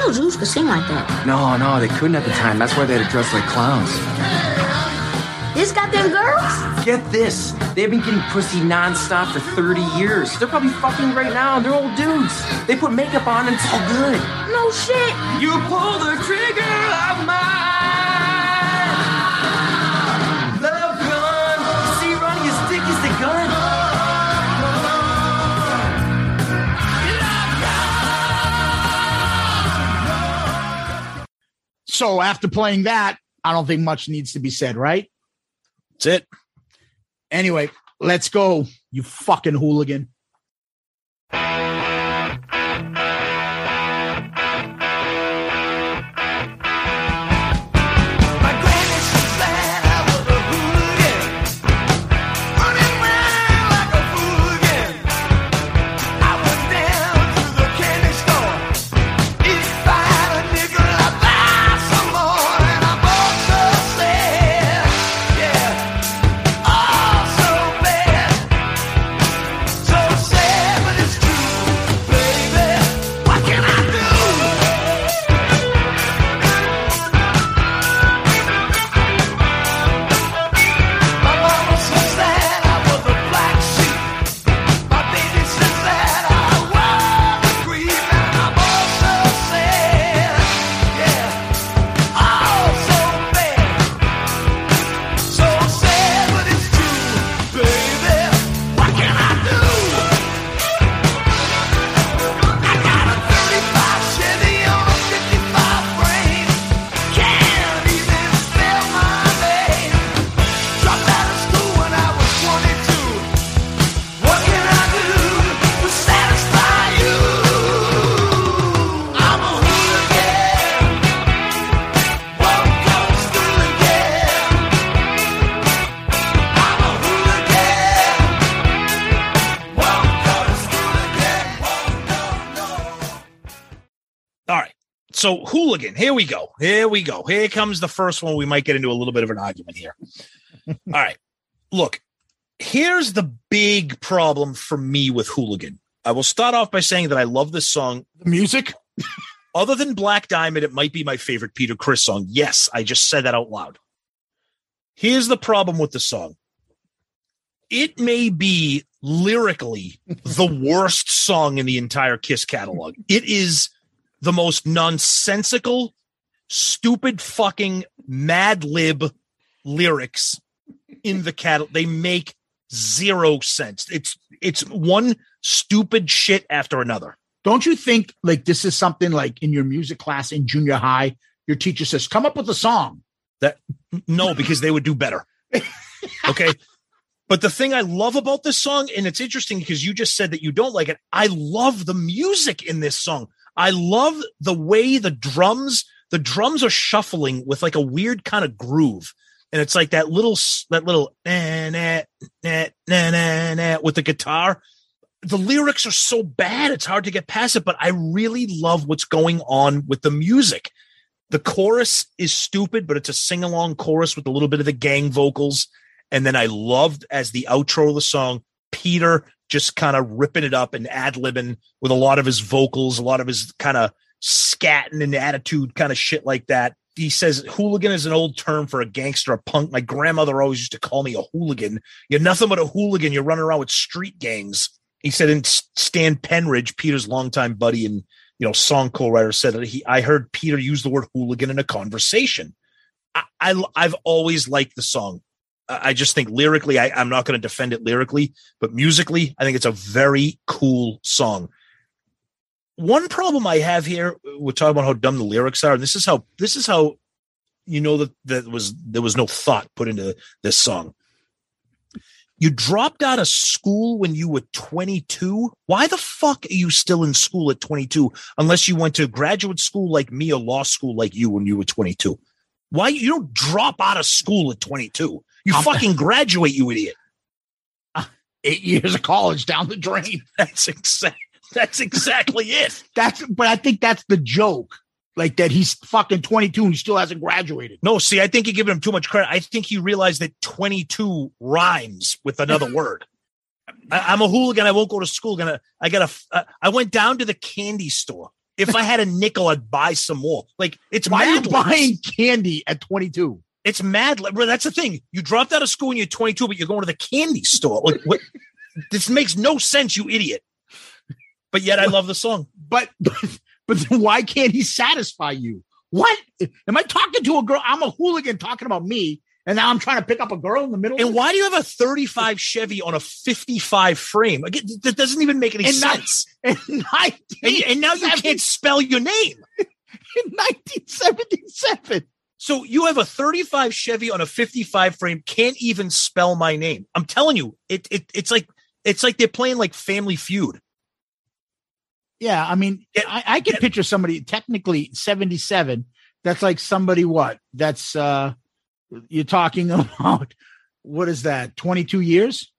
Know Jews could sing like that. No, no, they couldn't at the time. That's why they had to dress like clowns. This got them girls? Get this. They've been getting pussy nonstop for 30 years. They're probably fucking right now. They're old dudes. They put makeup on and it's all good. No shit. You pull the trigger of my So after playing that, I don't think much needs to be said, right? That's it. Anyway, let's go, you fucking hooligan. Hooligan, here we go. Here we go. Here comes the first one. We might get into a little bit of an argument here. All right. Look, here's the big problem for me with hooligan. I will start off by saying that I love this song. The music? Other than Black Diamond, it might be my favorite Peter Criss song. Yes, I just said that out loud. Here's the problem with the song. It may be lyrically the worst song in the entire Kiss catalog. It is the most nonsensical, stupid fucking mad lib lyrics in the catalog. They make zero sense. It's it's one stupid shit after another. Don't you think like this is something like in your music class in junior high? Your teacher says, "Come up with a song." That no, because they would do better. Okay. But the thing I love about this song, and it's interesting because you just said that you don't like it. I love the music in this song. I love the way the drums, the drums are shuffling with like a weird kind of groove. And it's like that little, that little, nah, nah, nah, nah, nah, nah, with the guitar. The lyrics are so bad, it's hard to get past it, but I really love what's going on with the music. The chorus is stupid, but it's a sing along chorus with a little bit of the gang vocals. And then I loved as the outro of the song, Peter just kind of ripping it up and ad libbing with a lot of his vocals, a lot of his kind of scatting and attitude, kind of shit like that. He says hooligan is an old term for a gangster, a punk. My grandmother always used to call me a hooligan. You're nothing but a hooligan. You're running around with street gangs. He said, and Stan Penridge, Peter's longtime buddy and you know song co-writer, said that he. I heard Peter use the word hooligan in a conversation. I, I I've always liked the song. I just think lyrically, I, I'm not going to defend it lyrically, but musically, I think it's a very cool song. One problem I have here, uh, we're talking about how dumb the lyrics are, and this is how this is how you know that that was there was no thought put into this song. You dropped out of school when you were 22. Why the fuck are you still in school at 22 unless you went to graduate school like me or law school like you when you were 22? Why you don't drop out of school at 22? You I'm- fucking graduate, you idiot. Eight years of college down the drain. That's exact. That's exactly it. That's but I think that's the joke. Like that he's fucking 22 and he still hasn't graduated. No, see, I think you're giving him too much credit. I think he realized that 22 rhymes with another word. I, I'm a hooligan. I won't go to school. Gonna. I gotta. Uh, I went down to the candy store. If I had a nickel, I'd buy some more. Like it's Why are you buying candy at 22? It's mad. Bro, that's the thing. You dropped out of school when you're 22, but you're going to the candy store. Like what? this makes no sense, you idiot. But yet, I love the song. But but, but why can't he satisfy you? What? Am I talking to a girl? I'm a hooligan talking about me, and now I'm trying to pick up a girl in the middle. And why do you have a 35 Chevy on a 55 frame? Again, that doesn't even make any And not- sense. 19, And, and now you can't spell your name. in 1977. So you have a 35 Chevy on a 55 frame, can't even spell my name. I'm telling you, it, it it's like it's like they're playing like Family Feud. Yeah, I mean, I, I can picture somebody technically 77. That's like somebody what? That's uh you're talking about what is that? 22 years?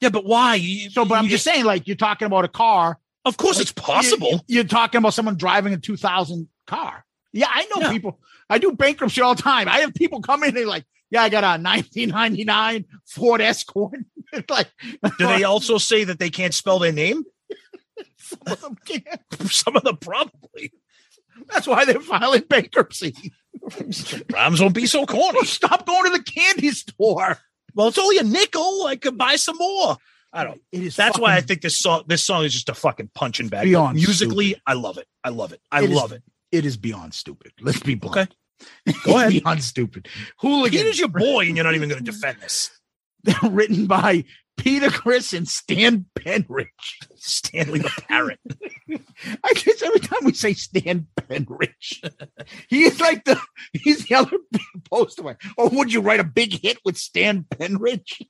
Yeah, but why? You- So, but I'm you just saying, like you're talking about a car. Of course, Like, it's possible. you- You're talking about someone driving a 2000 car. Yeah, I know people. I do bankruptcy all the time. I have people come in and like, yeah, I got a 1999 Ford Escort. Like, Do they also say that they can't spell their name? some of them can't. Some of them probably. That's why they're filing bankruptcy. Rhymes won't be so corny. Well, stop going to the candy store. Well, it's only a nickel. I could buy some more. I don't. It is. That's why I think this song this song is just a fucking punching bag. Beyond Musically, stupid. I love it. I love it. I It is- love it. It is beyond stupid. Let's be blunt. Okay. Go ahead. beyond stupid. Hooligan. Peter's your boy, and you're not even going to defend this. written by Peter Criss and Stan Penridge. Stanley the Parrot. I guess every time we say Stan Penridge, he is like the he's the other poster. Or Oh, would you write a big hit with Stan Penridge?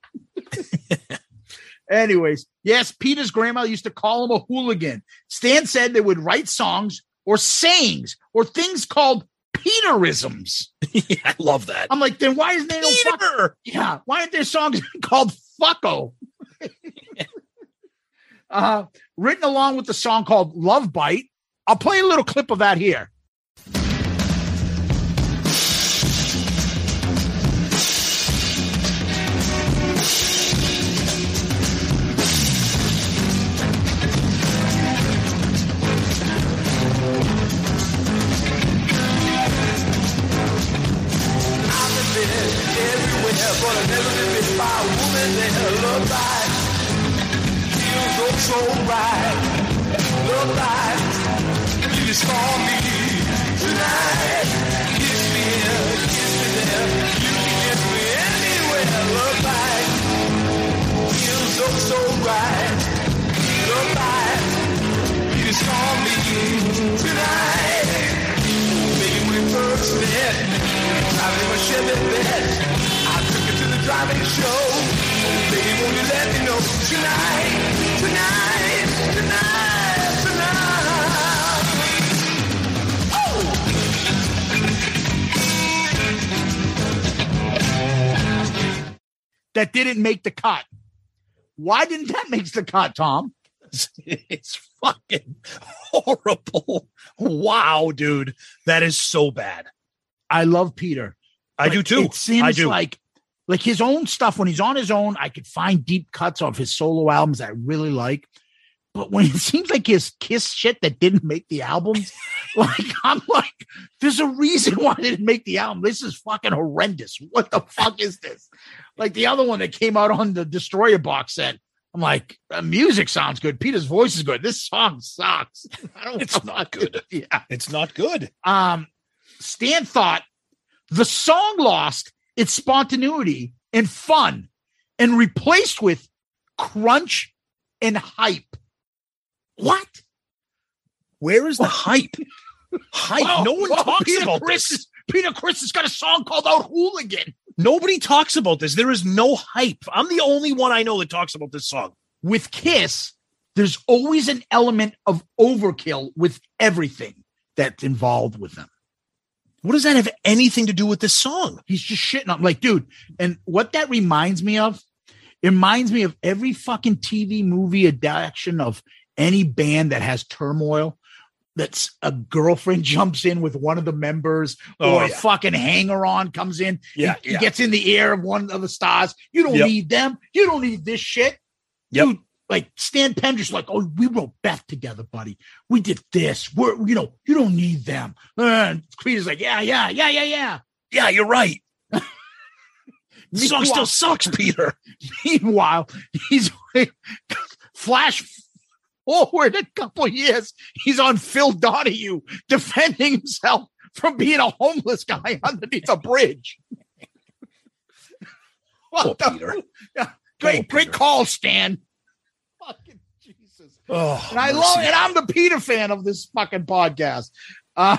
Anyways, yes, Peter's grandma used to call him a hooligan. Stan said they would write songs or sayings or things called Peterisms. yeah, I love that. I'm like, then why isn't there no fuck? Peter! Yeah, why aren't there songs called Fucko? uh, written along with the song called Love Bite. I'll play a little clip of that here. Just call me tonight. Kiss me here, kiss me there. You can kiss me anywhere. Love feels oh so right. Love life, you just me tonight. Baby, when we first met, driving a Chevy Bed, I took her to the driving show. Baby, won't you let me know tonight, tonight, tonight, That didn't make the cut. Why didn't that make the cut, Tom? It's fucking horrible. Wow, dude. That is so bad. I love Peter. I do too. It seems do. like like his own stuff when he's on his own, I could find deep cuts of his solo albums I really like. But when it seems like his Kiss shit that didn't make the albums, like I'm like, there's a reason why it didn't make the album. This is fucking horrendous. What the fuck is this? Like the other one that came out on the Destroyer box set. I'm like, the music sounds good. Peter's voice is good. This song sucks. I don't It's not good. Yeah. It's not good. Um, Stan thought the song lost its spontaneity and fun and replaced with crunch and hype. What? Where is the hype? Hype. No one talks Peter about Chris this. is- Peter Criss has got a song called Out Hooligan. Nobody talks about this. There is no hype. I'm the only one I know that talks about this song. With Kiss, there's always an element of overkill with everything that's involved with them. What does that have anything to do with this song? He's just shitting on like, dude. And what that reminds me of, it reminds me of every fucking TV movie adaptation of any band that has turmoil. That's a girlfriend jumps in with one of the members, Oh, or a fucking hanger on comes in. Yeah, he, yeah. gets in the ear of one of the stars. You don't Yep. need them. You don't need this shit. Yep. Dude, like Stan pender's like, oh, we wrote Beth together, buddy. We did this. We're, you know, you don't need them. And Peter's like, yeah, yeah, yeah, yeah, yeah. Yeah, you're right. Song still sucks, Peter. Meanwhile, he's flash forward a couple years. He's on Phil Donahue defending himself from being a homeless guy underneath a bridge. What Poor the- Peter. Yeah, great, great call, Stan. Fucking Jesus. Oh, And I love, and I'm the Peter fan of this fucking podcast. Uh,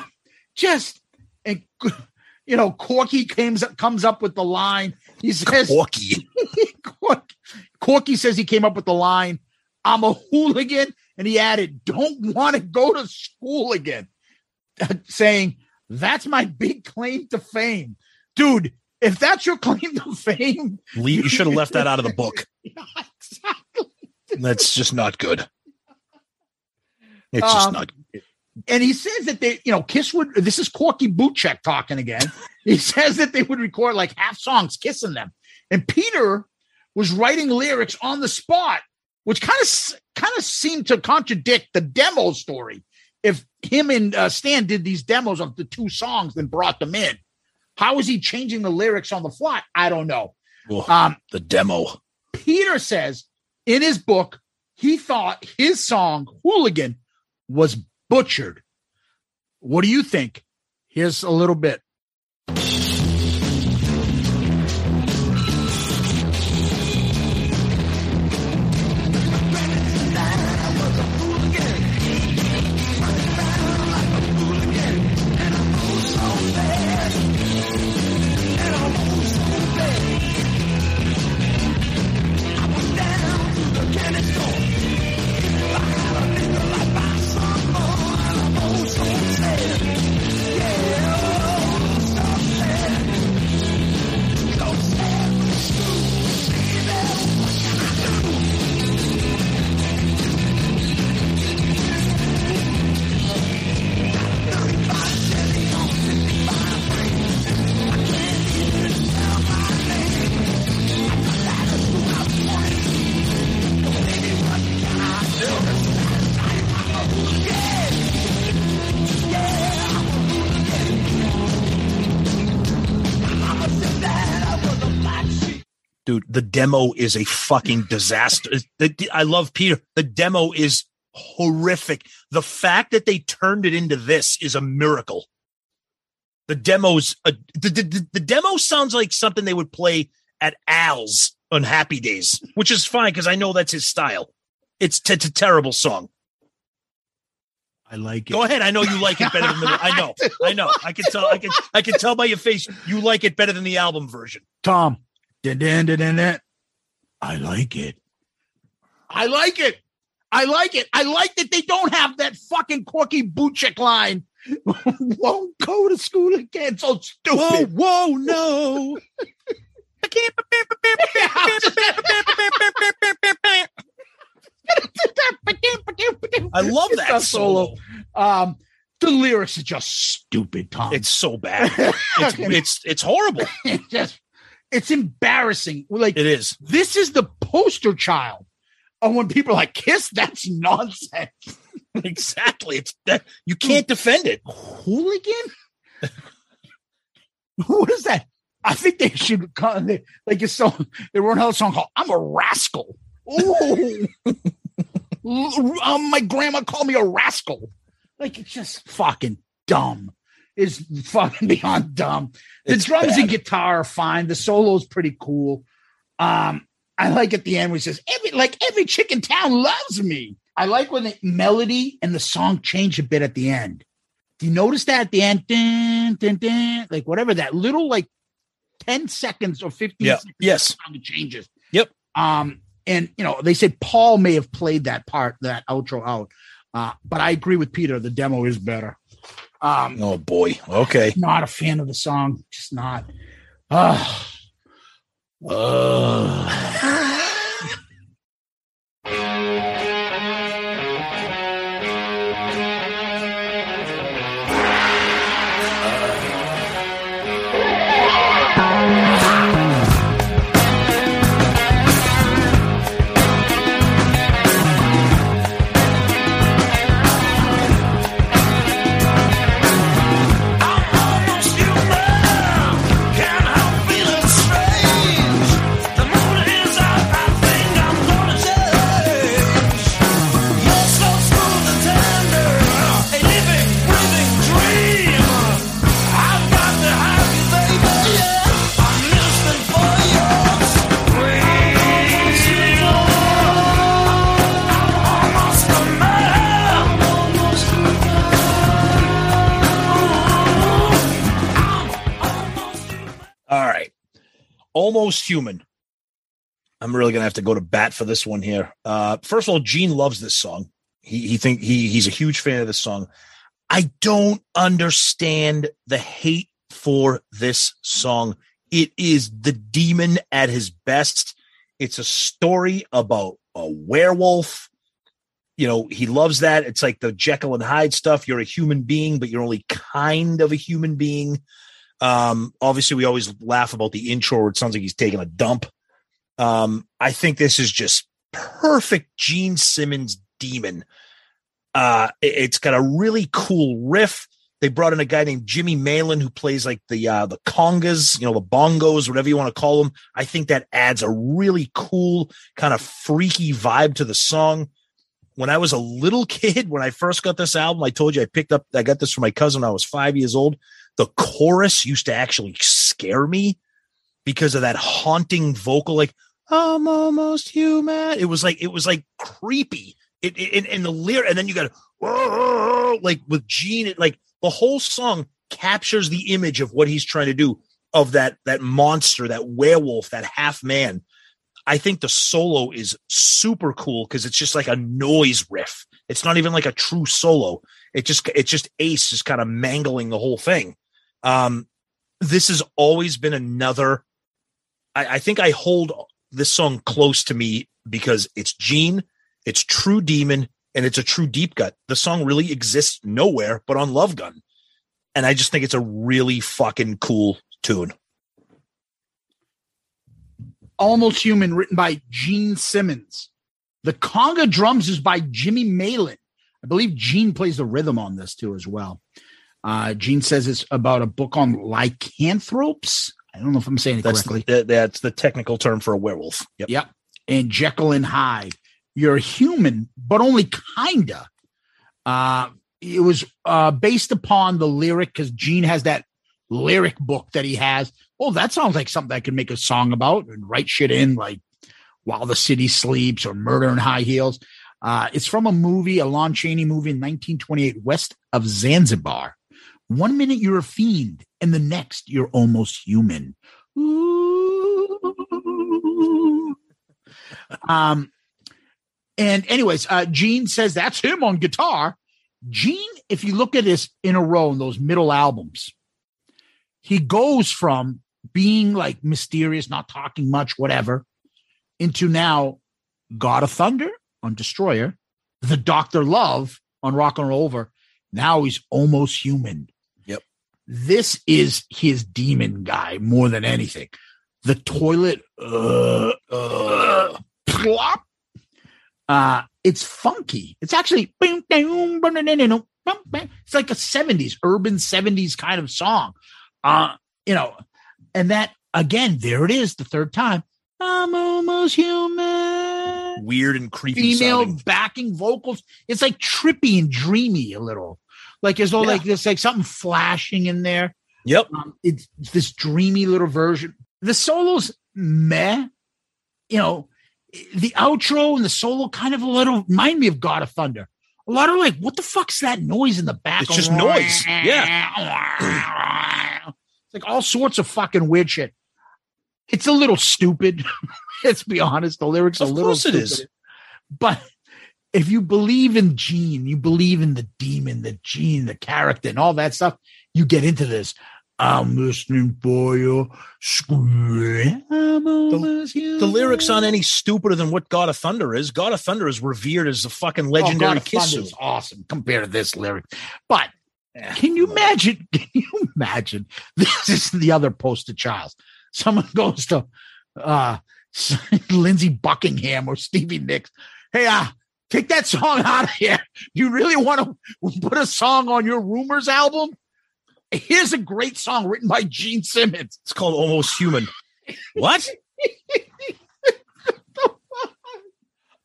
just, and you know, Corky comes comes up with the line. He says, Corky. Corky, Corky says he came up with the line, "I'm a hooligan," and he added, "Don't want to go to school again," saying, "That's my big claim to fame, dude." If that's your claim to fame, Le- You should have left that out of the book. Yeah, exactly. That's just not good. It's just Um, not. and he says that they, you know, Kiss would. This is Corky Bootcheck talking again. he says that they would record like half songs kissing them, and Peter was writing lyrics on the spot, which kind of kind of seemed to contradict the demo story. If him and uh, Stan did these demos of the two songs and brought them in, how is he changing the lyrics on the fly? I don't know. Ugh, Um, the demo. Peter says in his book he thought his song Hooligan was butchered. What do you think? Here's a little bit. The demo is a fucking disaster. I love Peter. The demo is horrific. The fact that they turned it into this is a miracle. The demo's a, the, the, the, the demo sounds like something they would play at Al's on Happy Days, which is fine because I know that's his style. It's, t- it's a terrible song. I like it. Go ahead. I know you like it better than the. I know. I know. I can tell. I can. I can tell by your face you like it better than the album version. Tom. I like it. I like it. I like it. I like that they don't have that fucking quirky boot check line. Won't go to school again. So stupid. Whoa, whoa, no. I love It's that solo. Um, the lyrics are just stupid, Tom. It's so bad. It's it's it's horrible. Just it's embarrassing. Like It is. this is the poster child of when people are like kiss. That's nonsense. Exactly. It's that you can't defend it. Hooligan. what is that? I think they should call they, like a song. They wrote another song called "I'm a Rascal." Ooh. um, my grandma called me a rascal. Like it's just fucking dumb. Is fucking beyond dumb. The It's drums bad. and guitar are fine. The solo's pretty cool. Um, I like at the end where he says, every like every chick in town loves me. I like when the melody and the song change a bit at the end. Do you notice that at the end? Dun, dun, dun, like whatever that little like 10 seconds or 15 Yeah. seconds Yes. song changes. Yep. Um, and you know, they said Paul may have played that part, that outro out. Uh, but I agree with Peter, the demo is better. Um, Oh boy. Okay. not a fan of the song, just not. Uh, uh. Almost human. I'm really gonna have to go to bat for this one here. Uh, first of all, Gene loves this song. He he think he he's a huge fan of this song. I don't understand the hate for this song. It is the demon at his best. It's a story about a werewolf. You know, he loves that. It's like the Jekyll and Hyde stuff. You're a human being, but you're only kind of a human being. Um, obviously, we always laugh about the intro where it sounds like he's taking a dump. Um, I think this is just perfect Gene Simmons demon. Uh, it- it's got a really cool riff. They brought in a guy named Jimmy Maelen who plays like the uh, the congas, you know, the bongos, whatever you want to call them. I think that adds a really cool kind of freaky vibe to the song. When I was a little kid, when I first got this album, I told you I picked up, I got this from my cousin I was five years old. The chorus used to actually scare me because of that haunting vocal, like I'm almost human. It was like it was like creepy. It, it and, and the lyric, and then you got "Whoa," like with Gene, it like the whole song captures the image of what he's trying to do of that that monster, that werewolf, that half man. I think the solo is super cool because it's just like a noise riff. It's not even like a true solo. It just it's just Ace just kind of mangling the whole thing. Um, this has always been another. I, I think I hold this song close to me because it's Gene, it's True Demon, and it's a true deep gut. The song really exists nowhere but on Love Gun. And I just think it's a really fucking cool tune. Almost Human, written by Gene Simmons. The conga drums is by Jimmy Maelen. I believe Gene plays the rhythm on this too as well. Uh, Gene says it's about a book on lycanthropes. I don't know if I'm saying it That's correctly. that, that's the technical term for a werewolf. Yep. Yep. And Jekyll and Hyde. You're human, but only kinda. Uh, it was uh, based upon the lyric because Gene has that lyric book that he has. Oh, that sounds like something I could make a song about and write shit in, like While the City Sleeps or Murder in High Heels. Uh, it's from a movie, a Lon Chaney movie in 1928, west of Zanzibar. One minute you're a fiend, and the next you're almost human. Ooh. Um, and anyways, uh, Gene says that's him on guitar. Gene, if you look at this in a row in those middle albums, he goes from being like mysterious, not talking much, whatever, into now God of Thunder on Destroyer, the Doctor Love on Rock and Roll Over. Now he's almost human. This is his demon guy more than anything. The toilet, uh, uh, plop. Uh, it's funky. It's actually it's like a 70s urban 70s kind of song. Uh, you know, and that again, there it is, the third time. I'm almost human. Weird and creepy. Female sounding. backing vocals. It's like trippy and dreamy a little. Like as though Yeah. like there's like something flashing in there. Yep. Um, it's, this dreamy little version. The solos, meh. You know, the outro and the solo kind of a little remind me of God of Thunder. A lot of like, what the fuck's that noise in the back? It's just noise. Yeah. It's like all sorts of fucking weird shit. It's a little stupid. Let's be honest. The lyrics Of are a little course it is. stupid. But if you believe in Gene, you believe in the demon, the Gene, the character, and all that stuff, you get into this. I'm listening for you. Scream. I'm The lyrics aren't any stupider than what God of Thunder is. God of Thunder is revered as a fucking legendary oh, God, kiss is awesome compared to this lyric. But can you imagine? Can you imagine? This is the other poster child. Someone goes to uh Lindsey Buckingham or Stevie Nicks. Hey, uh, take that song out of here. You really want to put a song on your Rumors album? Here's a great song written by Gene Simmons. It's called Almost Human. What?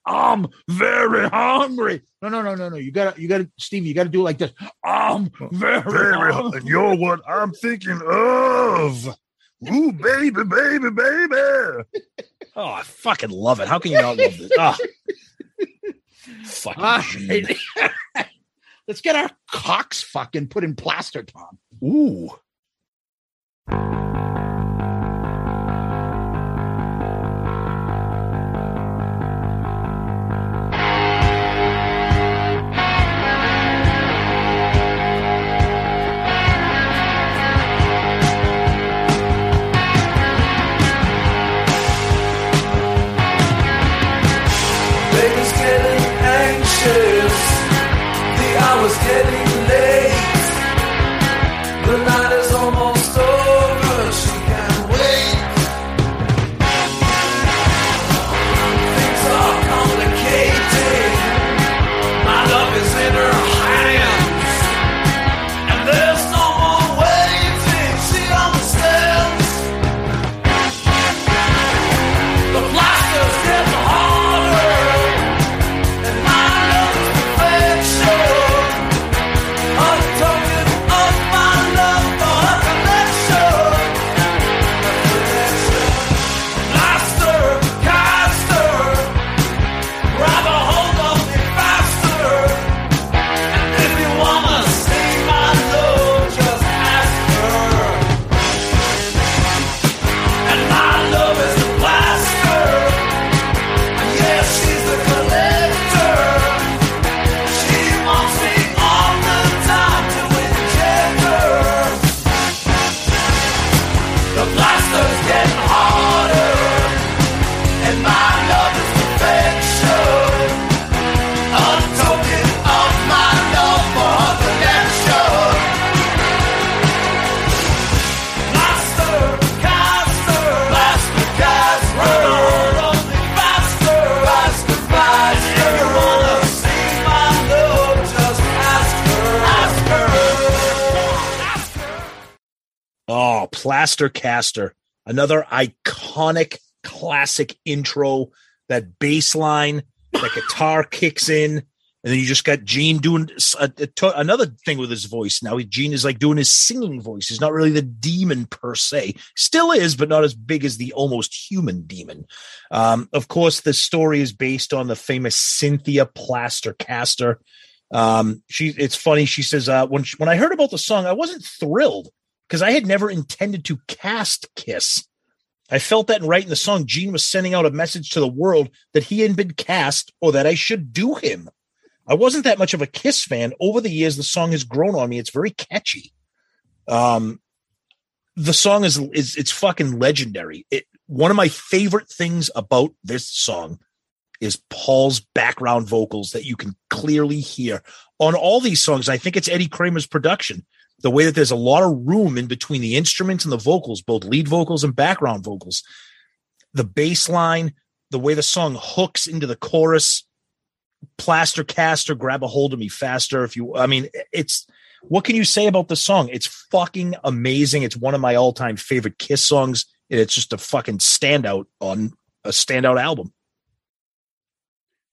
I'm very hungry. No, no, no, no, no. You gotta, you gotta, Stevie, you gotta do it like this. I'm very, hungry. And you're what I'm thinking of. Ooh, baby, baby, baby. Oh, I fucking love it. How can you not love this? Ah. Fucking right. Let's get our cocks fucking put in plaster, Tom. Ooh. Plaster Caster. Another iconic classic intro, that bass line, that guitar kicks in, and then you just got Gene doing a- a to- another thing with his voice. Now Gene is like doing his singing voice. He's not really the demon per se. Still is, but not as big as the almost human demon. Um, of course, the story is based on the famous Cynthia Plaster Caster. Um, she it's funny. She says, uh, when she, when I heard about the song, I wasn't thrilled because I had never intended to cast Kiss. I felt that in writing the song, Gene was sending out a message to the world that he hadn't been cast or that I should do him. I wasn't that much of a Kiss fan. Over the years, the song has grown on me. It's very catchy. Um, the song is is it's fucking legendary. It one of my favorite things about this song is Paul's background vocals that you can clearly hear on all these songs. I think it's Eddie Kramer's production. The way that there's a lot of room in between the instruments and the vocals, both lead vocals and background vocals. The bass line, the way the song hooks into the chorus, plaster caster, grab a hold of me faster. If you, I mean, it's what can you say about the song? It's fucking amazing. It's one of my all time favorite Kiss songs. and It's just a fucking standout on a standout album.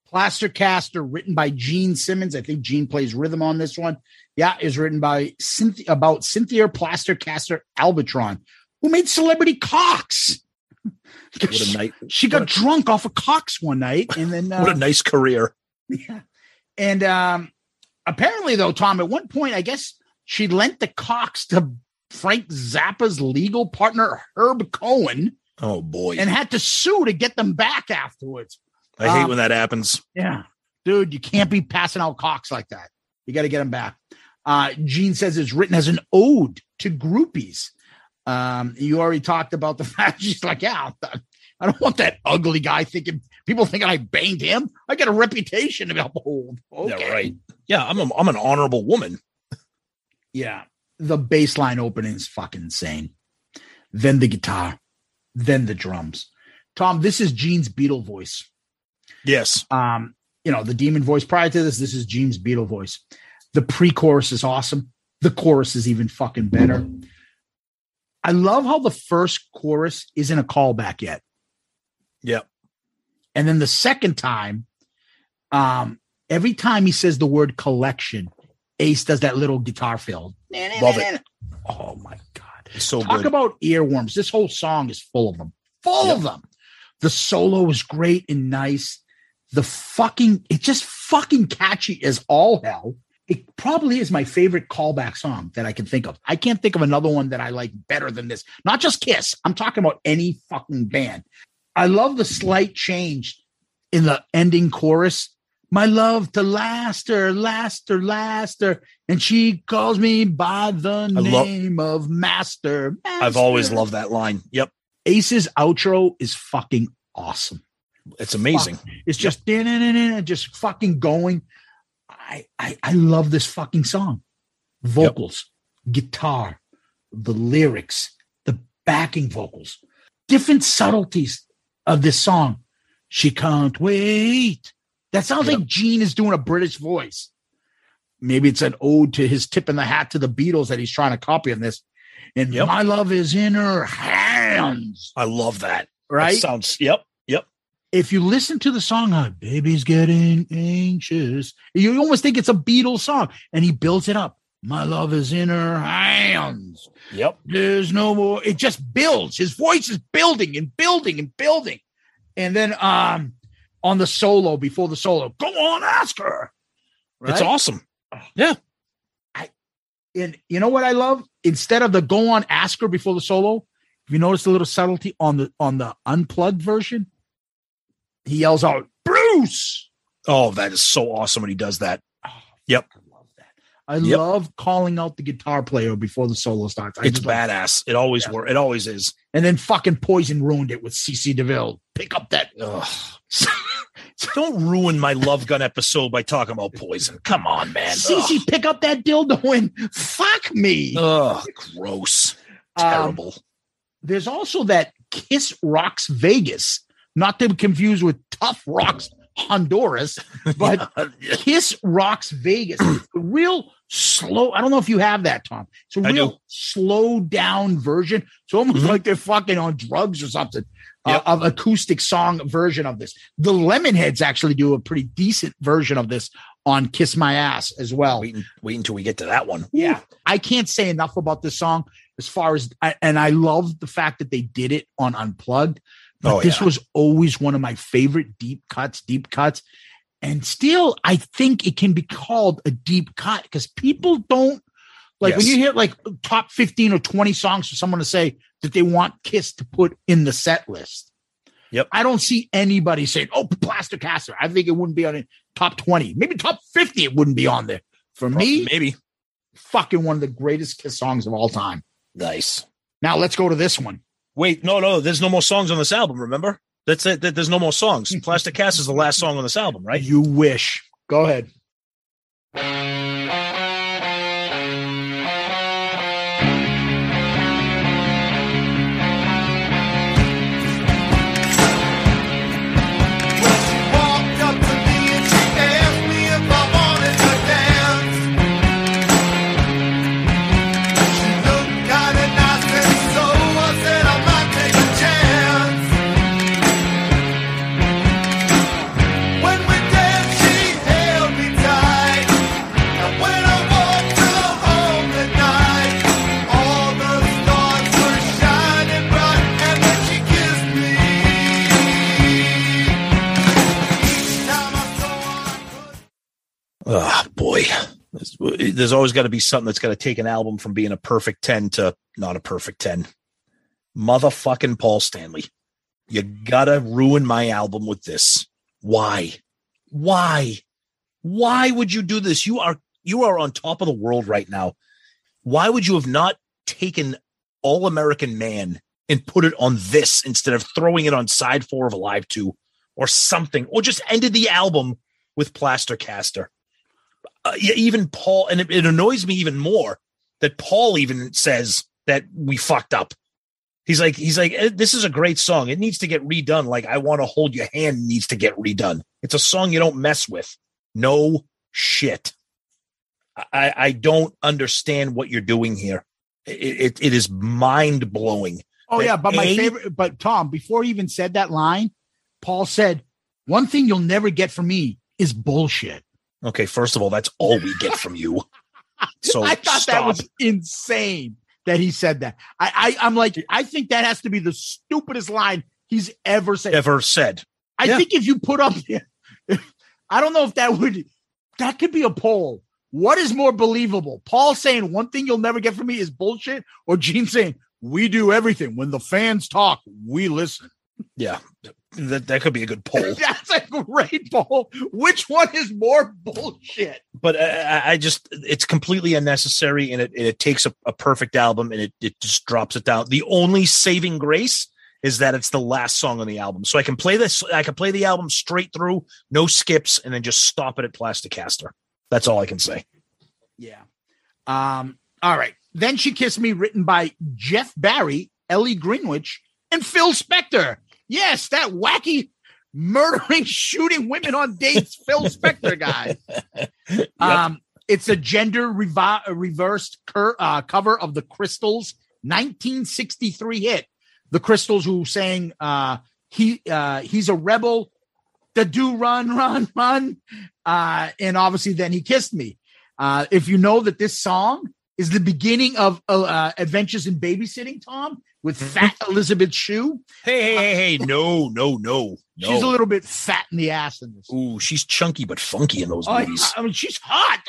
Plaster Caster, written by Gene Simmons. I think Gene plays rhythm on this one. Yeah, is written by Cynthia about Cynthia Plaster Caster Albritton, who made Celebrity Cox. What a night! She got drunk off of Cox one night, and then uh, What a nice career. Yeah, and um, apparently, though, Tom, at one point, I guess she lent the Cox to Frank Zappa's legal partner Herb Cohen, Oh boy, and had to sue to get them back afterwards. I hate um, when that happens. Yeah. Dude, you can't be passing out cocks like that. You got to get them back. Uh, Gene says it's written as an ode to groupies. Um, you already talked about the fact she's like, yeah, I don't want that ugly guy thinking people thinking I banged him. I got a reputation to uphold. Okay. Yeah, right. Yeah, I'm a, I'm an honorable woman. Yeah. The bass line opening is fucking insane. Then the guitar, then the drums. Tom, this is Gene's Beatle voice. Yes. Um, you know, the demon voice prior to this, this is Gene's Beatle voice. The pre-chorus is awesome. The chorus is even fucking better. I love how the first chorus isn't a callback yet. Yep. And then the second time, um, every time he says the word collection, Ace does that little guitar fill. Love it. Oh my god. It's so Talk good. about earworms. This whole song is full of them. Full of them. The solo is great and nice. The fucking, it's just fucking catchy as all hell. It probably is my favorite callback song that I can think of. I can't think of another one that I like better than this. Not just Kiss. I'm talking about any fucking band. I love the slight change in the ending chorus. My love to last her, last her, last her. And she calls me by the I name of Master. I've always loved that line. Yep. Ace's outro is fucking awesome. It's amazing. Fuck. It's just da-na-na-na, just fucking going. I, I I love this fucking song. Vocals, guitar, the lyrics, the backing vocals, different subtleties of this song. She can't wait. That sounds like Gene is doing a British voice. Maybe it's an ode to his tip in the hat to the Beatles that he's trying to copy on this. And my love is in her hands. I love that. Right? That sounds. Yep. If you listen to the song, uh, baby's getting anxious, you almost think it's a Beatles song, and he builds it up. My love is in her hands. Yep. There's no more. It just builds. His voice is building and building and building. And then um on the solo, before the solo, go on, ask her. It's awesome. Yeah. And you know what I love? Instead of the go on, ask her before the solo, if you notice a little subtlety on the on the unplugged version, he yells out, Bruce. Oh, that is so awesome when he does that. Yep. I love that. I Yep. love calling out the guitar player before the solo starts. I It's just like- badass. It always wor It always is. and then fucking Poison ruined it with CC DeVille. Pick up that. Don't ruin my Love Gun episode by talking about poison. Come on, man. CC, pick up that dildo and fuck me. Ugh, gross. Um, Terrible. There's also that Kiss Rocks Vegas, not to be confused with Tough Rocks Honduras, but Kiss Rocks Vegas. real slow. I don't know if you have that, Tom. It's a real slow down version. It's almost Mhm. like they're fucking on drugs or something. uh, of acoustic song version of this. The Lemonheads actually do a pretty decent version of this on "Kiss My Ass" as well. Wait, wait until we get to that one. Yeah, I can't say enough about this song as far as, I, and I love the fact that they did it on Unplugged. Oh, but Oh, this yeah. was always one of my favorite deep cuts, deep cuts. And still, I think it can be called a deep cut because people don't like when you hear like top 15 or 20 songs for someone to say that they want Kiss to put in the set list. Yep. I don't see anybody saying, oh, Plaster Caster. I think it wouldn't be on it top 20, maybe top 50. It wouldn't be on there. For me, Maybe. fucking one of the greatest Kiss songs of all time. Nice. Now let's go to this one. Wait, no, no, there's no more songs on this album, remember? That's it. that- There's no more songs. Plastic Cast is the last song on this album, right? You wish. Go ahead. Oh boy. There's, always got to be something that's got to take an album from being a perfect 10 to not a perfect 10. Motherfucking Paul Stanley. You gotta ruin my album with this. Why? Why? Why would you do this? You are you are on top of the world right now. Why would you have not taken All American Man and put it on this instead of throwing it on side four of Alive 2 or something, or just ended the album with Plaster Caster? Uh, yeah, even Paul, and it, it annoys me even more that Paul even says that we fucked up. He's like, he's like, "Eh, this is a great song. It needs to get redone. Like, I want to hold your hand needs to get redone. It's a song you don't mess with. No shit. I, I don't understand what you're doing here. It, it, it is mind blowing. Oh yeah, but my favorite, but Tom, before he even said that line, Paul said, "One thing you'll never get from me is bullshit." Okay, first of all, that's all we get from you. So I thought stop. that was insane that he said that. I, I I'm like, I think that has to be the stupidest line he's ever said. ever said. I Yeah. think if you put up, I don't know if that would, that could be a poll. What is more believable? Paul saying one thing you'll never get from me is bullshit, or Gene saying we do everything when the fans talk, we listen. Yeah, that, that could be a good poll. That's a great poll. Which one is more bullshit? but I, I- just it's completely unnecessary and it, and it takes a, a perfect album and it, it just drops it down the only saving grace is that it's the last song on the album so i can play this i can play the album straight through no skips and then just stop it at plasticaster that's all i can say Yeah. Um. All right. Then she kissed me, written by Jeff Barry, Ellie Greenwich, and Phil Spector. Yes, that wacky murdering, shooting women on dates, Phil Spector guy. Um, it's a gender revi- uh, reversed cur- uh, cover of the Crystals 1963 hit. The Crystals who sang uh, he uh, he's a rebel, the do run run run, uh, and obviously then he kissed me. Uh, if you know that this song is the beginning of uh, uh, Adventures in Babysitting, Tom, with Fat Elizabeth Shue. hey hey hey hey no no no no She's a little bit fat in the ass in this. Ooh, she's chunky but funky in those Oh, movies I mean, she's hot.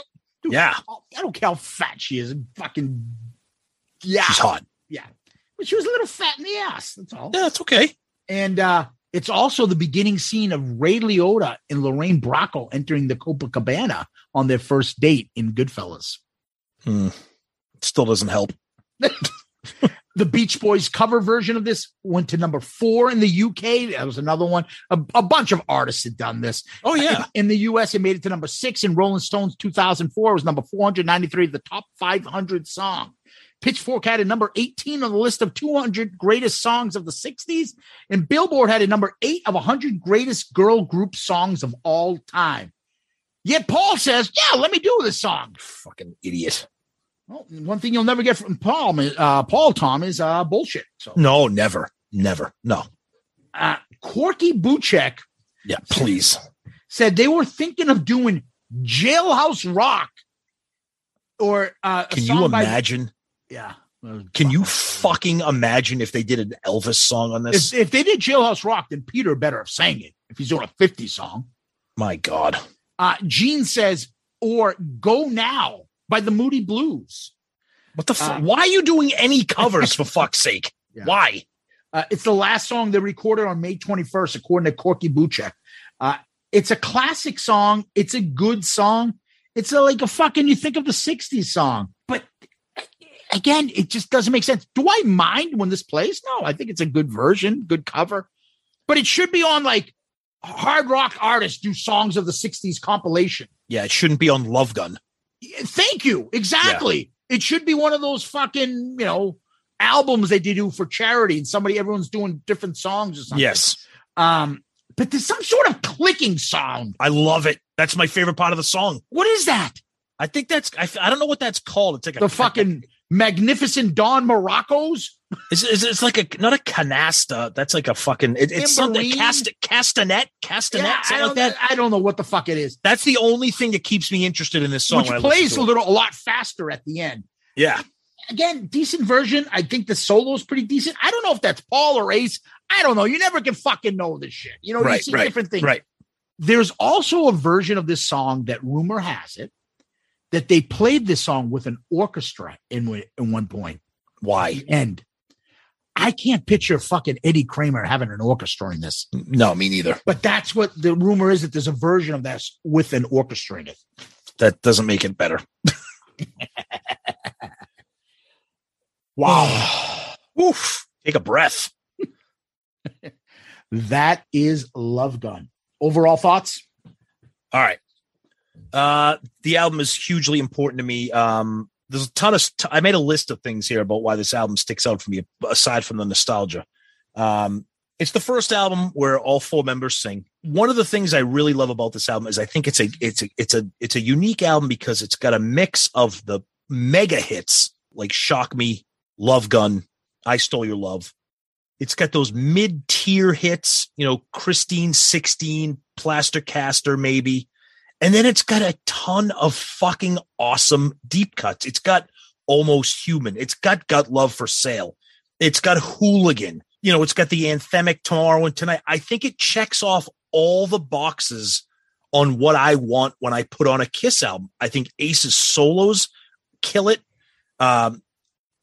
Dude, Yeah. I don't care how fat she is. Fucking yeah, she's hot Yeah, but she was a little fat in the ass. That's all. yeah that's okay And uh, it's also the beginning scene of Ray Liotta and Lorraine Bracco entering the Copacabana on their first date in Goodfellas. Hmm. still doesn't help The Beach Boys cover version of this went to number four in the UK. That was another one. A, a bunch of artists had done this. oh uh, yeah In, in the US, it made it to number six. In Rolling Stones 2004, it was number 493, the top 500 song. Pitchfork had a number 18 on the list of 200 greatest songs of the 60s. And Billboard had a number eight of 100 greatest girl group songs of all time. Yet Paul says, "Yeah, let me do this song." Fucking idiot. Well, one thing you'll never get from Paul, uh, Paul Tom, is uh, bullshit. So, No, never, never, no. uh, Corky Buchek Yeah, please. said they were thinking of doing Jailhouse Rock or uh, Can you by- imagine? yeah. Can you fucking imagine if they did an Elvis song on this? If, if they did Jailhouse Rock, then Peter better have sang it if he's doing a 50 song. My God. Uh, Gene says, or Go Now by the Moody Blues. What the fuck? Why are you doing any covers for fuck's sake? Yeah. Why? Uh, it's the last song they recorded on May 21st, according to Corky Buchek. Uh, it's a classic song. It's a good song. It's a, like a fucking, you think of the 60s song. But again, it just doesn't make sense. Do I mind when this plays? No, I think it's a good version, good cover. But it should be on like hard rock artists do songs of the 60s compilation. Yeah, it shouldn't be on Love Gun. Thank you. Exactly. It should be one of those fucking, you know, albums they do for charity and somebody, everyone's doing different songs or something. Yes. Um, but there's some sort of clicking sound. I love it. That's my favorite part of the song. What is that? I think that's I, I don't know what that's called. It's like a The fucking magnificent Don Moroccos? It's, it's, it's like a not a canasta. That's like a fucking it, it's something cast castanet castanet Yeah, I, like don't, that. I don't know what the fuck it is. That's the only thing that keeps me interested in this song. Which when I listen plays a it. little a lot faster at the end. Yeah, Again, decent version. I think the solo is pretty decent. I don't know if that's Paul or Ace. I don't know. You never can fucking know this shit. You know, you right, see right, different things. Right. There's also a version of this song that rumor has it that they played this song with an orchestra in in one point. Why? And I can't picture fucking Eddie Kramer having an orchestra in this. No, me neither. But that's what the rumor is that there's a version of this with an orchestra in it. That doesn't make it better. Wow. Oof. Take a breath. that is Love Gun. Overall thoughts? All right. Uh, the album is hugely important to me. Um, there's a ton of. I made a list of things here about why this album sticks out for me, aside from the nostalgia. Um, it's the first album where all four members sing. One of the things I really love about this album is I think it's a it's a it's a it's a unique album because it's got a mix of the mega hits like "Shock Me," "Love Gun," "I Stole Your Love." It's got those mid tier hits, you know, Christine 16, Plaster Caster, maybe. And then it's got a ton of fucking awesome deep cuts. It's got almost human. It's got gut love for sale. It's got hooligan. You know, it's got the anthemic tomorrow and tonight. I think it checks off all the boxes on what I want when I put on a Kiss album. I think Ace's solos kill it. Um,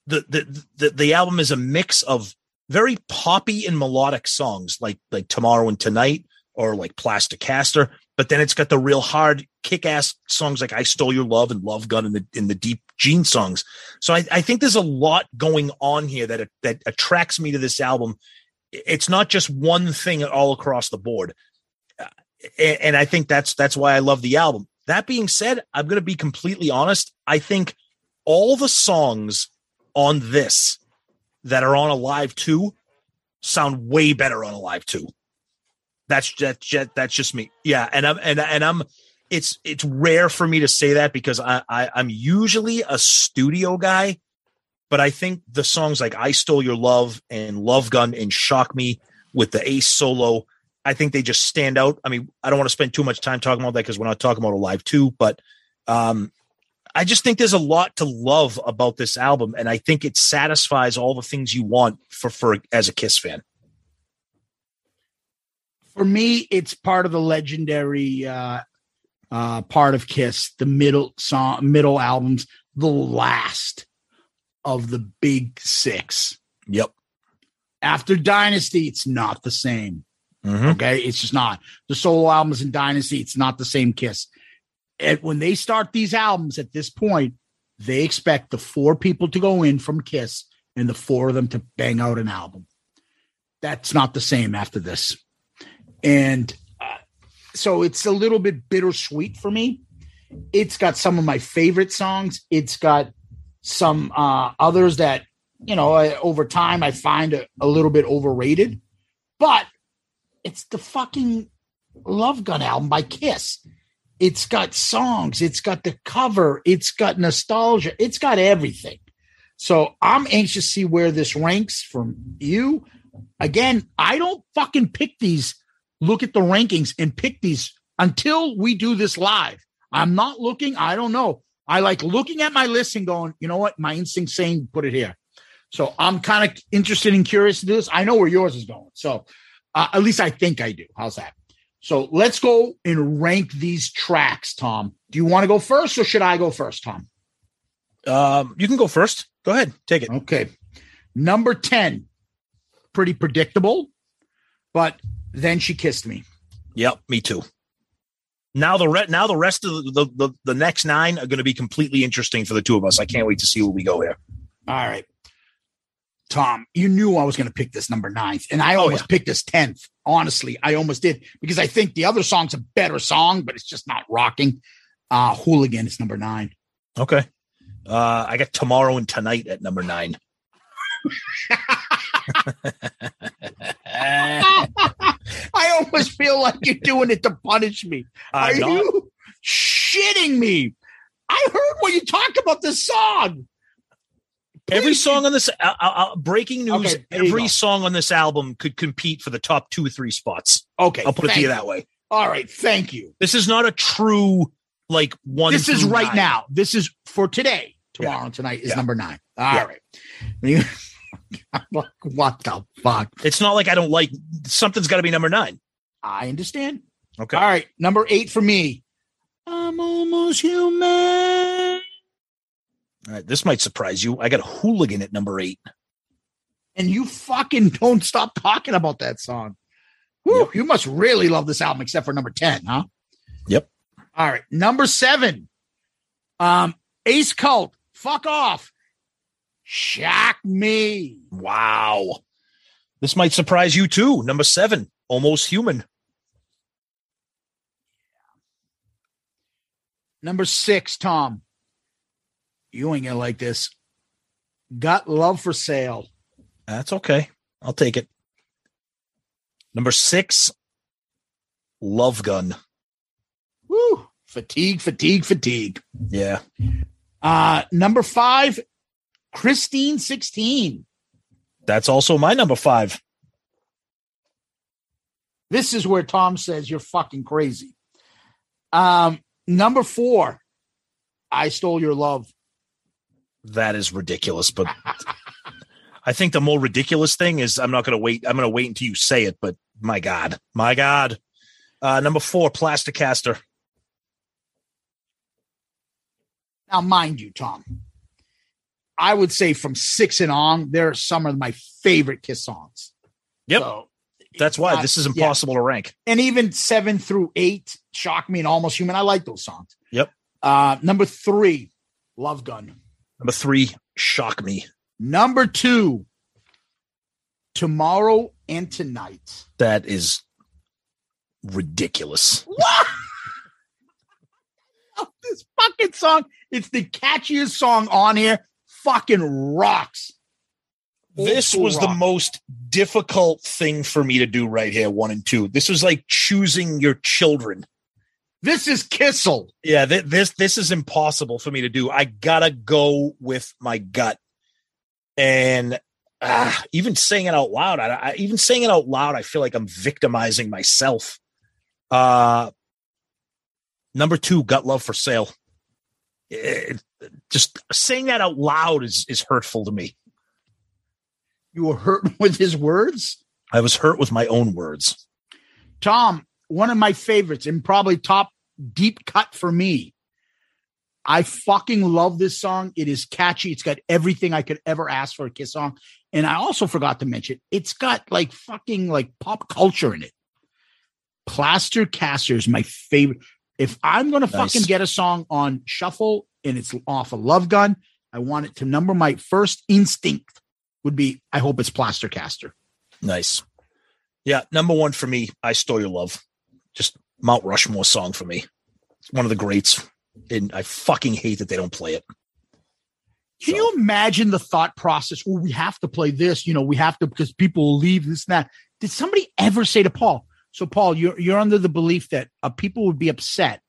the, the the the album is a mix of very poppy and melodic songs like like Tomorrow and Tonight or like Plastic Caster, but then it's got the real hard kick-ass songs like "I Stole Your Love" and "Love Gun" and the in the deep Gene songs. So I, I think there's a lot going on here that that attracts me to this album. It's not just one thing all across the board, uh, and, and I think that's that's why I love the album. That being said, I'm going to be completely honest. I think all the songs on this that are on Alive 2 sound way better on Alive 2. That's that's just, that's just me. Yeah, and I'm and and I'm. It's it's rare for me to say that because I, I I'm usually a studio guy, but I think the songs like "I Stole Your Love" and "Love Gun" and "Shock Me" with the Ace solo, I think they just stand out. I mean, I don't want to spend too much time talking about that because we're not talking about a live two, but um, I just think there's a lot to love about this album, and I think it satisfies all the things you want for for as a Kiss fan. For me, it's part of the legendary uh, uh, part of Kiss, the middle song, middle albums, the last of the big six. Yep. After Dynasty, it's not the same. Okay, it's just not the solo albums in Dynasty. It's not the same Kiss. And when they start these albums at this point, they expect the four people to go in from Kiss and the four of them to bang out an album. That's not the same after this, and uh, so it's a little bit bittersweet for me. It's got some of my favorite songs. It's got some uh, others that you know I, over time I find a, a little bit overrated, but it's the fucking Love Gun album by Kiss. It's got songs, it's got the cover, it's got nostalgia, it's got everything. So I'm anxious to see where this ranks from you. Again, I don't fucking pick these, look at the rankings and pick these until we do this live. I'm not looking, I don't know. I like looking at my list and going, you know what? My instinct saying put it here. So I'm kind of interested and curious to do this. I know where yours is going. So uh, at least I think I do. How's that? So let's go and rank these tracks, Tom. Do you want to go first or should I go first, Tom? Um, you can go first. Go ahead, take it. Okay. Number 10, pretty predictable, but then she kissed me. Yep, me too. Now the re- now the rest of the, the the the next nine are going to be completely interesting for the two of us. I can't wait to see where we go here. All right. Tom, you knew I was going to pick this number ninth, and I Oh, almost yeah. picked this 10th. Honestly, I almost did because I think the other song's a better song, but it's just not rocking. Uh, Hooligan is number nine. Okay. Uh, I got tomorrow and tonight at number nine. I almost feel like you're doing it to punish me. Are I'm not. you shitting me? I heard when you talked about this song. Every song on this uh, uh, uh, breaking news. Okay, every song on this album could compete for the top two or three spots. Okay, I'll put it to thank you that way. All right, thank you. This is not a true like one. this is right nine. now. This is for today. Yeah. Tomorrow and tonight is Yeah. number nine. All Yeah. right. what the fuck? It's not like I don't like something's got to be number nine. I understand. Okay. All right, number eight for me. I'm almost human. All right. This might surprise you. I got a hooligan at number eight. And you fucking don't stop talking about that song. Whew, You must really love this album, except for number 10, huh? Yep. All right. Number seven. Um, Ace Cult. Fuck off. Shock me. Wow. This might surprise you too. Number seven, almost human. Number six, Tom. You ain't gonna like this. Got love for sale. That's okay. I'll take it. Number six, Love Gun. Woo. Fatigue, fatigue, fatigue. Yeah. Uh, number five, Christine 16. That's also my number five. This is where Tom says you're fucking crazy. Um, number four, I stole your love. That is ridiculous. But I think the more ridiculous thing is I'm not going to wait. I'm going to wait until you say it. But my God, my God. Uh, number four, Plasticaster. Now, mind you, Tom, I would say from six and on, they're some of my favorite Kiss songs. Yep. So, That's why uh, this is yeah. impossible to rank. and even seven through eight, Shock Me and Almost Human. I like those songs. Yep. Uh, number three, Love Gun. Number three, Shock Me. Number two, Tomorrow and Tonight. That is ridiculous. What? This fucking song. It's the catchiest song on here. Fucking rocks. This Old was school the most difficult thing for me to do right here, one and two. This was like choosing your children. This is Kissel. Yeah, th- this this is impossible for me to do. I gotta go with my gut, and ah, even saying it out loud, I, I even saying it out loud, I feel like I'm victimizing myself. Uh, number two, gut love for sale. It- just saying that out loud is is hurtful to me. You were hurt with his words? I was hurt with my own words. Tom, one of my favorites and probably top deep cut for me. I fucking love this song. It is catchy. It's got everything I could ever ask for a Kiss song. And I also forgot to mention, it's got like fucking like pop culture in it. Plaster Caster is my favorite. If I'm gonna Nice. fucking get a song on shuffle and it's off a Love Gun, I want it to number my first instinct would be I hope it's Plaster Caster. Nice. Yeah, number one for me, I Stole Your Love. Just Mount Rushmore song for me. It's one of the greats. And I fucking hate that they don't play it. Can you imagine the thought process? Well, we have to play this, you know, we have to because people will leave this and that. Did somebody ever say to Paul? So, Paul, you're you're under the belief that uh, people would be upset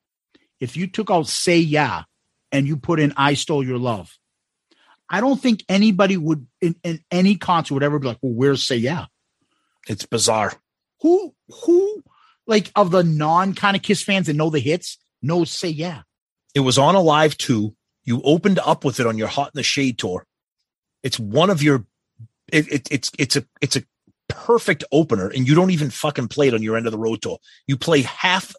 if you took out Say Yeah and you put in I Stole Your Love, I don't think anybody would in, in any concert would ever be like, well, where's Say Yeah? It's bizarre. Who who like of the non kind of Kiss fans that know the hits knows Say Yeah. It was on Alive 2. You opened up with it on your Hot in the Shade tour. It's one of your it, it, it's it's a it's a perfect opener and you don't even fucking play it on your end of the road tour. You play half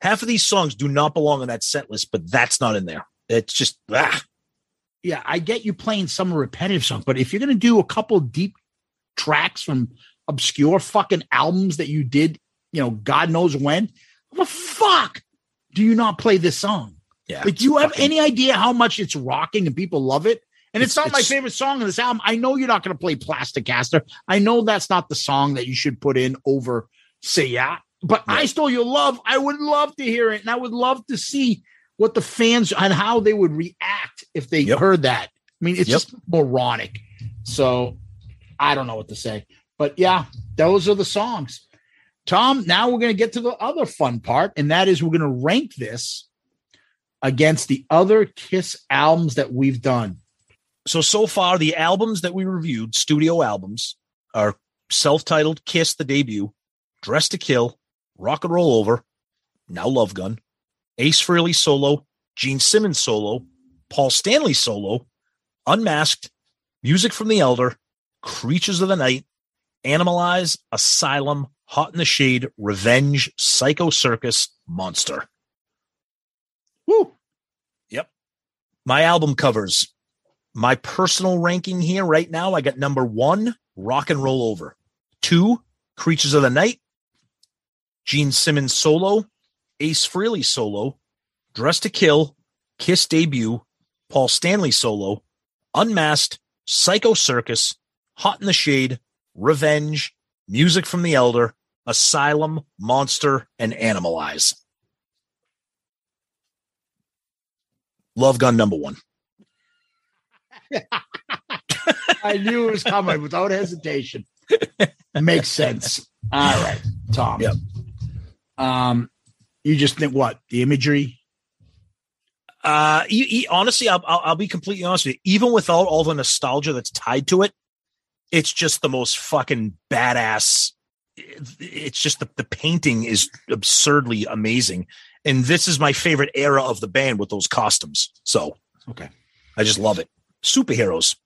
half of these songs do not belong on that set list, but that's not in there. It's just ah. Yeah, I get you playing some repetitive songs, but if you're gonna do a couple deep tracks from obscure fucking albums that you did, you know, God knows when, how the fuck do you not play this song? Yeah. Like, do you have any idea how much it's rocking and people love it? And it's, It's- not my favorite song on this album. I know you're not going to play Plastic Caster. I know that's not the song that you should put in over Say Yeah. But I Stole Your Love, I would love to hear it. And I would love to see what the fans and how they would react if they heard that. I mean, it's Yep. just moronic. So I don't know what to say. But yeah, those are the songs. Tom, now we're going to get to the other fun part, and that is we're going to rank this against the other Kiss albums that we've done. So so far the albums that we reviewed, studio albums, are self-titled Kiss the debut, Dressed to Kill, Rock and Roll Over, now Love Gun, Ace Frehley solo, Gene Simmons solo, Paul Stanley solo, Unmasked, Music from the Elder, Creatures of the Night, Animalize, Asylum, Hot in the Shade, Revenge, Psycho Circus, Monster. Woo. Yep. My album covers. My personal ranking here right now, I got number one, Rock and Roll Over. Two, Creatures of the Night. Gene Simmons solo, Ace Frehley solo, Dressed to Kill, Kiss debut, Paul Stanley solo, Unmasked, Psycho Circus, Hot in the Shade, Revenge, Music from the Elder, Asylum, Monster, and Animalize. Love Gun number one. I knew it was coming without hesitation. Makes sense. All right, Tom. Yep. Um, you just think what the imagery? Uh, e- e- honestly, I'll, I'll, I'll be completely honest with you. Even without all the nostalgia that's tied to it, it's just the most fucking badass. It's just the, the painting is absurdly amazing. And this is my favorite era of the band with those costumes. So Okay. I just love it. Superheroes.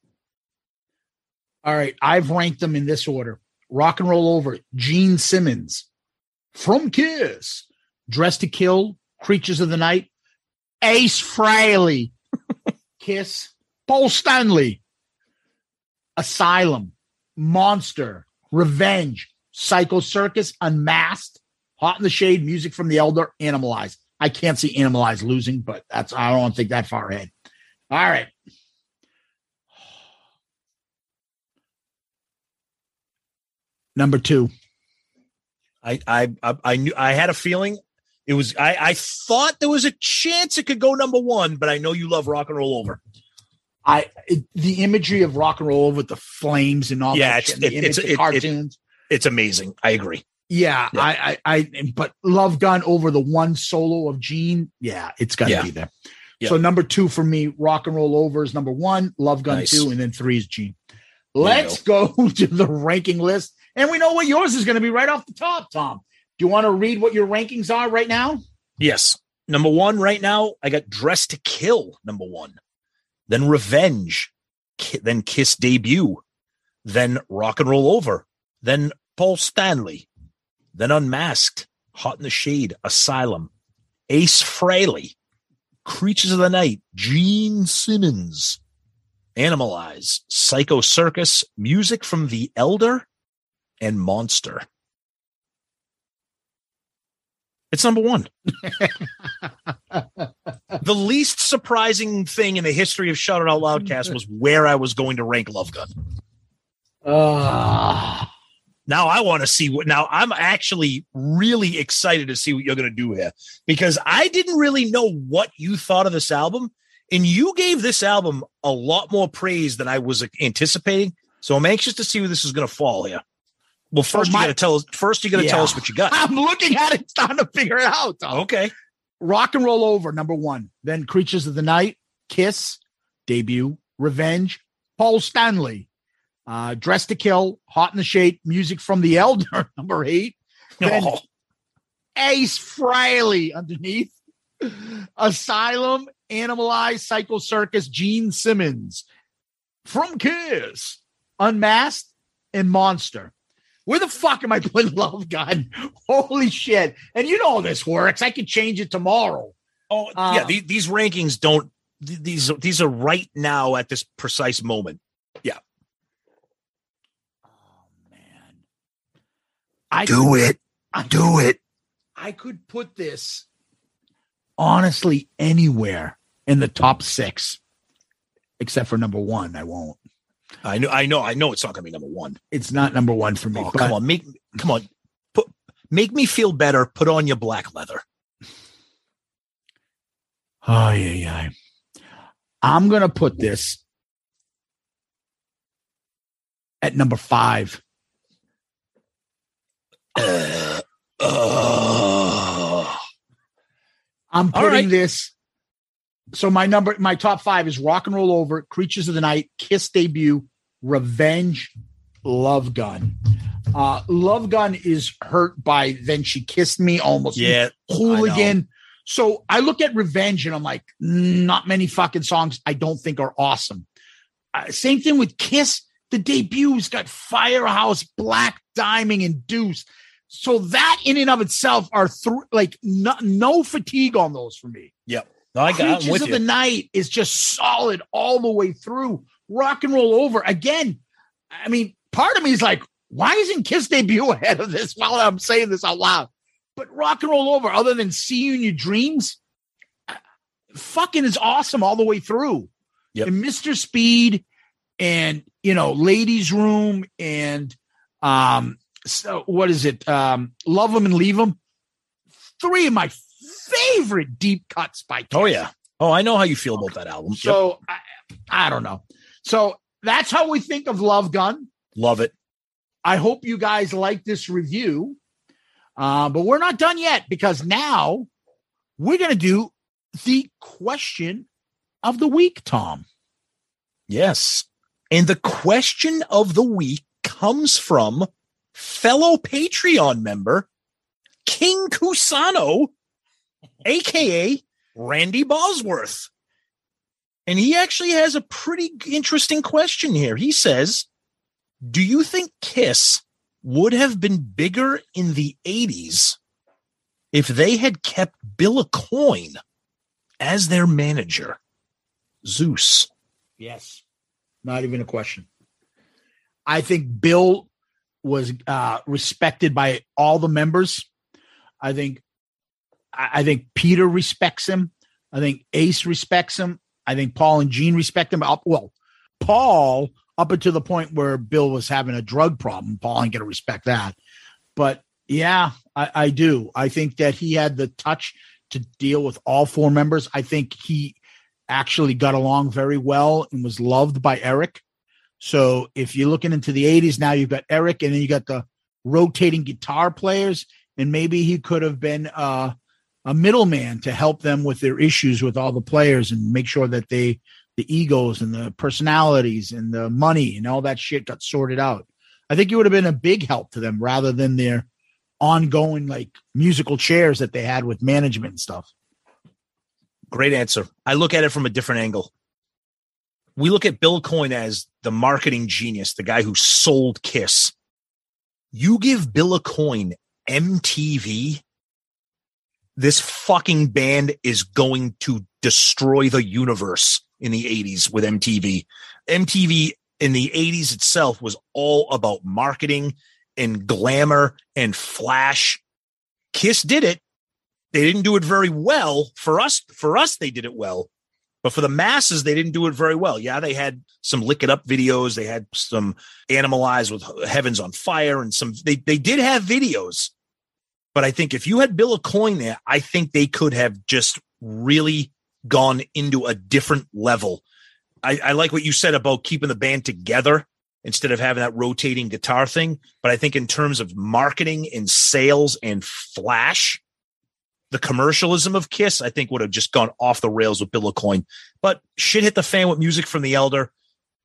All right, I've ranked them in this order: Rock and Roll Over, Gene Simmons, From Kiss, Dressed to Kill, Creatures of the Night, Ace Frehley, Kiss, Paul Stanley, Asylum, Monster, Revenge, Psycho Circus, Unmasked, Hot in the Shade, Music from the Elder, Animalize. I can't see Animalize losing, but that's I don't think that far ahead. All right. Number two. I, I, I, I knew I had a feeling it was, I, I thought there was a chance it could go number one, but I know you love rock and roll over. I it, the imagery of rock and roll over with the flames and all yeah, that it's, shit, the it, image, it's, the it- it- cartoons. it's amazing. I agree. yeah, Yeah. I, I, I, but Love Gun over the one solo of Gene. Yeah, it's got to Yeah. be there. Yeah. So number two for me, Rock and Roll Over is number one, Love Gun Nice. two, and then three is Gene. Let's go. to the ranking list, and we know what yours is going to be right off the top. Tom, do you want to read what your rankings are right now? Yes. Number one right now, I got Dressed to Kill, number one. Then Revenge. Ki- then Kiss Debut. Then Rock and Roll Over. Then Paul Stanley. Then Unmasked. Hot in the Shade. Asylum. Ace Frehley. Creatures of the Night. Gene Simmons. Animalize. Psycho Circus. Music from The Elder. And Monster. It's number one. the least surprising thing in the history of Shout It Out Loudcast was where I was going to rank Love Gun. Ah. Now I want to see what. Now I'm actually really excited to see what you're going to do here because I didn't really know what you thought of this album, and you gave this album a lot more praise than I was anticipating. So I'm anxious to see where this is going to fall here. Well, first my- you got to tell us. First, you got to tell us what you got. I'm looking at it, starting to figure it out. Tom. Okay. Rock and Roll Over, number one. Then Creatures of the Night, Kiss, debut, Revenge, Paul Stanley, uh, Dressed to Kill, Hot in the Shade, Music from the Elder, number eight. Then Oh. Ace Frehley underneath. Asylum, Animalized, Psycho Circus, Gene Simmons. From Kiss, Unmasked, and Monster. Where the fuck am I putting Love Gun? Holy shit. And you know how this works. I could change it tomorrow. Oh, Uh, yeah. the- these rankings don't. These these are right now at this precise moment. Yeah. Oh, man. I Do it. I, Do it. I could put this honestly anywhere in the top six, except for number one. I won't. I know. I know. I know. It's not going to be number one. It's not number one for me. Oh, come on, make come on, put make me feel better. Put on your black leather. Oh, yeah, yeah. I'm going to put this at number five. Uh, I'm uh. putting right. this. So my number, my top five is Rock and Roll Over, Creatures of the Night, Kiss debut, Revenge, Love Gun. Uh, Love Gun is hurt by Then She Kissed Me, almost Yeah, hooligan. So I look at Revenge and I'm like, not many fucking songs I don't think are awesome. Uh, same thing with Kiss. The debut's got Firehouse, Black Diamond, and Deuce. So that in and of itself are like no, no fatigue on those for me. Yep. No, I got. Creatures with of you. the Night is just solid all the way through. Rock and roll over again. I mean, part of me is like, why isn't Kiss debut ahead of this? While I'm saying this out loud, but rock and roll over, other than see you in your dreams, uh, fucking is awesome all the way through. Yep. And Mr. Speed, and you know, Ladies Room, and um, so what is it? Um, Love them and leave them. Three of my favorite deep cuts by Oh yeah. Oh, I know how you feel about that album. Yep. so I, I don't know. So that's how we think of Love Gun. love it. I hope you guys like this review. Uh, but we're not done yet because now we're going to do the question of the week, Tom. Yes. And the question of the week comes from fellow Patreon member King Kusano, aka Randy Bosworth. And he actually has a pretty interesting question here. He says, Do you think Kiss would have been bigger in the 80s if they had kept Bill Aucoin as their manager? Zeus. Yes. Not even a question. I think Bill was uh, respected by all the members. I think I I think Peter respects him. I think Ace respects him. I think Paul and Gene respect him. Well, Paul up until the point where Bill was having a drug problem. Paul ain't gonna respect that. But yeah, I, I do. I think that he had the touch to deal with all four members. I think he actually got along very well and was loved by Eric. So if you're looking into the 80s now, you've got Eric and then you got the rotating guitar players, and maybe he could have been uh, a middleman to help them with their issues with all the players and make sure that they the egos and the personalities and the money and all that shit got sorted out. I think it would have been a big help to them rather than their ongoing like musical chairs that they had with management and stuff. Great answer. I look at it from a different angle. We look at Bill Aucoin as the marketing genius, the guy who sold Kiss. You give Bill Aucoin MTV, this fucking band is going to destroy the universe in the 80s with MTV. MTV in the 80s itself was all about marketing and glamour and flash. Kiss did it. They didn't do it very well. For us, for us, they did it well. But for the masses, they didn't do it very well. Yeah, they had some lick it up videos. They had some animalized with heavens on fire and some they they did have videos. But I think if you had Bill Aucoin there, I think they could have just really gone into a different level. I, I like what you said about keeping the band together instead of having that rotating guitar thing. But I think in terms of marketing and sales and flash, the commercialism of Kiss, I think would have just gone off the rails with Bill Aucoin. But shit hit the fan with music from the Elder.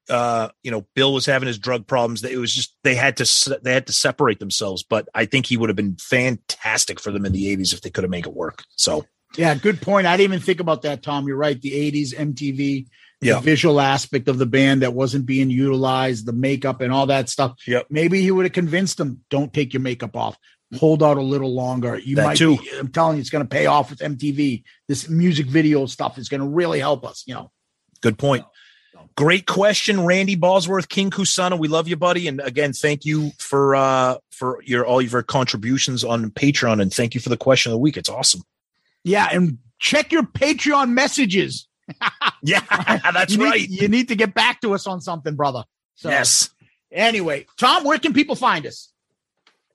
Uh, you know, Bill was having his drug problems. It was just they had to they had to separate themselves. But I think he would have been fantastic for them in the '80s if they could have made it work. So Yeah, good point. I didn't even think about that, Tom. You're right. The 80s MTV, Yeah. the visual aspect of the band that wasn't being utilized, the makeup and all that stuff. Yep. Maybe he would have convinced them, don't take your makeup off. Hold out a little longer. You That might too. Be, I'm telling you, it's going to pay off with MTV. This music video stuff is going to really help us, you know. Good point. Great question, Randy Bosworth, King Kusana. We love you, buddy. And again, thank you for uh for your all your contributions on Patreon, and thank you for the question of the week. It's awesome. Yeah, and check your Patreon messages. yeah, that's you need- right. you need to get back to us on something, brother. So, Yes. Anyway, Tom, where can people find us?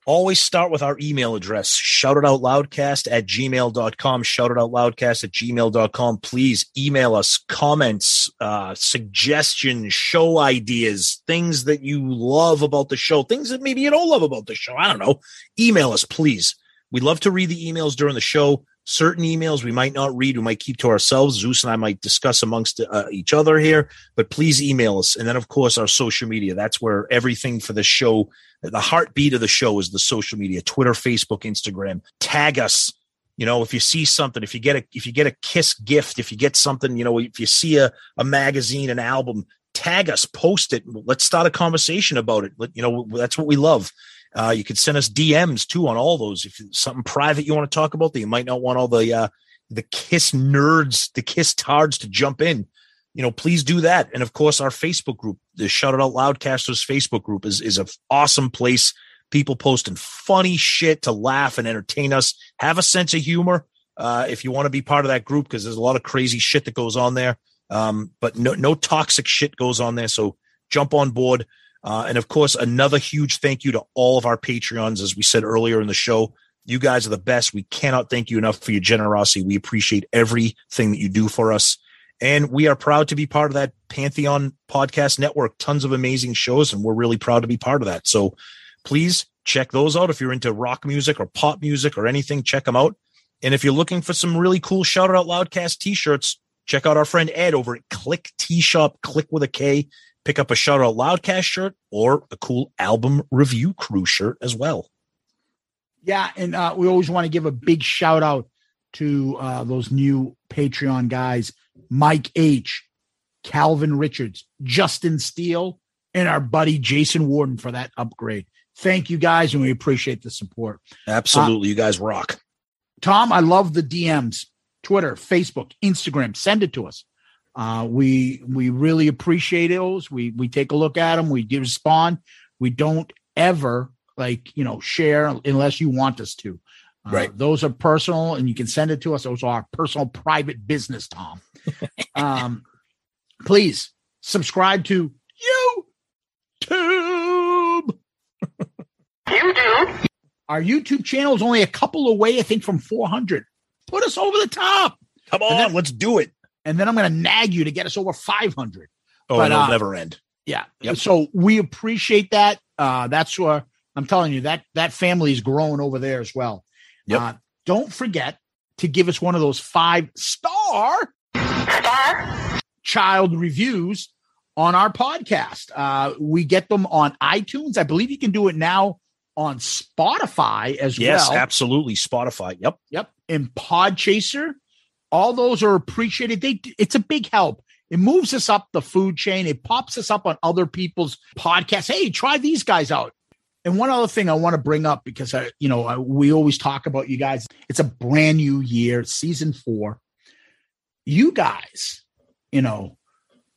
Always start with our email address, shout it out loudcast at gmail.com, shout it out loudcast at gmail.com. Please email us comments, uh, suggestions, show ideas, things that you love about the show, things that maybe you don't love about the show. I don't know. Email us, please. We love to read the emails during the show. Certain emails we might not read, we might keep to ourselves. Zeus and I might discuss amongst uh, each other here, but please email us. And then, of course, our social media. That's where everything for the show, the heartbeat of the show is the social media Twitter, Facebook, Instagram. Tag us. You know, if you see something, if you get a if you get a kiss gift, if you get something, you know, if you see a, a magazine, an album, tag us, post it. Let's start a conversation about it. Let, you know, that's what we love. Uh, you could send us DMs too on all those. If something private you want to talk about that you might not want all the uh, the kiss nerds, the kiss tards to jump in, you know, please do that. And of course, our Facebook group, the Shout It Out Loudcasters Facebook group, is is an awesome place. People posting funny shit to laugh and entertain us. Have a sense of humor uh, if you want to be part of that group because there's a lot of crazy shit that goes on there. Um, but no no toxic shit goes on there. So jump on board. Uh, and of course, another huge thank you to all of our Patreons. As we said earlier in the show, you guys are the best. We cannot thank you enough for your generosity. We appreciate everything that you do for us. And we are proud to be part of that Pantheon podcast network. Tons of amazing shows, and we're really proud to be part of that. So please check those out. If you're into rock music or pop music or anything, check them out. And if you're looking for some really cool Shout Out Loudcast t shirts, check out our friend Ed over at Click T Shop, click with a K. Pick up a Shout Out Loudcast shirt or a cool album review crew shirt as well. Yeah, and uh, we always want to give a big shout out to uh, those new Patreon guys, Mike H, Calvin Richards, Justin Steele, and our buddy Jason Warden for that upgrade. Thank you guys, and we appreciate the support. Absolutely. you guys rock. Tom, I love the DMs, Twitter, Facebook, Instagram. Send it to us. Uh, we we really appreciate those. We we take a look at them. We do respond. We don't ever like you know share unless you want us to. Uh, Right. Those are personal, and you can send it to us. Those are our personal, private business, Tom. um, please subscribe to YouTube. YouTube. Our YouTube channel is only a couple away, I think, from 400. Put us over the top. Come on, then, let's do it. And then I'm going to nag you to get us over 500. Oh, But, it'll uh, never end. Yeah. Yep. So we appreciate that. Uh, that's where I'm telling you that that family is growing over there as well. Yep. Uh, don't forget to give us one of those five star star child reviews on our podcast. Uh, we get them on iTunes. I believe you can do it now on Spotify as Yes, well. Yes, absolutely. Spotify. Yep. Yep. And Podchaser, all those are appreciated. They it's a big help. It moves us up the food chain. It pops us up on other people's podcasts. Hey, try these guys out. And one other thing I want to bring up because I, you know, I, we always talk about you guys. It's a brand new year, season four. You guys, you know,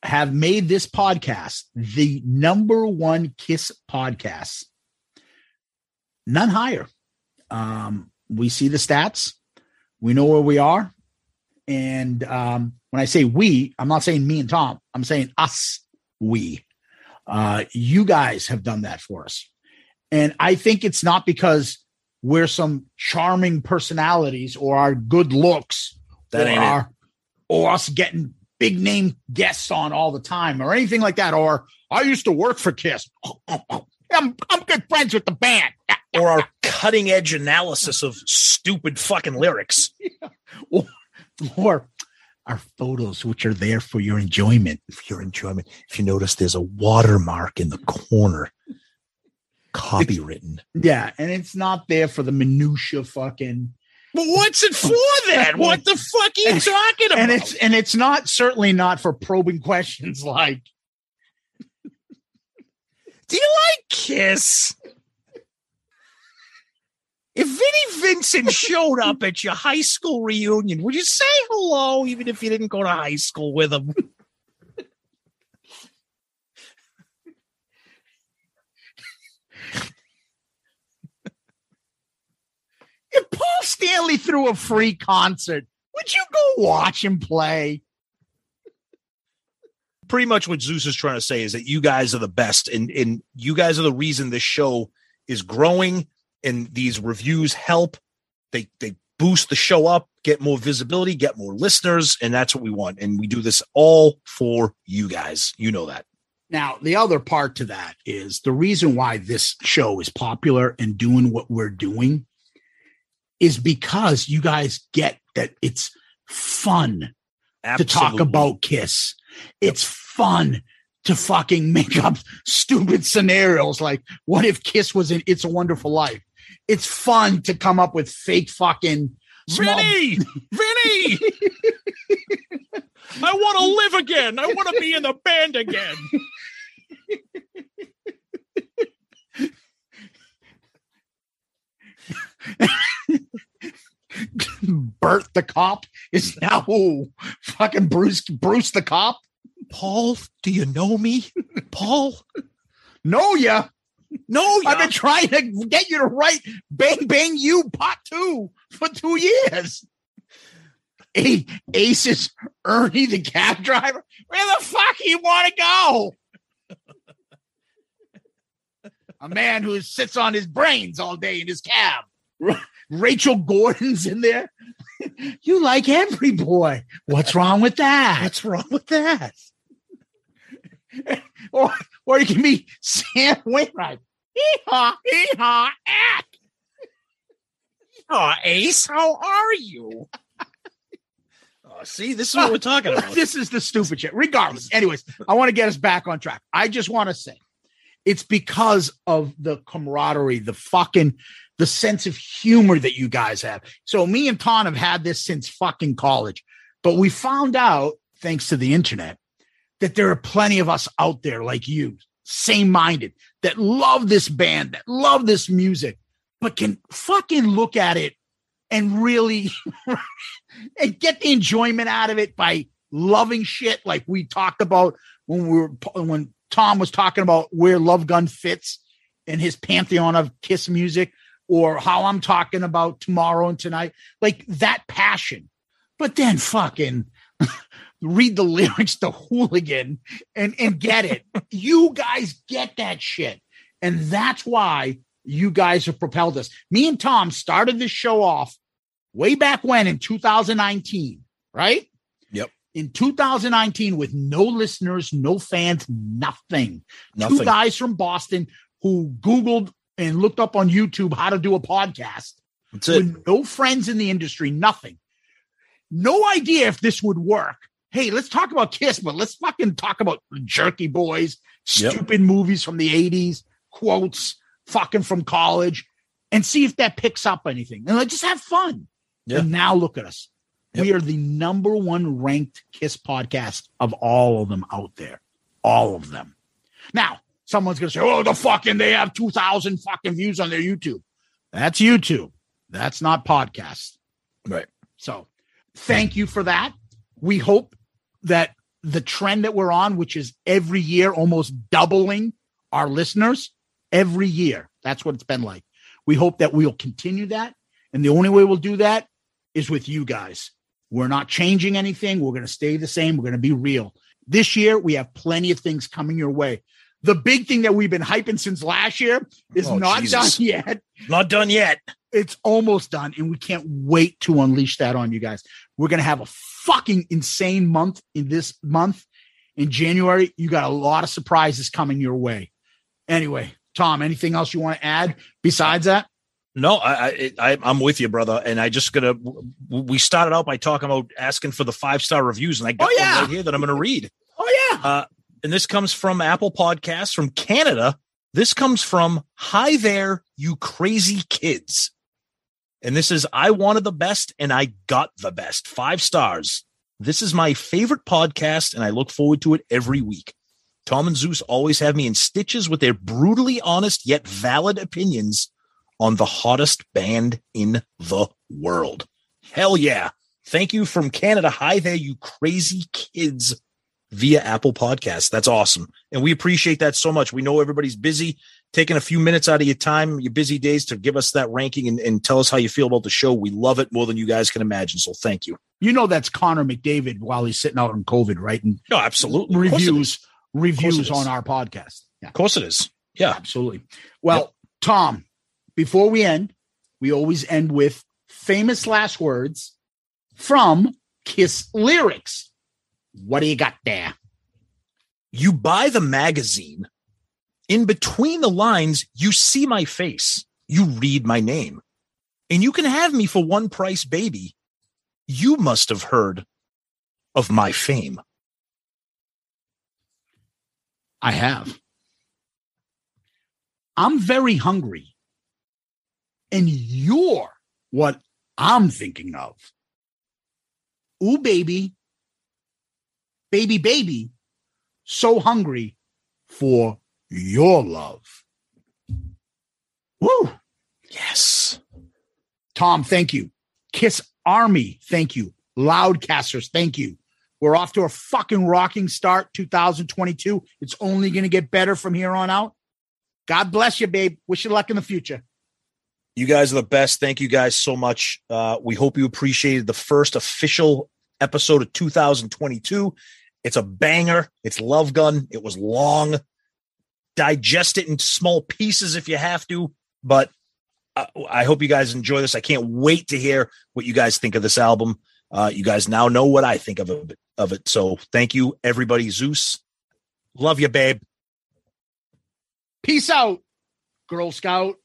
have made this podcast the number one Kiss podcast. None higher. Um, we see the stats. We know where we are. And um, when I say we, I'm not saying me and Tom. I'm saying us, we. Uh, you guys have done that for us. And I think it's not because we're some charming personalities or our good looks That or, our, or us getting big name guests on all the time or anything like that. Or I used to work for Kiss. I'm, I'm good friends with the band. Or our cutting edge analysis of stupid fucking lyrics. or, or our photos, which are there for your enjoyment. For your enjoyment. If you notice, there's a watermark in the corner, copywritten. Yeah, and it's not there for the minutia fucking. But what's it for then? What the fuck are you talking about? And it's and it's not certainly not for probing questions like Do you like Kiss? If Vinnie Vincent showed up at your high school reunion, would you say hello even if you didn't go to high school with him? if Paul Stanley threw a free concert, would you go watch him play? Pretty much what Zeus is trying to say is that you guys are the best, and, and you guys are the reason this show is growing, and these reviews help. They they boost the show up, get more visibility, get more listeners, and that's what we want. And we do this all for you guys. You know that. Now, the other part to that is the reason why this show is popular and doing what we're doing is because you guys get that it's fun to talk about Kiss. It's fun to fucking make up stupid scenarios like what if Kiss was in It's a Wonderful Life? It's fun to come up with fake fucking small- Vinny, Vinny, I want to live again. I want to be in the band again. Bert the cop is now who? fucking Bruce Bruce the cop. Paul, do you know me? Paul, know ya. No, I've been trying to get you to write Bang Bang You Part Two for two years. A- Ace is Ernie the cab driver. Where the fuck you want to go? A man who sits on his brains all day in his cab. Rachel Gordon's in there. you like every boy. What's wrong with that? What's wrong with that? or or you can be Sam Wainwright. Hee-haw, hee-haw, ack. Oh, Ace, how are you? Oh, see, this is what we're talking about. This is the stupid shit. Regardless, anyways, I want to get us back on track. I just want to say it's because of the camaraderie, the fucking the sense of humor that you guys have. So me and Tom have had this since fucking college, but we found out thanks to the internet that there are plenty of us out there like you, same minded, that love this band, that love this music, but can fucking look at it and really and get the enjoyment out of it by loving shit like we talked about when we were when Tom was talking about where Love Gun fits in his pantheon of Kiss music, or how I'm talking about tomorrow and tonight, like that passion. But then fucking read the lyrics to Hooligan and and get it. you guys get that shit, and that's why you guys have propelled us. Me and Tom started this show off way back when in 2019, right? Yep. In 2019, with no listeners, no fans, nothing. Nothing. Two guys from Boston who Googled and looked up on YouTube how to do a podcast. That's it. With no friends in the industry, nothing. No idea if this would work. Hey, let's talk about Kiss, but let's fucking talk about Jerky Boys, Yep. stupid movies from the 80s, quotes fucking from college, and see if that picks up anything. And let's just have fun. Yeah. And now look at us. We are the number one ranked Kiss podcast of all of them out there. All of them. Now, someone's going to say, oh, the fucking, they have 2,000 fucking views on their YouTube. That's YouTube. That's not podcast. Right. So thank you for that. We hope that the trend that we're on, which is every year almost doubling our listeners every year, that's what it's been like. We hope that we'll continue that. And the only way we'll do that is with you guys. We're not changing anything. We're going to stay the same. We're going to be real. This year, we have plenty of things coming your way. The big thing that we've been hyping since last year is Oh, not Jesus. done yet. Not done yet. It's almost done, and we can't wait to unleash that on you guys. We're gonna have a fucking insane month in this month. In January, you got a lot of surprises coming your way. Anyway, Tom, anything else you want to add besides that? No, I, I, I I'm with you, brother. And I just gonna. We started out by talking about asking for the five star reviews, and I got Oh, yeah. one right here that I'm gonna read. Oh yeah. Uh, and this comes from Apple Podcasts from Canada. This comes from Hi there, you crazy kids. And this is I wanted the best and I got the best. Five stars. This is my favorite podcast and I look forward to it every week. Tom and Zeus always have me in stitches with their brutally honest yet valid opinions on the hottest band in the world. Hell yeah. Thank you from Canada. Hi there, you crazy kids via Apple Podcasts. That's awesome. And we appreciate that so much. We know everybody's busy, taking a few minutes out of your time, your busy days to give us that ranking and, and tell us how you feel about the show. We love it more than you guys can imagine. So thank you. You know that's Connor McDavid while he's sitting out on COVID, right? And No, absolutely. Of course it reviews reviews on our podcast. Yeah, Of course it is. Yeah. absolutely. Well, Tom, before we end, we always end with famous last words from Kiss lyrics. What do you got there? You buy the magazine. In between the lines, you see my face. You read my name. And you can have me for one price, baby. You must have heard of my fame. I have. I'm very hungry. And you're what I'm thinking of. Ooh, baby. Baby, baby. So hungry for your love. Woo. Yes. Tom, thank you. Kiss Army, thank you. Loudcasters, thank you. We're off to a fucking rocking start 2022. It's only going to get better from here on out. God bless you, babe. Wish you luck in the future. You guys are the best. Thank you guys so much. Uh, we hope you appreciated the first official episode of 2022. It's a banger. It's Love Gun. It was long. Digest it in small pieces if you have to, but uh, I hope you guys enjoy this. I can't wait to hear what you guys think of this album. Uh, you guys now know what I think of it, of it. So thank you, everybody. Zeus, love you, babe. Peace out, Girl Scout.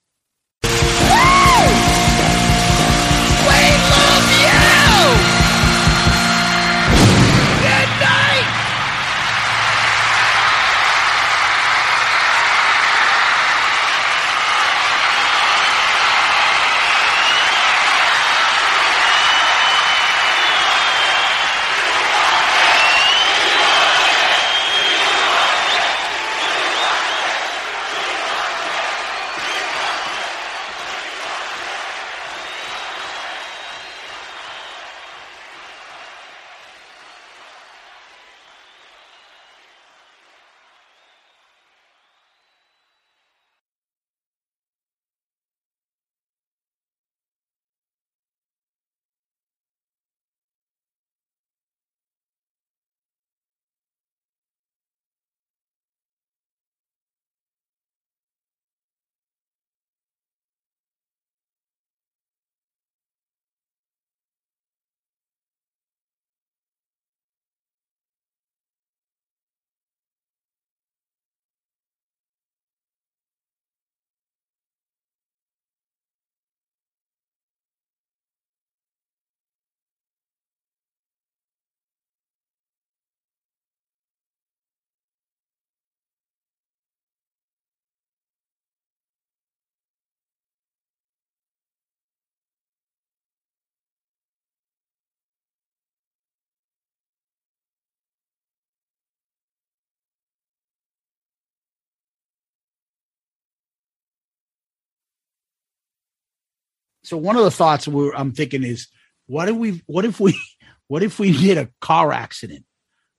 So one of the thoughts I'm thinking is, what if we, what if we, what if we did a car accident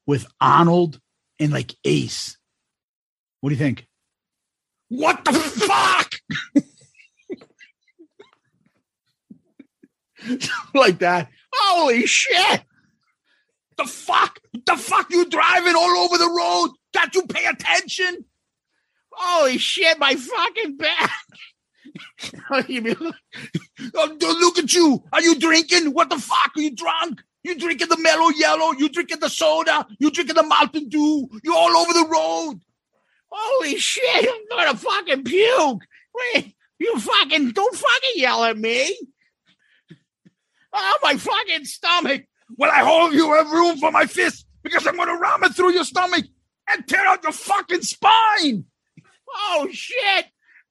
with Arnold and like Ace? What do you think? What the fuck? like that. Holy shit. The fuck? The fuck you driving all over the road? Can't you pay attention? Holy shit, my fucking back. Like, oh, look at you. Are you drinking? What the fuck? Are you drunk? You drinking the mellow yellow? You drinking the soda? You drinking the Mountain Dew? You all over the road. Holy shit, I'm gonna fucking puke. Wait, You fucking don't fucking yell at me. Oh, my fucking stomach. Well, I hold you have room for my fist because I'm to ram it through your stomach and tear out your fucking spine. Oh shit!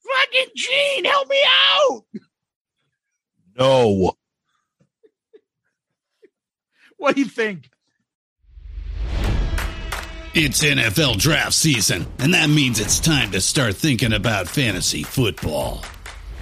Fucking Gene, help me out. No. What do you think? It's NFL draft season, and that means it's time to start thinking about fantasy football.